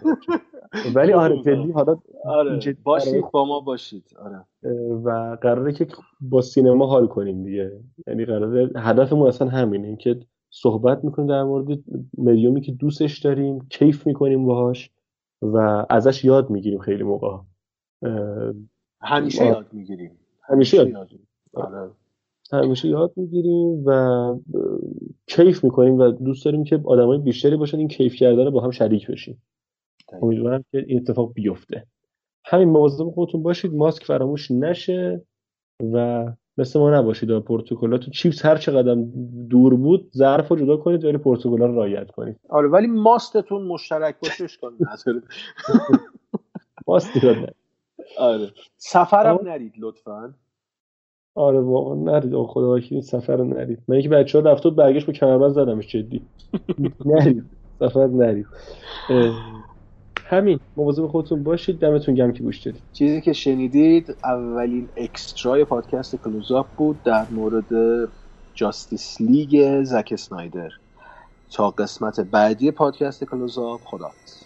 Speaker 2: ولی آره جدی حالا
Speaker 1: آره. باشید با ما باشید. آره.
Speaker 2: و قراره که با سینما حال کنیم دیگه. یعنی قراره هدفمون اصلا همینه که صحبت می‌کنیم در مورد مدیومی که دوستش داریم کیف می‌کنیم باهاش و ازش یاد می‌گیریم خیلی موقع.
Speaker 1: همیشه یاد می‌گیریم.
Speaker 2: همیشه یاد. آره. همیشه یاد می‌گیریم و کیف می‌کنیم و دوست داریم که آدمای بیشتری باشن این کیف کردن با هم شریک بشیم. امیدوارم که این اتفاق بیفته. همین مواظب خودتون باشید ماسک فراموش نشه و مثل ما نباشید و پروتکلاتون چیپس هر چقدر دور بود ظرف رو جدا کنید ولی پروتکل رو رعایت کنید.
Speaker 1: آره ولی ماستتون مشترک باشش کنید
Speaker 2: ماست داد
Speaker 1: آره. سفرم نرید لطفا.
Speaker 2: آره واقعا نرید. آقا خدا وکیل سفر نرید. من یکی از بچه‌ها رفت برگشت با کمربند زدمش جدی. نرید. سفر نرید. همین. مواظب خودتون باشید. دمتون گرم که گوش دادید.
Speaker 1: چیزی که شنیدید اولین extra ی پادکست کلوزاپ بود در مورد Justice League زک اسنایدر. تا قسمت بعدی پادکست کلوزاپ خداحافظ.